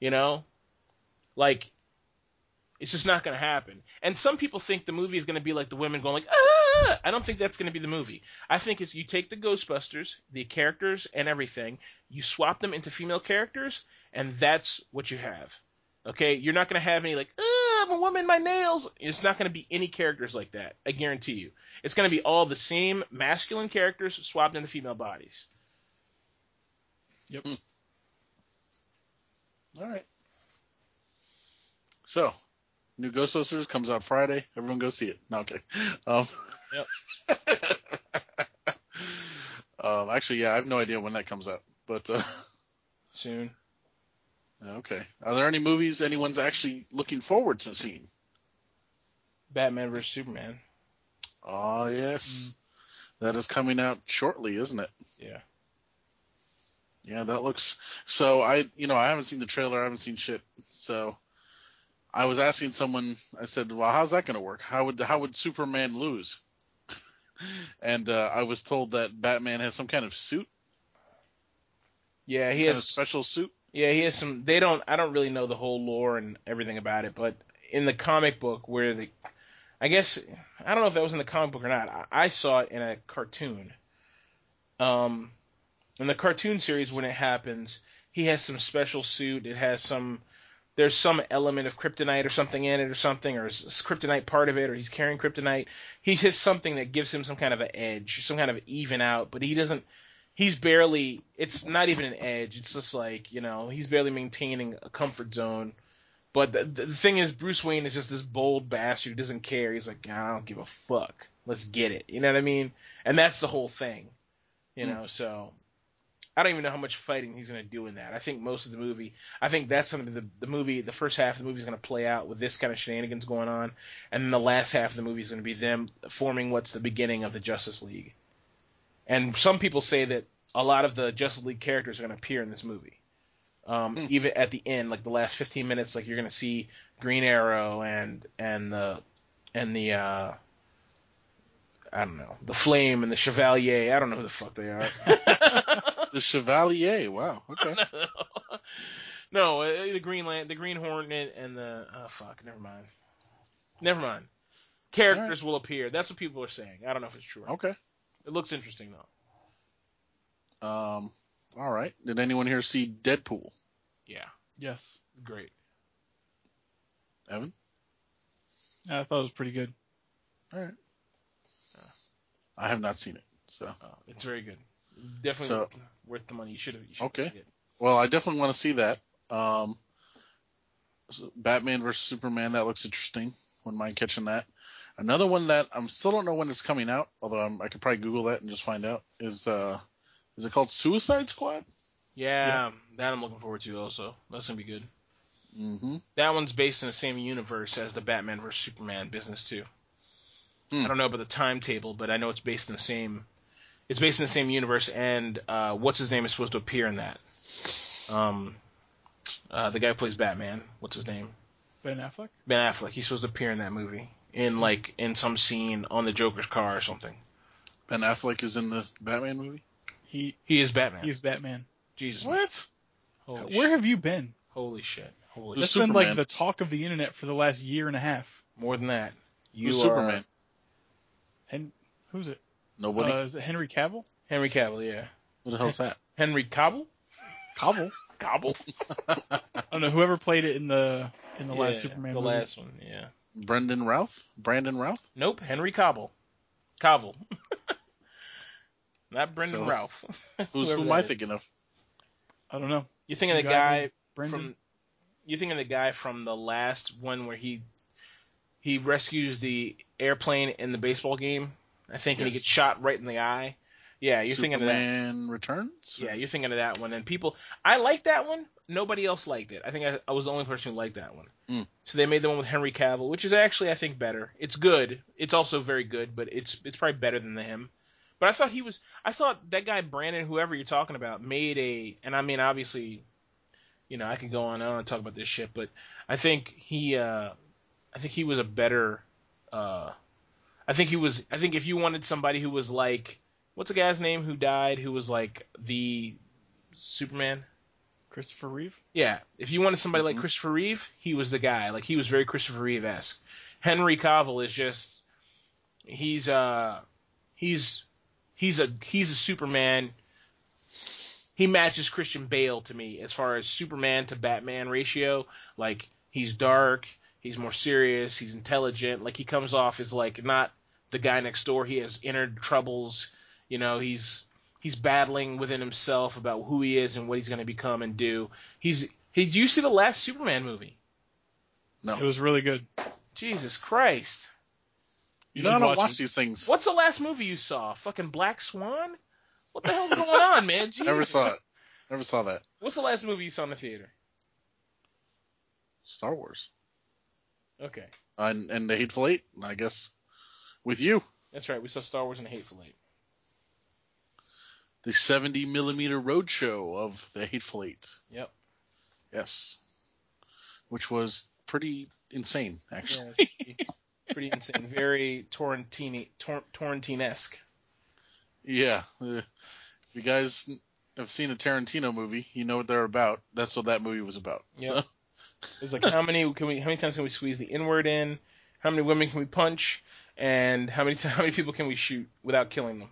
you know? Like it's just not going to happen. And some people think the movie is going to be like the women going like ah i don't think that's going to be the movie. I think it's you take the ghostbusters the characters and everything you swap them into female characters and that's what you have. Okay? You're not going to have any like ah, i'm a woman my nails. It's not going to be any characters like that i guarantee you. It's going to be all the same masculine characters swapped into female bodies. Yep. All right. So, new Ghostbusters comes out Friday. Everyone go see it. No, okay. Um, <laughs> um, actually, yeah, I have no idea when that comes out, but uh, soon okay. Are there any movies anyone's actually looking forward to seeing? batman vs superman Oh yes, that is coming out shortly, isn't it? yeah Yeah, that looks. So I, you know, I haven't seen the trailer. I haven't seen shit. So I was asking someone. I said, "Well, how's that going to work? How would how would Superman lose?" <laughs> and uh, I was told that Batman has some kind of suit, yeah he has a special suit. Yeah, he has some. They don't. I don't really know the whole lore and everything about it, but in the comic book, where the, I guess I don't know if that was in the comic book or not. I, I saw it in a cartoon. Um, in the cartoon series, when it happens, he has some special suit. It has some. There's some element of kryptonite or something in it, or something, or is kryptonite part of it, or he's carrying kryptonite. He has something that gives him some kind of an edge, some kind of even out, but he doesn't he's barely it's not even an edge. It's just like you know he's barely maintaining a comfort zone. But the, the thing is bruce wayne is just this bold bastard who doesn't care. He's like i don't give a fuck. Let's get it. You know what i mean? And that's the whole thing you hmm. know so i don't even know how much fighting he's going to do in that i think most of the movie i think that's something the, the movie the first half of the movie is going to play out with this kind of shenanigans going on and then the last half of the movie is going to be them forming what's the beginning of the justice league and some people say that a lot of the Justice League characters are going to appear in this movie. Um, Hmm. Even at the end, like the last 15 minutes, like you're going to see Green Arrow and and the and the uh, I don't know, the Flame and the Chevalier. I don't know who the fuck they are. <laughs> <laughs> The Chevalier. Wow. Okay. <laughs> no, uh, the Green Lan- the Green Hornet, and the oh fuck, never mind. Never mind. Characters will appear. That's what people are saying. I don't know if it's true. Okay. It looks interesting though. Um. All right. Did anyone here see Deadpool? Yeah, Yes. great. Evan. Yeah, I thought it was pretty good. All right. I have not seen it. So. Oh, it's very good. Definitely So- worth, worth the money. You should have. You Okay. See. Well, I definitely want to see that. Um, so Batman versus Superman. That looks interesting. Wouldn't mind catching that. Another one that I'm still don't know when it's coming out, although I'm, I could probably Google that and just find out. Is uh, is it called Suicide Squad? Yeah, that I'm looking forward to also. That's gonna be good. Mm-hmm. That one's based in the same universe as the Batman vs Superman business too. Hmm. I don't know about the timetable, but I know it's based in the same. It's based in the same universe, and uh, what's his name is supposed to appear in that. Um, uh, the guy who plays Batman. What's his name? Ben Affleck. Ben Affleck. He's supposed to appear in that movie in like in some scene on the Joker's car or something. Ben Affleck is in the Batman movie. He He is Batman. he's Batman. Jesus. What? Holy Where shit. have you been? Holy shit. Holy Who's shit. That's been like the talk of the internet for the last year and a half. More than that. You Who's are Superman? And who's it? Nobody. Uh, is it Henry Cavill? Henry Cavill, yeah. Who the hell's that? <laughs> Henry Cobble? Cavill. <laughs> Cobble. I don't know. Whoever played it in the in the last Superman The movie. last one, yeah. Brendan Ralph? Brandon Ralph? Nope, Henry Cobble. Cobble. <laughs> Not Brendan So- Ralph. Who's who am I that is. thinking of? I don't know. You thinking Some the guy guy Brendan. from you thinking the guy from the last one where he he rescues the airplane in the baseball game, I think, and he gets shot right in the eye. Yeah, you're thinking of that. Superman Returns? Yeah, you're thinking of that one. And people, I like that one. Nobody else liked it. I think I, I was the only person who liked that one. Mm. So they made the one with Henry Cavill, which is actually I think better. It's good. It's also very good, but it's it's probably better than the him. But I thought he was. I thought that guy Brandon, whoever you're talking about, made a. And I mean, obviously, you know, I could go on and on and talk about this shit, but I think he. uh I think he was a better. uh I think he was. I think if you wanted somebody who was like, what's the guy's name who died? Who was like the Superman? Christopher Reeve. Yeah, if you wanted somebody like Mhm. Christopher Reeve, he was the guy. Like he was very Christopher Reeve esque. Henry Cavill is just he's uh he's he's a he's a Superman. He matches Christian Bale to me as far as Superman to Batman ratio. Like he's dark, he's more serious, he's intelligent. Like he comes off as like not the guy next door. He has inner troubles. You know, he's he's battling within himself about who he is and what he's going to become and do. He's he, did you see the last Superman movie? No. It was really good. Jesus Christ. You no, should don't watch, watch these things. What's the last movie you saw? Fucking Black Swan? What the hell's going on, man? <laughs> Jesus. Never saw it. Never saw that. What's the last movie you saw in the theater? Star Wars. Okay. And, and the Hateful Eight, I guess, with you. That's right. We saw Star Wars and the Hateful Eight. The 70 millimeter roadshow of the Hateful Eight. Yep. Yes. Which was pretty insane, actually. it's pretty, pretty insane. Very Torrentini, Tor, Torrentine-esque. Yeah. Uh, if you guys have seen a Tarantino movie, you know what they're about. That's what that movie was about. Yeah. So, It's like how many can we? How many times can we squeeze the N word in? How many women can we punch? And how many <laughs> how many people can we shoot without killing them?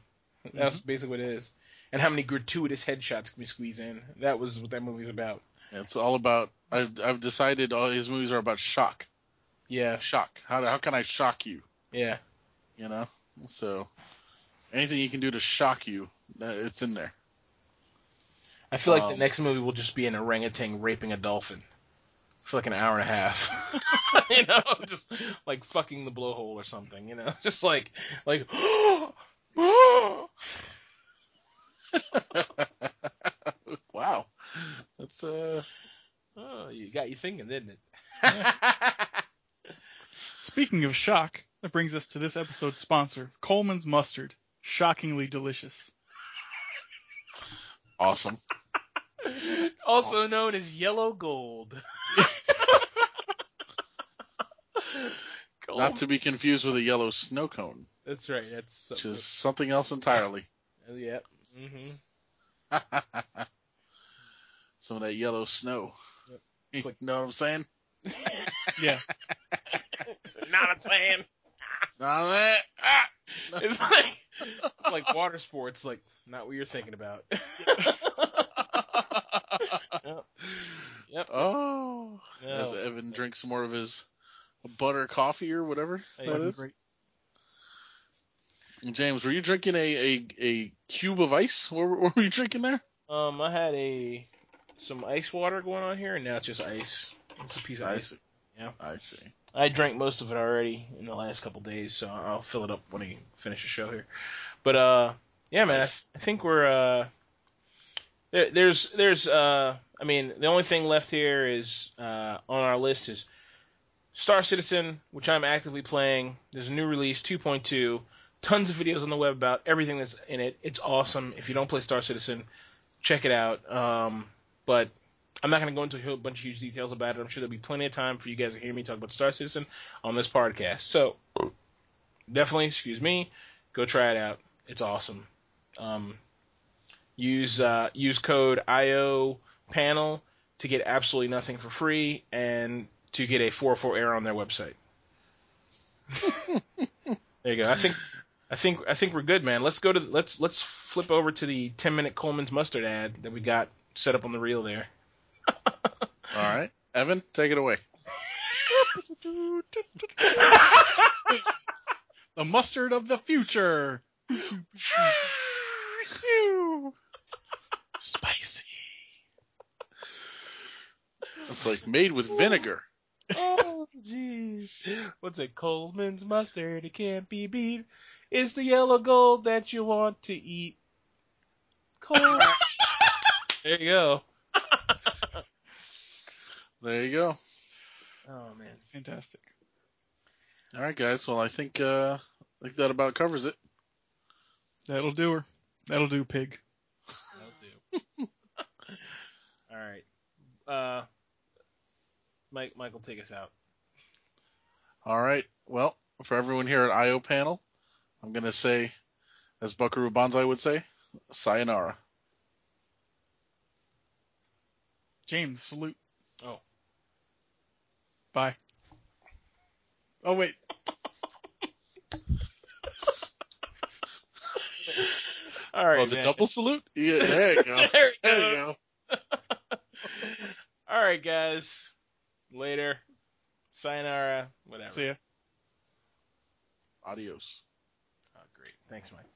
That's basically what it is. And how many gratuitous headshots can we squeeze in? That was what that movie's about. it's all about. I've, I've decided all his movies are about shock. Yeah, Shock. How, how can I shock you? yeah. You know? So, anything you can do to shock you, it's in there. I feel like the Um, next movie will just be an orangutan raping a dolphin for like an hour and a half. <laughs> you know, <laughs> just like fucking the blowhole or something. You know, <laughs> just like like. <gasps> wow. That's, uh, Oh, you got you thinking, didn't it? Speaking of shock, that brings us to this episode's sponsor, Colman's Mustard. Shockingly delicious. awesome. also known as yellow gold. Now, Not to be confused with a yellow snow cone, That's right. That's which is something else entirely. uh, yeah. hmm Some of that yellow snow. Yep. <laughs> You It's like- know what I'm saying? <laughs> Yeah. <laughs> Not a saying. Not man. Ah! It's like it's like water sports. Like not what you're thinking about. yep. Yep. oh. As Evan drinks more of his butter coffee or whatever Hey, that is. great. James, were you drinking a, a, a cube of ice? What were, what were you drinking there? Um, I had a some ice water going on here, and now it's just ice. It's a piece of I ice. see. Yeah. I see. I drank most of it already in the last couple days, so I'll fill it up when we finish the show here. But uh, yeah, man, I. I think we're uh, there, there's there's uh, I mean, the only thing left here is uh on our list is Star Citizen, which I'm actively playing. There's a new release 2.2. Tons of videos on the web about everything that's in it. It's awesome. If you don't play Star Citizen, check it out. Um, but I'm not going to go into a bunch of huge details about it. I'm sure there'll be plenty of time for you guys to hear me talk about Star Citizen on this podcast. So definitely, excuse me, go try it out. It's awesome. Um, use uh, use code IO panel to get absolutely nothing for free and to get a 404 error on their website. <laughs> there you go. I think I think I think we're good, man. Let's go to let's let's flip over to the 10 minute Colman's mustard ad that we got set up on the reel there. <laughs> All right. Evan, take it away. <laughs> The mustard of the future. Spicy. It's like made with vinegar. <laughs> oh, jeez. What's it? Colman's mustard. It can't be beat. It's the yellow gold that you want to eat. Cole. <laughs> there you go. <laughs> There you go. Oh man. Fantastic. All right, guys. Well, I think uh, I think that about covers it. That'll do her. That'll do, pig. That'll do. All right. Uh, Mike, Michael, take us out. All right. Well, for everyone here at IO panel, I'm gonna say, as Buckaroo Banzai would say, sayonara. James, salute. Oh. Bye. Oh wait. <laughs> All right. oh, the man. double salute. Yeah, there you go. <laughs> there it There you goes. <laughs> All right, guys. Later. Sayonara. Whatever. See ya. Adios. Oh, great. Thanks, Mike.